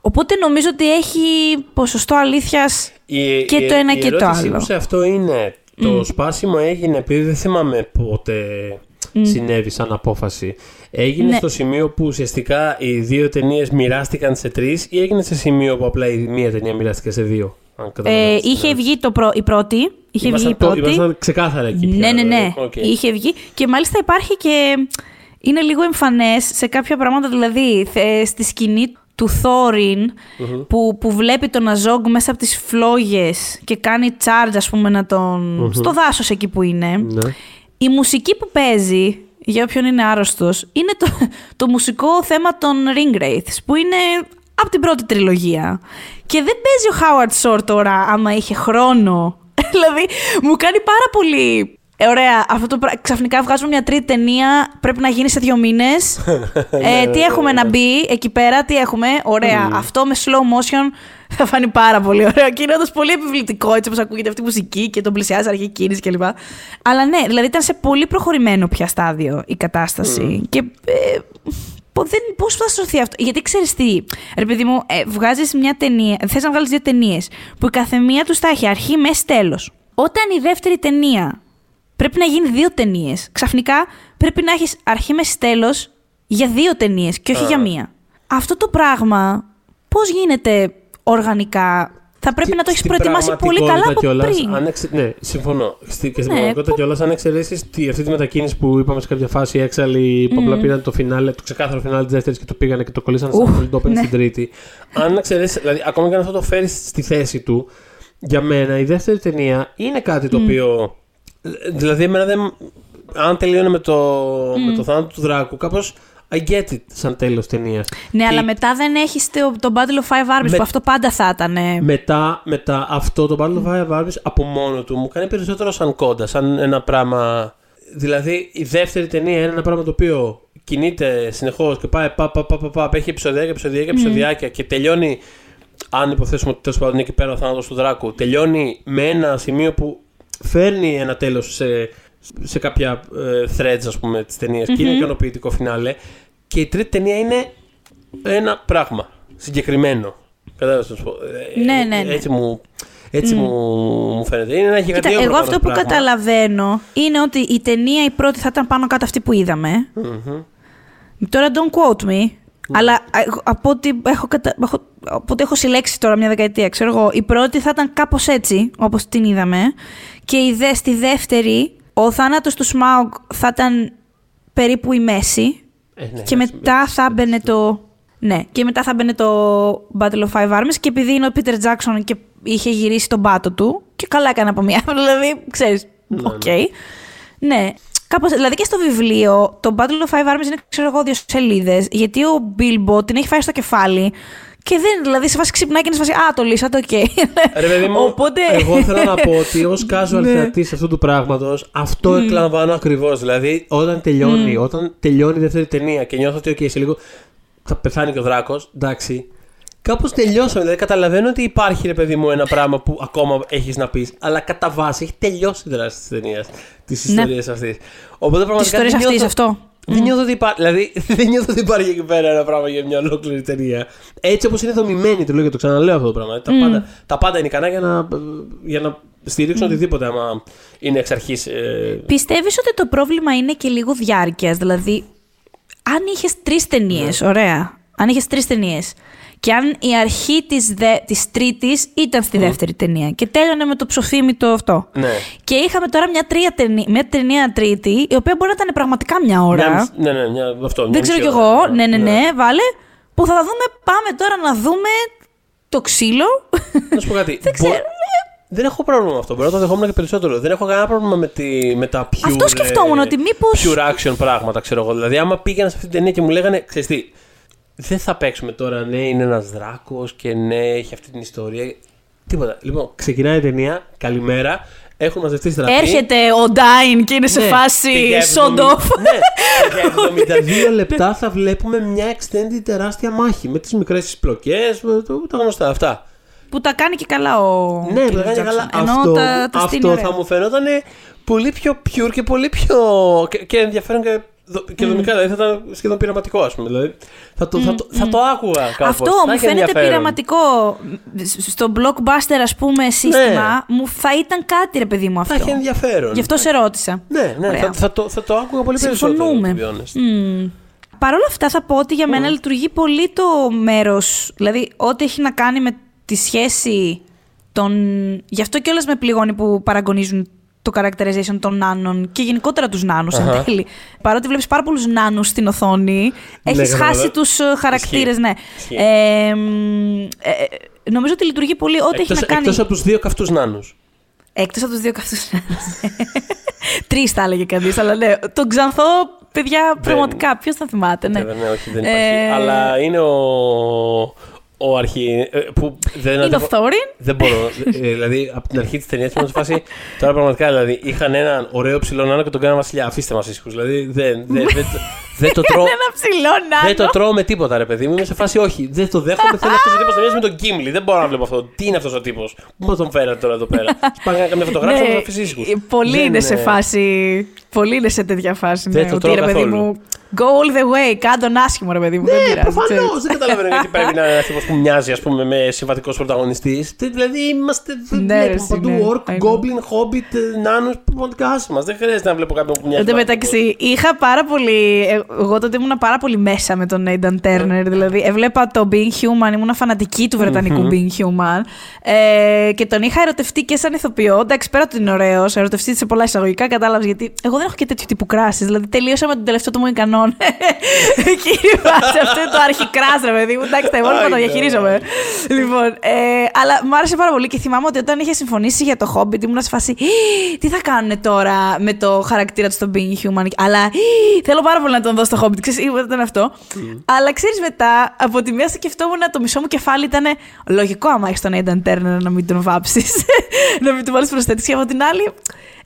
Οπότε νομίζω ότι έχει ποσοστό αλήθειας Η- και η- το ένα η και το ερώτησή άλλο. μου σε αυτό είναι, το σπάσιμο έγινε, επειδή δεν θυμάμαι πότε συνέβη σαν απόφαση. Έγινε Ναι. στο σημείο που ουσιαστικά οι δύο ταινίες μοιράστηκαν σε τρεις ή έγινε σε σημείο που απλά η μία ταινία μοιράστηκε σε δύο; Αν Ε, καταλαβαίνεις τι είχε λέω. βγει το πρω... η πρώτη. Είχε Ήμασταν βγει η το- πρώτη. ήμασταν ξεκάθαρα εκεί πια. Ναι, ναι, ναι. δηλαδή. Οκ. Είχε βγει. Και μάλιστα υπάρχει και. Είναι λίγο εμφανές σε κάποια πράγματα. Δηλαδή, θε- στη σκηνή του θοριν που, που βλέπει τον Αζόγκ μέσα από τις φλόγες και κάνει charge, ας πούμε, να τον... στο δάσος εκεί που είναι. Ναι. Η μουσική που παίζει, για όποιον είναι άρρωστος, είναι το, το μουσικό θέμα των Ringwraiths, που είναι από την πρώτη τριλογία. Και δεν παίζει ο Howard Shore τώρα, άμα είχε χρόνο. (laughs) δηλαδή, μου κάνει πάρα πολύ Ε, ωραία, αυτό το, πρα- ξαφνικά βγάζουμε μια τρίτη ταινία, πρέπει να γίνει σε δύο μήνες. (laughs) Ναι, ε, τι έχουμε να μπει εκεί πέρα, τι έχουμε. Ωραία, αυτό με slow motion (laughs) θα φανεί πάρα πολύ ωραίο. Και είναι όντως πολύ επιβλητικό, έτσι όπως ακούγεται αυτή η μουσική και τον πλησιάζει αρχή κίνηση κλπ. Αλλά ναι, δηλαδή ήταν σε πολύ προχωρημένο πια στάδιο η κατάσταση. Και. Ε, Πώ πώς θα σωθεί αυτό; Γιατί ξέρεις τι, ρε παιδί μου, ε, βγάζεις μια ταινία. Θες να βγάλεις δύο ταινίες που η καθεμία τους θα έχει αρχή, μέση, τέλος. Όταν η δεύτερη ταινία πρέπει να γίνει δύο ταινίες, ξαφνικά πρέπει να έχεις αρχή, μέση, τέλος για δύο ταινίες και όχι Α. για μία. Αυτό το πράγμα πώς γίνεται οργανικά; Θα πρέπει να το έχεις Στην προετοιμάσει πολύ καλά από πραγματικότητα κιόλας, πριν. αν εξε- Ναι, συμφωνώ. Στη, και στην Ναι, πραγματικότητα κιόλας, αν εξαιρέσεις αυτή τη μετακίνηση που είπαμε σε κάποια φάση, οι έξαλλοι που απλά πήραν το φινάλε, το ξεκάθαρο φινάλε της δεύτερης και το πήγανε και το κολλήσανε σαν Ουφ, πολύ το ναι. στην τρίτη. Αν εξαιρέσει, δηλαδή, ακόμα και αν αυτό το φέρεις στη θέση του, για μένα η δεύτερη ταινία είναι κάτι το οποίο. Δηλαδή, εμένα δεν. Αν τελείωνε με το, με το θάνατο του Δράκου, κάπως. I get it σαν τέλος ταινίας. Ναι, αλλά μετά δεν έχεις το, το Battle of Five Armies Με- που αυτό πάντα θα ήταν. Μετά, μετά αυτό το Battle of Fire Barbies από μόνο του μου κάνει περισσότερο σαν κόντα, σαν ένα πράγμα. Δηλαδή η δεύτερη ταινία είναι ένα πράγμα το οποίο κινείται συνεχώς και πάει πα, πα, πα, πα, πα, έχει επεισοδιάκια, επεισοδιάκια, επεισοδιάκια και τελειώνει. Αν υποθέσουμε ότι τέλος πάντων είναι εκεί πέρα ο θάνατος του Δράκου, τελειώνει με ένα σημείο που φέρνει ένα τέλος σε, σε κάποια ε, threads, ας πούμε, τη ταινία και είναι ικανοποιητικό φινάλε. Και η τρίτη ταινία είναι ένα πράγμα συγκεκριμένο. Κατάλαβες να σου πω. Ε, Ναι, ναι, ναι. Έτσι μου, έτσι μου, μου φαίνεται. Είναι ένα Κοίτα, γιγαντιό εγώ αυτό που πράγμα. καταλαβαίνω είναι ότι η ταινία η πρώτη θα ήταν πάνω κάτω αυτή που είδαμε. Μμμ. Τώρα don't quote me. Αλλά α, εγώ- από ό,τι έχω, κατα... έχω, από ό,τι έχω συλλέξει τώρα μια δεκαετία, ξέρω εγώ, η πρώτη θα ήταν κάπως έτσι, όπως την είδαμε. Και η δε, στη δεύτερη, ο θάνατος του Σμάουγκ θα ήταν περίπου η μέση. Ε, ναι, και εντάξει, μετά θα μπαινε το... Ναι, και μετά θα μπαινε το Battle of Five Armies και επειδή είναι ο Peter Jackson και είχε γυρίσει τον πάτο του και καλά έκανε από μία, (laughs) δηλαδή, ξέρεις, οκ. Ναι. Κάπως, δηλαδή και στο βιβλίο, το Battle of Five Armies είναι, ξέρω εγώ, δύο σελίδες. Γιατί ο Bilbo την έχει φάει στο κεφάλι. Και δεν, δηλαδή σε φάση ξυπνάει και είναι σε φάση Α, το λύσατε, οκ. Ρε παιδί μου, Οπότε. εγώ θέλω να πω ότι ως (laughs) casual Ναι. θεατής αυτού του πράγματος, αυτό εκλαμβάνω ακριβώς. Δηλαδή, όταν τελειώνει, όταν τελειώνει η δεύτερη ταινία και νιώθω ότι, OK, σε λίγο θα πεθάνει και ο Δράκος, εντάξει. Κάπως τελειώσαμε. Δηλαδή, καταλαβαίνω ότι υπάρχει, ρε παιδί μου, ένα πράγμα που ακόμα έχεις να πεις, αλλά κατά βάση έχει τελειώσει η δράση της ταινίας, της ιστορίας αυτής. Οπότε Της πραγματικά. ιστορίας δεν αυτής, νιώθω- αυτό. Δεν νιώθω ότι υπάρχει. Δηλαδή, (laughs) δεν νιώθω ότι υπάρχει εκεί πέρα ένα πράγμα για μια ολόκληρη ταινία. Έτσι όπως είναι δομημένη η τριλογία, το ξαναλέω αυτό το πράγμα. Τα, πάντα, τα πάντα είναι ικανά για να, για να στηρίξουν οτιδήποτε άμα είναι εξ αρχής. Ε, Πιστεύεις ότι το πρόβλημα είναι και λίγο διάρκειας. Δηλαδή, αν είχες τρεις ταινίες, Ναι. ωραία. Αν είχες τρεις ταινίες. Και αν η αρχή της, δε, της τρίτης ήταν στη δεύτερη ταινία και τέλειωνε με το ψοφίμητο αυτό. ναι. Και είχαμε τώρα μια, τρία ταινία, μια ταινία τρίτη, η οποία μπορεί να ήταν πραγματικά μια ώρα. Μια μισή- ναι, ναι, μια, αυτό, μια Δεν ξέρω μισή κι ώρα. εγώ. Ναι, ναι, ναι, βάλε. Που θα τα δούμε. Πάμε τώρα να δούμε το ξύλο. Να σου πω κάτι. (laughs) Δεν ξέρω. Μπο- Δεν έχω πρόβλημα με αυτό. Μπορώ να το δεχόμουν και περισσότερο. Δεν έχω κανένα πρόβλημα με, τη, με τα pure. Αυτό σκεφτόμουν, ε, ότι μήπως- Pure action πράγματα, ξέρω εγώ. Δηλαδή, άμα πήγαινα σε αυτή την ταινία και μου λέγανε, ξέρεις τι, δεν θα παίξουμε τώρα, ναι, είναι ένας δράκος και ναι, έχει αυτή την ιστορία. Τίποτα. Λοιπόν, ξεκινάει η ταινία. Καλημέρα. Έχουν μαζευτεί στρατοί. Έρχεται ο Ντάιν και είναι σε Ναι, και φάση για sold 70 off. Ναι, και για (laughs) 72 λεπτά θα βλέπουμε μια extended τεράστια μάχη με τις μικρές πλοκές, τα γνωστά αυτά. Που τα κάνει και καλά ο. Ναι, κύριος που τα κάνει Jackson. καλά. Ενώ αυτό τα, τα στείνει αυτό ωραία. θα μου φαινόταν πολύ πιο pure και πολύ πιο. και, και ενδιαφέρον και, δο- και δομικά. Δηλαδή θα ήταν σχεδόν πειραματικό, ας πούμε. Δηλαδή, θα, το, θα, το, θα το άκουγα κάπως. Αυτό Θα μου είχε φαίνεται ενδιαφέρον. πειραματικό. Στο blockbuster, ας πούμε, σύστημα, μου θα ήταν κάτι, ρε παιδί μου Θα αυτό. είχε ενδιαφέρον. Γι' αυτό σε ρώτησα. Ναι, ναι, Ωραία. θα, θα, το, θα το άκουγα πολύ Συμφωνούμε. περισσότερο. to be honest. Μμμ. Παρ' όλα αυτά θα πω ότι για μένα λειτουργεί πολύ το μέρος, δηλαδή ό,τι έχει να κάνει με τη σχέση των... Γι' αυτό κιόλας με πληγώνει που παραγωνίζουν το characterization των νάνων και γενικότερα τους νάνους εν Αχα. τέλει. Παρότι βλέπεις πάρα πολλούς νάνους στην οθόνη, έχεις κατάλαβα. χάσει τους ε, χαρακτήρες, ναι. Ισχύει. Ε, μ, ε, ε, νομίζω ότι λειτουργεί πολύ ό,τι έχει Εκτός, να κάνει... εκτός από τους δύο καυτούς νάνους. Εκτός από τους δύο καυτούς νάνους. (laughs) Τρεις θα έλεγε κανείς, αλλά ναι. Τον Ξανθό, παιδιά, πραγματικά, ποιος θα θυμάται, ναι. Βέβαια, ναι, όχι, δεν Ε, υπάρχει. Αλλά είναι ο, ο αρχή. ε, Που δεν Είναι ο αντέχω- Θόριν. Δεν μπορώ. Ε, δηλαδή, από την αρχή της ταινίας ήμουν σε φάση. Τώρα πραγματικά δηλαδή, είχαν έναν ωραίο ψηλό νάνο και τον κάναν βασιλιά. Αφήστε μας ήσυχους. Δηλαδή, δεν, δεν, δεν, δεν το (laughs) τρώω. Ένα ψηλό Δεν το νάνο. τρώω με τίποτα, ρε παιδί μου. Είμαι σε φάση όχι. Δεν το δέχομαι. Θέλω αυτός ο τύπος να μοιάζει με τον Γκίμλι. Δεν μπορώ να βλέπω αυτό. Τι είναι αυτός ο τύπος; Πού μα τον φέρατε τώρα εδώ πέρα; (laughs) Σπάγανε καμιά φωτογράφια να τον αφήσει ήσυχου. ε, Πολλοί είναι σε φάση. Πολλοί είναι σε τέτοια φάση. Δεν ναι, το ότι, τρώω ρε παιδί καθόλου. μου. Go all the way. Κάντο άσχημο, ρε παιδί μου. δεν Ναι, πειράζει. προφανώς. ξέρεις. Δεν καταλαβαίνω γιατί πρέπει να είναι ένα τύπο που μοιάζει ας πούμε, με συμβατικός πρωταγωνιστής. Δηλαδή είμαστε. Δεν Ναι, ρε, βλέπουμε εσύ, παντού ναι. orc, I know. goblin, hobbit, νάνου. Πραγματικά άσε μα. Δεν χρειάζεται να βλέπω κάποιον που μοιάζει. Εν τω με μεταξύ, είχα πάρα πολύ. Ε, Εγώ τότε ήμουν πάρα πολύ μέσα με τον Aidan Turner. Δηλαδή, έβλεπα το Being Human, ήμουν φανατική του βρετανικού Being Human. Ε, και τον είχα ερωτευτεί και σαν ηθοποιό. Εντάξει, πέρα ότι είναι ωραίος, ερωτευτεί σε πολλά εισαγωγικά, κατάλαβες γιατί. Εγώ δεν έχω και τέτοιου τύπου κράσει. Δηλαδή, τελείωσα με τον τελευταίο του μου ικανόν. (laughs) Κύριε Βάτσε, αυτό είναι το αρχικράς, ρε παιδί μου. Εντάξει, τα υπόλοιπα τα Άιντε. διαχειρίζομαι. λοιπόν, ε, αλλά μου άρεσε πάρα πολύ και θυμάμαι ότι όταν είχε συμφωνήσει για το Hobbit ήμουν σε φάση. «Ι, Τι θα κάνουν τώρα με το χαρακτήρα τους στο Being Human. Αλλά «Ι, θέλω πάρα πολύ να τον δω στο Hobbit. Ξέρεις, ήταν αυτό. Αλλά ξέρεις μετά, από τη μία σκεφτόμουν το μισό μου κεφάλι ήταν λογικό άμα έχεις τον Aidan Turner να μην τον βάψεις. (laughs) να μην του βάλεις προσθέτηση. Και από την άλλη,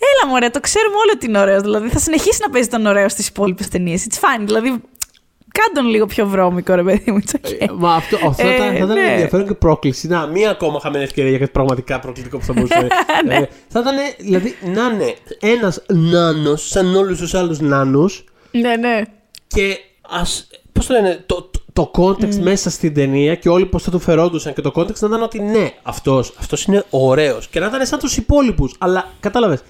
έλα μωρέ, το ξέρουμε όλοι ότι είναι ωραίος. Δηλαδή θα συνεχίσει να παίζει τον ωραίο στις υπόλοιπες ταινίες. It's fine. Δηλαδή, κάνε τον λίγο πιο βρώμικο, ρε παιδί μου. It's okay. Ε, Μα αυτό, αυτό Ε, θα, θα ήταν ναι. ενδιαφέρον και πρόκληση. Να, μία ακόμα χαμένη ευκαιρία για κάτι πραγματικά προκλητικό που θα μπορούσε. (laughs) Ναι. ε, θα ήταν δηλαδή να είναι ένας νάνος σαν όλους τους άλλους νάνους ναι, ναι. Και ας, πώς το λένε, το, το, το context Mm. μέσα στην ταινία και όλοι πώς θα του φερόντουσαν και το context να ήταν ότι ναι, αυτός, αυτός είναι ωραίος και να ήταν σαν τους υπόλοιπους, αλλά κατάλαβες.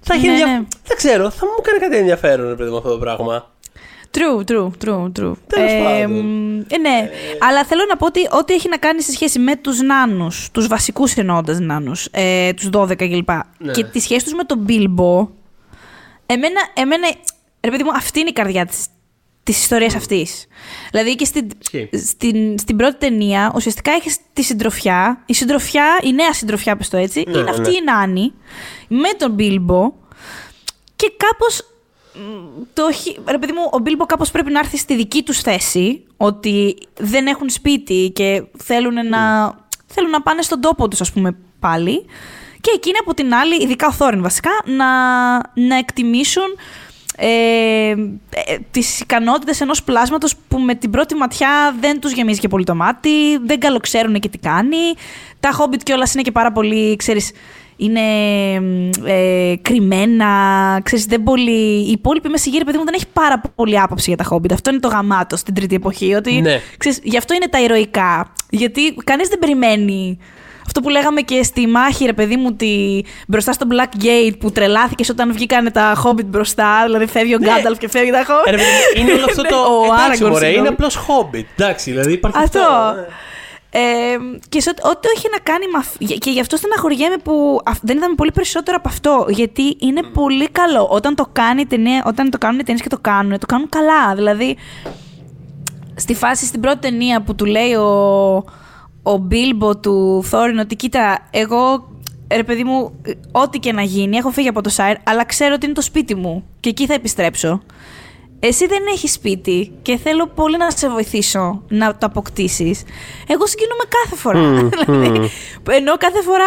Θα έχει Ναι, ενδια- ναι. Δεν ξέρω, θα μου κάνει κάτι ενδιαφέρον ρε παιδί μου αυτό το πράγμα. True, true, true, true. Τέλος Ε, πάντων. μ, ε, ναι, αλλά θέλω να πω ότι ό,τι έχει να κάνει σε σχέση με τους νάνους, τους βασικούς εννοώντας νάνους, ε, τους 12 κλπ. Ναι. Και τη σχέση τους με τον Μπίλμπο, εμένα, εμένα, ρε παιδί μου, αυτή είναι η καρδιά της, της ιστορίας αυτής. Δηλαδή και στην, Ισχύει. στην, στην πρώτη ταινία, ουσιαστικά έχεις τη συντροφιά, η συντροφιά, η νέα συντροφιά, πες το έτσι, Ναι, είναι αυτή ναι. η Νάνη, με τον Μπίλμπο και κάπως μ, το έχει, ρε παιδί μου, ο Μπίλμπο κάπως πρέπει να έρθει στη δική τους θέση, ότι δεν έχουν σπίτι και θέλουν να, θέλουν να πάνε στον τόπο τους, ας πούμε, πάλι. Και εκείνοι από την άλλη, ειδικά ο Θόριν βασικά, να, να εκτιμήσουν ε, ε, τις ικανότητες ενός πλάσματος που με την πρώτη ματιά δεν τους γεμίζει και πολύ το μάτι, δεν καλοξέρουν και τι κάνει. Τα Hobbit κιόλας είναι και πάρα πολύ, ξέρεις, είναι ε, κρυμμένα, ξέρεις, δεν πολύ... Η υπόλοιπη μεσηγύρη, παιδί μου, δεν έχει πάρα πολύ άποψη για τα Hobbit. Αυτό είναι το γαμάτο στην τρίτη εποχή, ότι, Ναι. ξέρεις, γι' αυτό είναι τα ηρωικά. Γιατί κανείς δεν περιμένει αυτό που λέγαμε και στη μάχη, ρε παιδί μου, τη... μπροστά στο Black Gate που τρελάθηκες όταν βγήκαν τα Hobbit μπροστά. Δηλαδή φεύγει ο Ναι. Γκάνταλφ και φεύγει τα Hobbit. Ε, ρε παιδί μου, είναι όλο (laughs) αυτό το. Ο εντάξει, Aragorn, μωρέ, είναι συγγνώμη. απλώς Hobbit. Εντάξει, δηλαδή υπάρχει Αυτό. αυτό. Ε, και σε ό,τι- ό,τι έχει να κάνει με αυ- Και γι' αυτό στεναχωριέμαι που αυ- δεν είδαμε πολύ περισσότερο από αυτό. Γιατί είναι πολύ καλό. Όταν το, κάνει η ταινία, όταν το κάνουν οι ταινίες και το κάνουν, το κάνουν καλά. Δηλαδή, στη φάση στην πρώτη ταινία που του λέει ο, ο Μπίλμπο του Θόριν ότι κοίτα, εγώ ρε παιδί μου, ό,τι και να γίνει, έχω φύγει από το Σάιρ, αλλά ξέρω ότι είναι το σπίτι μου και εκεί θα επιστρέψω. Εσύ δεν έχεις σπίτι και θέλω πολύ να σε βοηθήσω να το αποκτήσεις. Εγώ συγκινούμαι κάθε φορά. (laughs) δηλαδή, ενώ κάθε φορά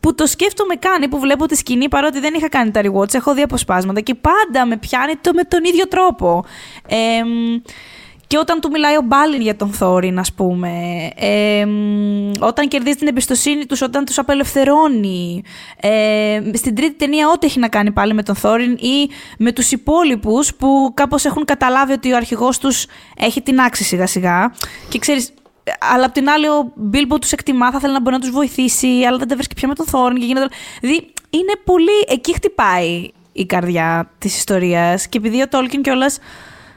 που το σκέφτομαι καν ή που βλέπω τη σκηνή, παρότι δεν είχα κάνει τα rewatch, έχω δει αποσπάσματα και πάντα με πιάνει το με τον ίδιο τρόπο. Εμ, και όταν του μιλάει ο Μπάλιν για τον Θόριν, ας πούμε. εμ, όταν κερδίζει την εμπιστοσύνη τους, όταν τους απελευθερώνει. Ε, στην τρίτη ταινία, ό,τι έχει να κάνει πάλι με τον Θόριν ή με τους υπόλοιπους που κάπως έχουν καταλάβει ότι ο αρχηγός τους έχει την άξη σιγά-σιγά. Και ξέρεις, αλλά απ' την άλλη, ο Μπίλμπο τους εκτιμά, θα θέλει να μπορεί να τους βοηθήσει, αλλά δεν τα βρίσκει πια με τον Θόριν. Και γίνεται... Δηλαδή, είναι πολύ. Εκεί χτυπάει η καρδιά της ιστορίας. Και επειδή ο Τόλκιν κιόλας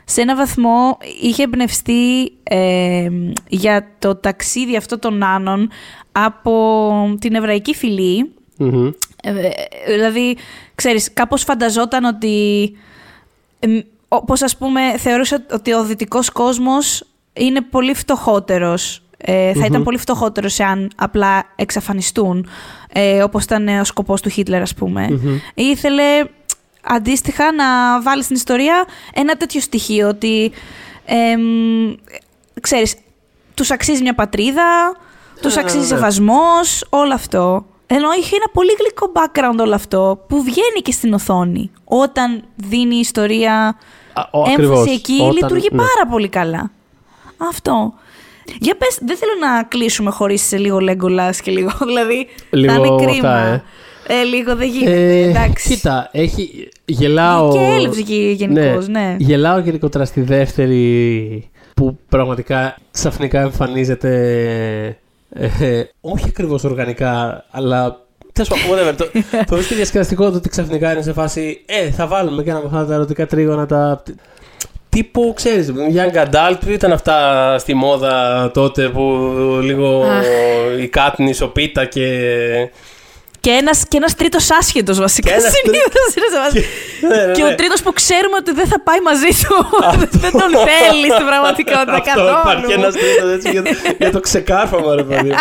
σε ένα βαθμό είχε εμπνευστεί ε, για το ταξίδι αυτό των Άνων από την εβραϊκή φυλή. Μμμ. Ε, ε, δηλαδή, ξέρεις, κάπως φανταζόταν ότι... εμ, όπως ας πούμε θεωρούσε ότι ο δυτικός κόσμος είναι πολύ φτωχότερος. Ε, θα ήταν πολύ φτωχότερος εάν απλά εξαφανιστούν, ε, όπως ήταν ο σκοπός του Χίτλερ, ας πούμε. Ήθελε αντίστοιχα να βάλεις στην ιστορία ένα τέτοιο στοιχείο ότι, εμ, ξέρεις, τους αξίζει μια πατρίδα, τους Α, αξίζει ναι. σεβασμός, όλο αυτό. Ενώ είχε ένα πολύ γλυκό background όλο αυτό που βγαίνει και στην οθόνη. Όταν δίνει η ιστορία Α, ο, έμφαση ακριβώς. εκεί, Όταν- λειτουργεί ναι. πάρα πολύ καλά. Αυτό. Για πες, δεν θέλω να κλείσουμε χωρίς σε λίγο Legolas και λίγο, (laughs) δηλαδή Λίγο θα είναι αυτά, κρίμα. ε. Ε, λίγο δεν γίνεται, Ε, εντάξει. Κοίτα, έχει, γελάω. Και έλειψε γενικώς, ναι. Γελάω γενικότερα στη δεύτερη που πραγματικά ξαφνικά εμφανίζεται. ε, ε, όχι ακριβώς οργανικά, αλλά. Τέλος πάντων, whatever. Το, (laughs) το βρίσκει διασκεδαστικό το ότι ξαφνικά είναι σε φάση. Ε, θα βάλουμε και ένα από αυτά τα ερωτικά τρίγωνα. Τα... Τύπου, ξέρεις, Young Adult ήταν αυτά στη μόδα τότε που λίγο Αχ. η Κάτνης, ο Πίτα και Και ένας, και ένας τρίτος άσχετος βασικά Και ένας (laughs) συνήθως είναι σε βάση. Και- ναι, ναι, Και ναι. ο τρίτος που ξέρουμε ότι δεν θα πάει μαζί του. (laughs) (laughs) δεν τον θέλει στην πραγματικότητα Αυτό καθόλου. υπάρχει ένας τρίτος έτσι για, το- για το ξεκάρφαμα, ρε παιδί μου.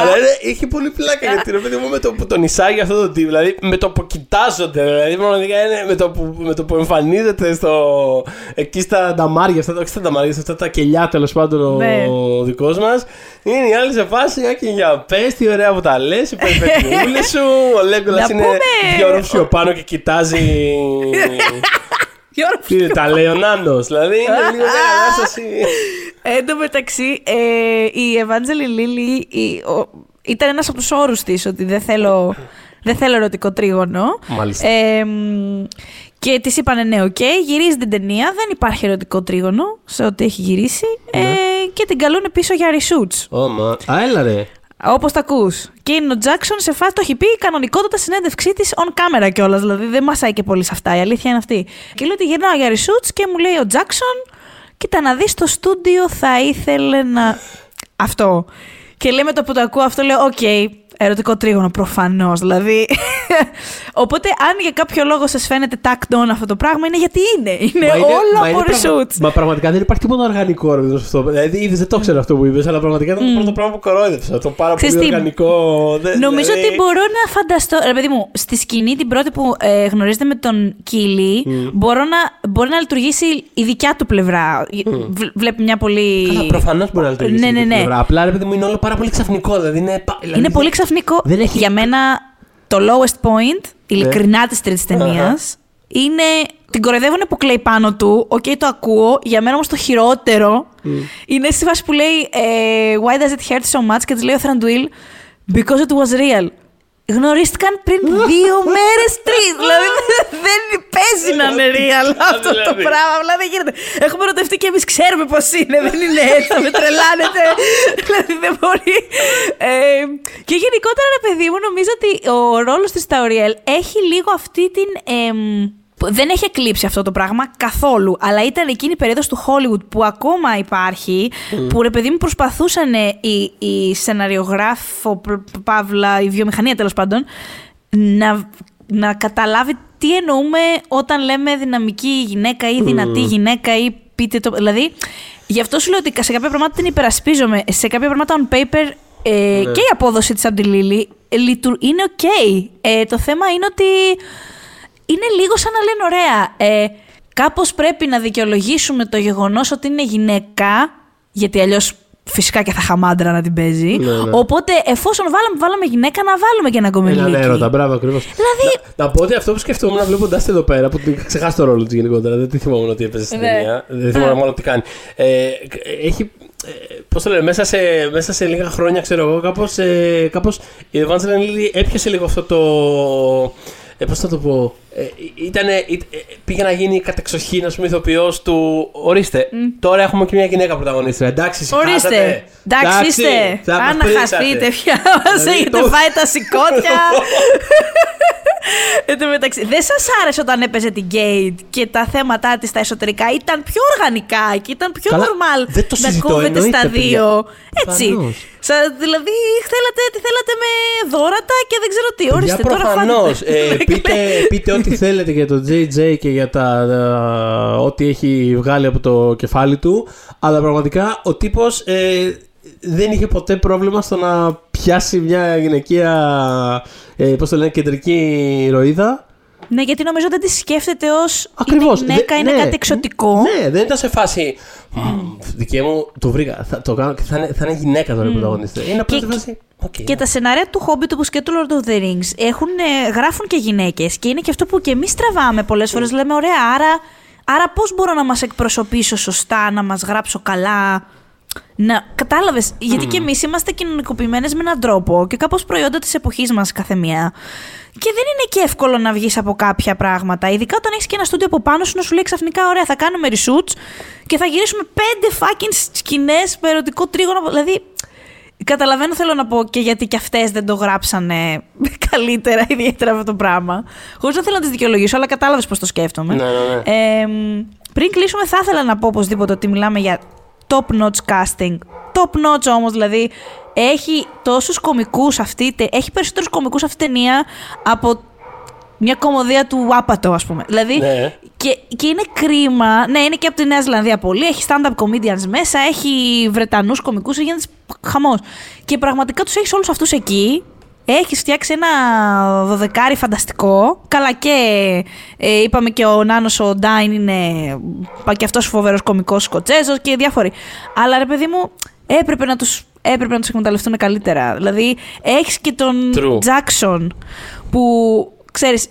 Αλλά είναι, έχει πολύ πλάκα γιατί ρε παιδί μου με το που τον εισάγει αυτό το τύπο, δηλαδή με το που κοιτάζονται, δηλαδή πραγματικά είναι με το που, με το που εμφανίζεται στο, εκεί στα νταμάρια, αυτά, όχι στα νταμάρια, σε αυτά τα κελιά τέλος πάντων ο, Ναι. ο δικός μας. Είναι η άλλη σε φάση, «Α, και για πες, τι ωραία που τα λες, οι περιπετειούλες σου. Ο Λέγκολας Να είναι πούμε- δύο ρούψιο πάνω και κοιτάζει. (laughs) Γιώργο, Τι είναι, τα λέει ο Νάνος, δηλαδή είναι λίγο μια κατάσταση. (laughs) Εν τω μεταξύ, ε, η Evangeline Lilly η- ο- ήταν ένας από τους όρους της ότι δεν θέλω, δεν θέλω ερωτικό τρίγωνο. Μάλιστα. Ε, μ, και της είπανε ναι, οκ, γυρίζει την ταινία, δεν υπάρχει ερωτικό τρίγωνο σε ό,τι έχει γυρίσει ε, και την καλούν πίσω για reshoots. Όπα. Α, έλα ρε. Όπως τα ακούς. Και είναι ο Τζάξον σε φάση το έχει πει κανονικότατα συνέντευξή της on camera κιόλας. Δηλαδή δεν μασάει και πολύ σε αυτά. Η αλήθεια είναι αυτή. Και λέω ότι γυρνάω για reshoots και μου λέει ο Τζάξον, κοίτα να δεις το στούντιο θα ήθελε να. αυτό. Και λέει με το που το ακούω αυτό, λέω: Οκ, ερωτικό τρίγωνο προφανώς. Δηλαδή. (laughs) Οπότε, αν για κάποιο λόγο σας φαίνεται tacked on αυτό το πράγμα, είναι γιατί είναι. Είναι Μα όλο μα από πραγμα- reshoots. Μα πραγματικά δεν υπάρχει τίποτα οργανικό ρε, παιδί, σε αυτό. Δηλαδή, είδες, δεν το ξέρω αυτό που είπες, αλλά πραγματικά ήταν το πρώτο πράγμα που κορόιδεψα. Το πάρα Ξέρεις πολύ τι, οργανικό. δεν- Νομίζω δηλαδή- ότι μπορώ να φανταστώ. Ρε παιδί μου, στη σκηνή την πρώτη που ε, γνωρίζετε με τον Κίλι, μπορώ να, μπορεί να λειτουργήσει η δικιά του πλευρά. Βλ- βλέπει μια πολύ. Καλά, προφανώς μπορεί να λειτουργήσει. Ναι, ναι, αυτή τη ναι. πλευρά. Απλά ρε παιδί μου είναι όλο πάρα πολύ ξαφνικό. Δηλαδή είναι, πα- δηλαδή, Είναι πολύ ξαφνικό. Δεν έχει- Για μένα, το lowest point, ειλικρινά της τρίτης ταινίας, είναι. Την κοροϊδεύουν που κλαίει πάνω του. Οκ, το ακούω. Για μένα όμως το χειρότερο είναι στη φάση που λέει ε, Why does it hurt so much? Και της λέει ο Thranduil Because it was real. Γνωρίστηκαν πριν δύο (laughs) μέρες, τρεις. δηλαδή δεν παίζει να είναι real αυτό το Δηλαδή. πράγμα. Απλά δεν γίνεται. Έχουμε ερωτευτεί και εμείς ξέρουμε πώς είναι. Δεν είναι έτσι. Θα με τρελάνετε. (laughs) δηλαδή δεν μπορεί. Ε, και γενικότερα, ρε παιδί μου, νομίζω ότι ο ρόλος της Ταουριέλ έχει λίγο αυτή την. εμ, δεν έχει εκλείψει αυτό το πράγμα καθόλου. Αλλά ήταν εκείνη η περίοδος του Hollywood που ακόμα υπάρχει, που ρε παιδί μου προσπαθούσαν οι, οι σεναριογράφο, π- παύλα, η βιομηχανία τέλος πάντων, να, να καταλάβει τι εννοούμε όταν λέμε δυναμική γυναίκα ή δυνατή γυναίκα ή πείτε το. Δηλαδή, γι' αυτό σου λέω ότι σε κάποια πράγματα την υπερασπίζομαι. Σε κάποια πράγματα on paper ε, και η απόδοση της από τη Λίλη ε, λειτου- είναι ok. Ε, το θέμα είναι ότι είναι λίγο σαν να λένε ωραία. Ε, κάπως πρέπει να δικαιολογήσουμε το γεγονός ότι είναι γυναίκα, γιατί αλλιώς φυσικά και θα χαμάντρα να την παίζει. Ναι, ναι. Οπότε εφόσον βάλαμε, βάλαμε γυναίκα, να βάλουμε και ένα κομμελίκι. Έναν έρωτα, μπράβο ακριβώς. Δηλαδή- Να, να πω ότι αυτό που σκεφτόμουν βλέποντας τη εδώ πέρα, που την είχα ξεχάσει το ρόλο της γενικότερα, δεν τη θυμόμουν ότι έπαιζε στην Ναι. ταινία. Δεν θυμόμουν μόνο τι κάνει. Ε, έχει. Ε, Πώς το λένε, μέσα σε, μέσα σε λίγα χρόνια, ξέρω εγώ, κάπως. Ε, κάπως, η Evangeline Lilly έπιασε λίγο αυτό το. Ε, Πώς θα το πω. Ε, ήτανε, ε, πήγε να γίνει κατεξοχήν, ας πούμε, ηθοποιός του. Ορίστε, τώρα έχουμε και μια γυναίκα πρωταγωνίστρια. Εντάξει, σηκάτε. Ορίστε. Εντάξει, είστε. θα μας Αν να πρίξατε. χαθείτε πια, μας Δηλαδή, έχετε το- φάει τα σηκώτια. (laughs) Εν τω μεταξύ, δεν σας άρεσε όταν έπαιζε την Γκέιτ και τα θέματα της τα εσωτερικά; Ήταν πιο οργανικά και ήταν πιο Καλά, normal δεν το να συζητώ, κόβεται εννοείται, στα παιδιά. δύο. Έτσι. Προφανώς. Σα- δηλαδή, θέλατε, τι θέλατε με δόρατα και δεν ξέρω τι. Για Ορίστε, τώρα προφανώς. φάτε. Ε, (laughs) πείτε, πείτε ό,τι θέλετε για το JJ και για τα, τα- ό,τι έχει βγάλει από το κεφάλι του. Αλλά πραγματικά ο τύπος ε, δεν είχε ποτέ πρόβλημα στο να πιάσει μια γυναικεία. Ε, πώς το λένε, κεντρική ηρωίδα Ναι, γιατί νομίζω δεν τη σκέφτεται ως. Ακριβώς. Είναι γυναίκα, Δε- είναι ναι. κάτι εξωτικό. Ναι, δεν ήταν σε φάση. «Μμμ, Δικέ μου, το βρήκα. Θα το κάνω και θα είναι, θα είναι γυναίκα τώρα η πρωταγωνίστρια. Είναι απλά Και- σε φάση. οκ, Και ναι. τα σενάρια του Hobbit όπως και του Lord of the Rings έχουν, ε, γράφουν και γυναίκες. Και είναι και αυτό που και εμείς τραβάμε πολλές φορές. Λέμε, ωραία, άρα, άρα πώς μπορώ να μας εκπροσωπήσω σωστά, να μας γράψω καλά. Να, κατάλαβες. Γιατί και εμείς είμαστε κοινωνικοποιημένες με έναν τρόπο και κάπως προϊόντα της εποχής μας κάθε μία. Και δεν είναι και εύκολο να βγεις από κάποια πράγματα. Ειδικά όταν έχεις και ένα στούντιο από πάνω σου να σου λέει ξαφνικά: Ωραία, θα κάνουμε reshoots και θα γυρίσουμε πέντε fucking σκηνές με ερωτικό τρίγωνο. Δηλαδή, Καταλαβαίνω, θέλω να πω και γιατί και αυτές δεν το γράψανε (laughs) καλύτερα, ιδιαίτερα αυτό το πράγμα. Χωρίς να θέλω να τις δικαιολογήσω, αλλά κατάλαβες πώς το σκέφτομαι. Ναι, ναι, ναι. Ε, μ, πριν κλείσουμε, θα ήθελα να πω οπωσδήποτε ότι μιλάμε για top notch casting. Top notch όμως, δηλαδή έχει τόσους κομικούς αυτή, η τε- έχει περισσότερους κομικούς αυτή η ταινία από μια κομμωδία του Άπατο, ας πούμε. Δηλαδή, Ναι. και, και είναι κρίμα. Ναι, είναι και από τη Νέα Ζηλανδία πολύ. Έχει stand-up comedians μέσα, έχει Βρετανούς κομικούς, γίνεται χαμός. Και πραγματικά τους έχεις όλους αυτούς εκεί. Έχει φτιάξει ένα δωδεκάρι φανταστικό. Καλά και ε, είπαμε και ο Νάνος ο Ντάιν είναι πα και αυτός φοβερός κωμικός Σκοτσέζος και διάφοροι. Αλλά ρε παιδί μου έπρεπε να τους, έπρεπε να τους εκμεταλλευτούν καλύτερα. Δηλαδή έχεις και τον True. Τζάκσον που ξέρεις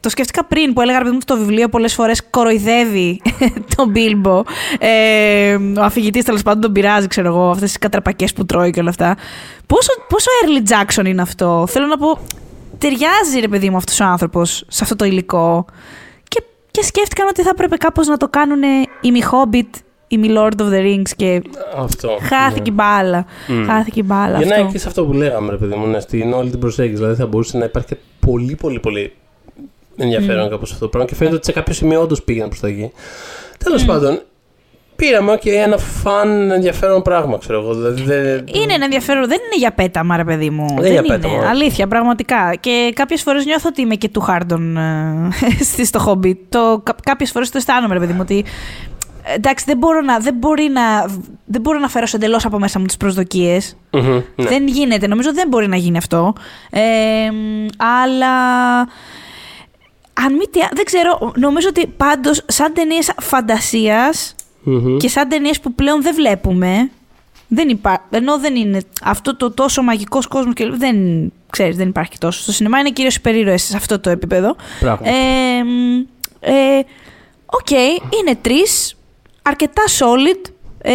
το σκέφτηκα πριν που έλεγα ρε παιδί μου ότι το βιβλίο πολλές φορές κοροϊδεύει (laughs) τον Μπίλμπο. Ε, ο αφηγητής τέλος πάντων τον πειράζει, ξέρω εγώ, αυτές τις κατραπακές που τρώει και όλα αυτά. Πόσο, πόσο early Jackson είναι αυτό; Θέλω να πω, ταιριάζει ρε παιδί μου αυτός ο άνθρωπος σε αυτό το υλικό. Και, και σκέφτηκαν ότι θα έπρεπε κάπως να το κάνουν η μη Hobbit, η μη Lord of the Rings και Αυτό. χάθηκε η μπάλα. Μμ. Χάθηκε η μπάλα Για να αυτό. και σε αυτό που λέγαμε, ρε παιδί μου, ναι, στην όλη την προσέγγιση. Δηλαδή θα μπορούσε να υπάρχει και πολύ, πολύ, πολύ ενδιαφέρον Mm. κάπως αυτό το πράγμα και φαίνεται ότι σε κάποιο σημείο όντως πήγαινε προς τα εκεί. Τέλος πάντων, πήραμε και ένα φαν ενδιαφέρον πράγμα, ξέρω εγώ. Δηλαδή, δεν- Είναι ένα ενδιαφέρον. Δεν είναι για πέταμα, ρε παιδί μου. Δεν είναι για πέταμα. Αλήθεια, πραγματικά. Και κάποιες φορές νιώθω ότι είμαι και του Χάρντον ε, (laughs) στη- στο χόμπι. Το, κάποιες φορές το αισθάνομαι, ρε παιδί μου, ότι. ε, Εντάξει, δεν μπορώ να, δεν μπορεί να, δεν μπορώ να φέρω εντελώς από μέσα μου τις προσδοκίες. Μμμ, ναι. Δεν γίνεται. Νομίζω δεν μπορεί να γίνει αυτό. Ε, μ, αλλά. Αν μη τι, α- δεν ξέρω, νομίζω ότι πάντως σαν ταινίες φαντασίας Μμμ. και σαν ταινίες που πλέον δεν βλέπουμε. Δεν υπά... Ενώ δεν είναι αυτό το τόσο μαγικός κόσμος και δεν, ξέρεις, δεν υπάρχει τόσο. Στο σινεμά είναι κυρίως υπερήρωες σε αυτό το επίπεδο. Πράγματι. Ε, μ, ε, Οκ, είναι τρεις αρκετά solid ε,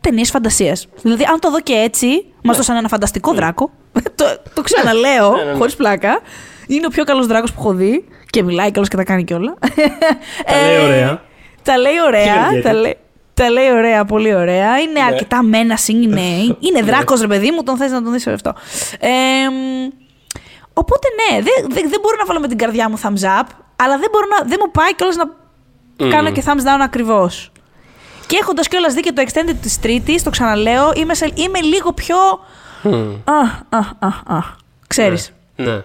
ταινίες φαντασίας. Δηλαδή, αν το δω και έτσι, μας δώσαν ένα φανταστικό δράκο. (laughs) το, το ξαναλέω, Ναι, ναι, ναι. χωρίς πλάκα. Είναι ο πιο καλός δράκος που έχω δει. Και μιλάει κιόλα και τα κάνει κιόλα. Τα λέει Ε, ωραία. τα λέει ωραία. Χίλια τα, λέει, τα λέει ωραία, πολύ ωραία. Είναι Ναι. αρκετά menacing, είναι, (laughs) είναι δράκος, ρε παιδί μου, τον θες να τον δεις αυτό. Ε, μ, οπότε ναι, δεν, δεν, δεν μπορώ να βάλω με την καρδιά μου thumbs up, αλλά δεν, μπορώ να, δεν μου πάει κιόλας να Μμμ. κάνω και thumbs down ακριβώς. Και έχοντας κιόλας δει και το extended της Τρίτης, το ξαναλέω, είμαι, σε, είμαι λίγο πιο. Μμμ. Α, α, α, α. Ξέρεις, Ναι.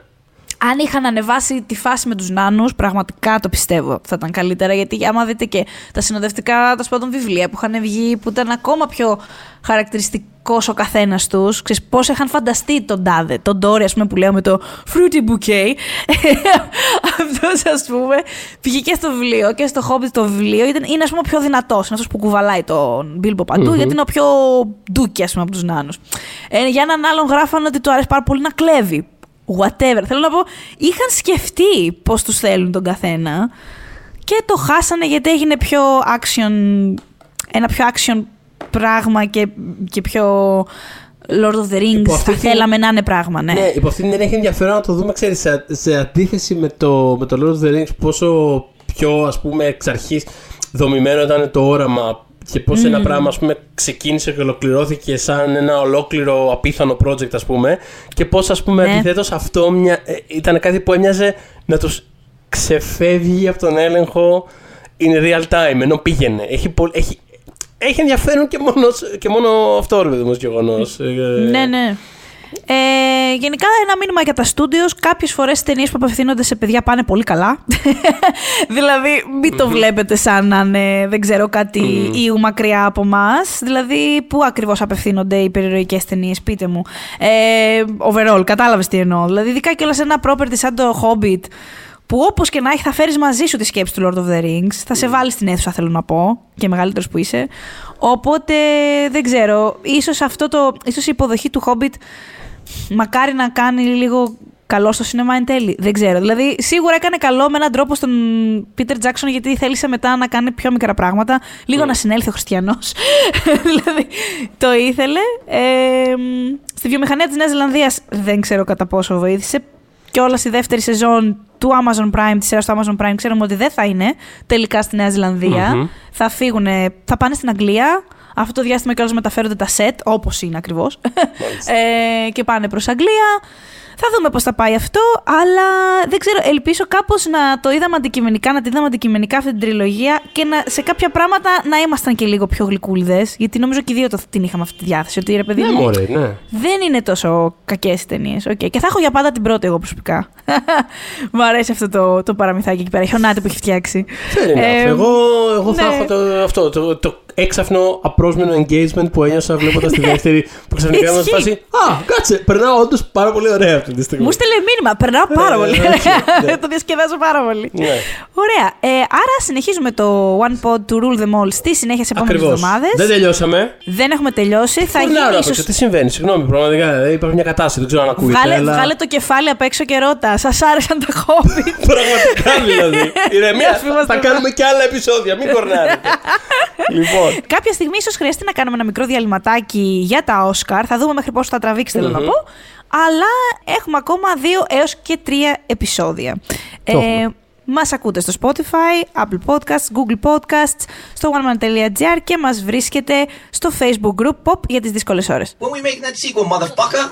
Αν είχαν ανεβάσει τη φάση με τους νάνους, πραγματικά το πιστεύω θα ήταν καλύτερα. Γιατί άμα δείτε και τα συνοδευτικά τα πάντων βιβλία που είχαν βγει, που ήταν ακόμα πιο χαρακτηριστικός ο καθένας τους, ξέρεις πώς είχαν φανταστεί τον τάδε, τον Ντόρι, ας πούμε, που λέω με το fruity bouquet. (laughs) Αυτός, ας πούμε, πήγε και στο βιβλίο και στο Hobbit το βιβλίο. Ήταν, είναι, ας πούμε, ο πιο δυνατός. Είναι αυτός που κουβαλάει τον Μπίλμπο παντού, γιατί είναι ο πιο ντούκι, ας πούμε, από τους νάνους. Ε, για έναν άλλον γράφανε ότι του αρέσει πάρα πολύ να κλέβει. Whatever. Θέλω να πω, είχαν σκεφτεί πώς τους θέλουν τον καθένα και το χάσανε γιατί έγινε πιο action, ένα πιο action πράγμα και, και πιο Lord of the Rings. Υπό αυτή Θα την- θέλαμε να είναι πράγμα, ναι. Ναι, υπό αυτήν την έννοια έχει ενδιαφέρον να το δούμε, ξέρεις, σε, σε αντίθεση με το, με το Lord of the Rings, πόσο πιο, ας πούμε, εξ αρχής δομημένο ήταν το όραμα και πώς ένα πράγμα, ας πούμε, ξεκίνησε και ολοκληρώθηκε σαν ένα ολόκληρο απίθανο project, ας πούμε, και πώς, ας πούμε, Ναι. αντιθέτως αυτό μια, ε, ήταν κάτι που έμοιαζε να τους ξεφεύγει από τον έλεγχο in real time, ενώ πήγαινε. Έχει, πολ- έχει, έχει ενδιαφέρον και μόνος, και μόνο αυτό, ρε παιδί μου, ως γεγονός. Ε, Ναι, ναι. Ε, γενικά ένα μήνυμα για τα στούντιο. Κάποιες φορές οι ταινίες που απευθύνονται σε παιδιά πάνε πολύ καλά. (laughs) δηλαδή, μην το βλέπετε σαν να είναι, δεν ξέρω, κάτι ή μακριά από εμά. Δηλαδή, πού ακριβώς απευθύνονται οι περιεροϊκέ ταινίες, πείτε μου. Ε, overall, κατάλαβες τι εννοώ. Δηλαδή, ειδικά και όλα σε ένα property σαν το Hobbit, που που όπως και να έχει θα φέρεις μαζί σου τη σκέψη του Lord of the Rings. Θα σε βάλει στην αίθουσα, θέλω να πω, και μεγαλύτερος που είσαι. Οπότε δεν ξέρω. Ίσως, αυτό το, ίσως η υποδοχή του Hobbit μακάρι να κάνει λίγο καλό στο σινεμά εν τέλει. Δεν ξέρω. Δηλαδή, σίγουρα έκανε καλό με έναν τρόπο στον Πίτερ Τζάξον γιατί θέλησε μετά να κάνει πιο μικρά πράγματα. Λίγο να συνέλθει ο Χριστιανός. (laughs) δηλαδή, το ήθελε. Ε, στη βιομηχανία της Νέας Ζηλανδίας δεν ξέρω κατά πόσο βοήθησε. Και όλα στη δεύτερη σεζόν του Amazon Prime, της σειράς του Amazon Prime, ξέρουμε ότι δεν θα είναι τελικά στη Νέα Ζηλανδία. Θα φύγουν, θα πάνε στην Αγγλία. Αυτό το διάστημα κιόλας μεταφέρονται τα σετ, όπως είναι ακριβώς. ε, και πάνε προς Αγγλία. Θα δούμε πώς θα πάει αυτό, αλλά δεν ξέρω. Ελπίζω κάπως να το είδαμε αντικειμενικά, να τη είδαμε αντικειμενικά αυτή την τριλογία και να, σε κάποια πράγματα να ήμασταν και λίγο πιο γλυκούλιδες. Γιατί νομίζω και οι δύο το, την είχαμε αυτή τη διάθεση. Ότι ρε παιδί ναι, μου, μωρέ, ναι. δεν είναι τόσο κακές οι ταινίες. Okay. Και θα έχω για πάντα την πρώτη εγώ προσωπικά. (laughs) Μου αρέσει αυτό το, το παραμυθάκι εκεί πέρα. Χιονάτι που έχει φτιάξει. Ε, εγώ, εγώ θα ναι. έχω το, αυτό. Το, το έξαφνο απρόσμενο engagement που ένιωσα βλέποντας τη δεύτερη. Που ξαφνικά (laughs) ήμουν φάση. Α, κάτσε, περνάω όντως πάρα πολύ ωραία αυτή τη στιγμή. Μου στείλε μήνυμα, περνάω πάρα πολύ ωραία. (laughs) Ναι. το διασκεδάζω πάρα πολύ. Ναι. Ωραία. Ε, άρα συνεχίζουμε το One Pod to Rule them all στη συνέχεια σε επόμενες εβδομάδες. Δεν τελειώσαμε. Δεν έχουμε τελειώσει. Θα γίνει. Ίσως... Τι συμβαίνει, συγγνώμη, πραγματικά. Υπάρχει μια κατάσταση, δεν ξέρω αν ακούγεται. Βγάλε, αλλά... βγάλε το κεφάλι απ' έξω και ρώτα. Σας άρεσαν τα χόμπι. (laughs) Πραγματικά δηλαδή. Ηρεμία, θα κάνουμε και άλλα επεισόδια. Μην κορνάρετε. (laughs) λοιπόν. Κάποια στιγμή ίσως χρειαστεί να κάνουμε ένα μικρό διαλυματάκι για τα Όσκαρ. Θα δούμε μέχρι πόσο θα τραβήξει, θέλω να πω. Αλλά έχουμε ακόμα δύο έως και τρία επεισόδια. Ε, μας ακούτε στο Spotify, Apple Podcasts, Google Podcasts, στο oneman.gr και μας βρίσκεται στο Facebook group Pop για τις δύσκολες ώρες. When we make that sequel, motherfucker!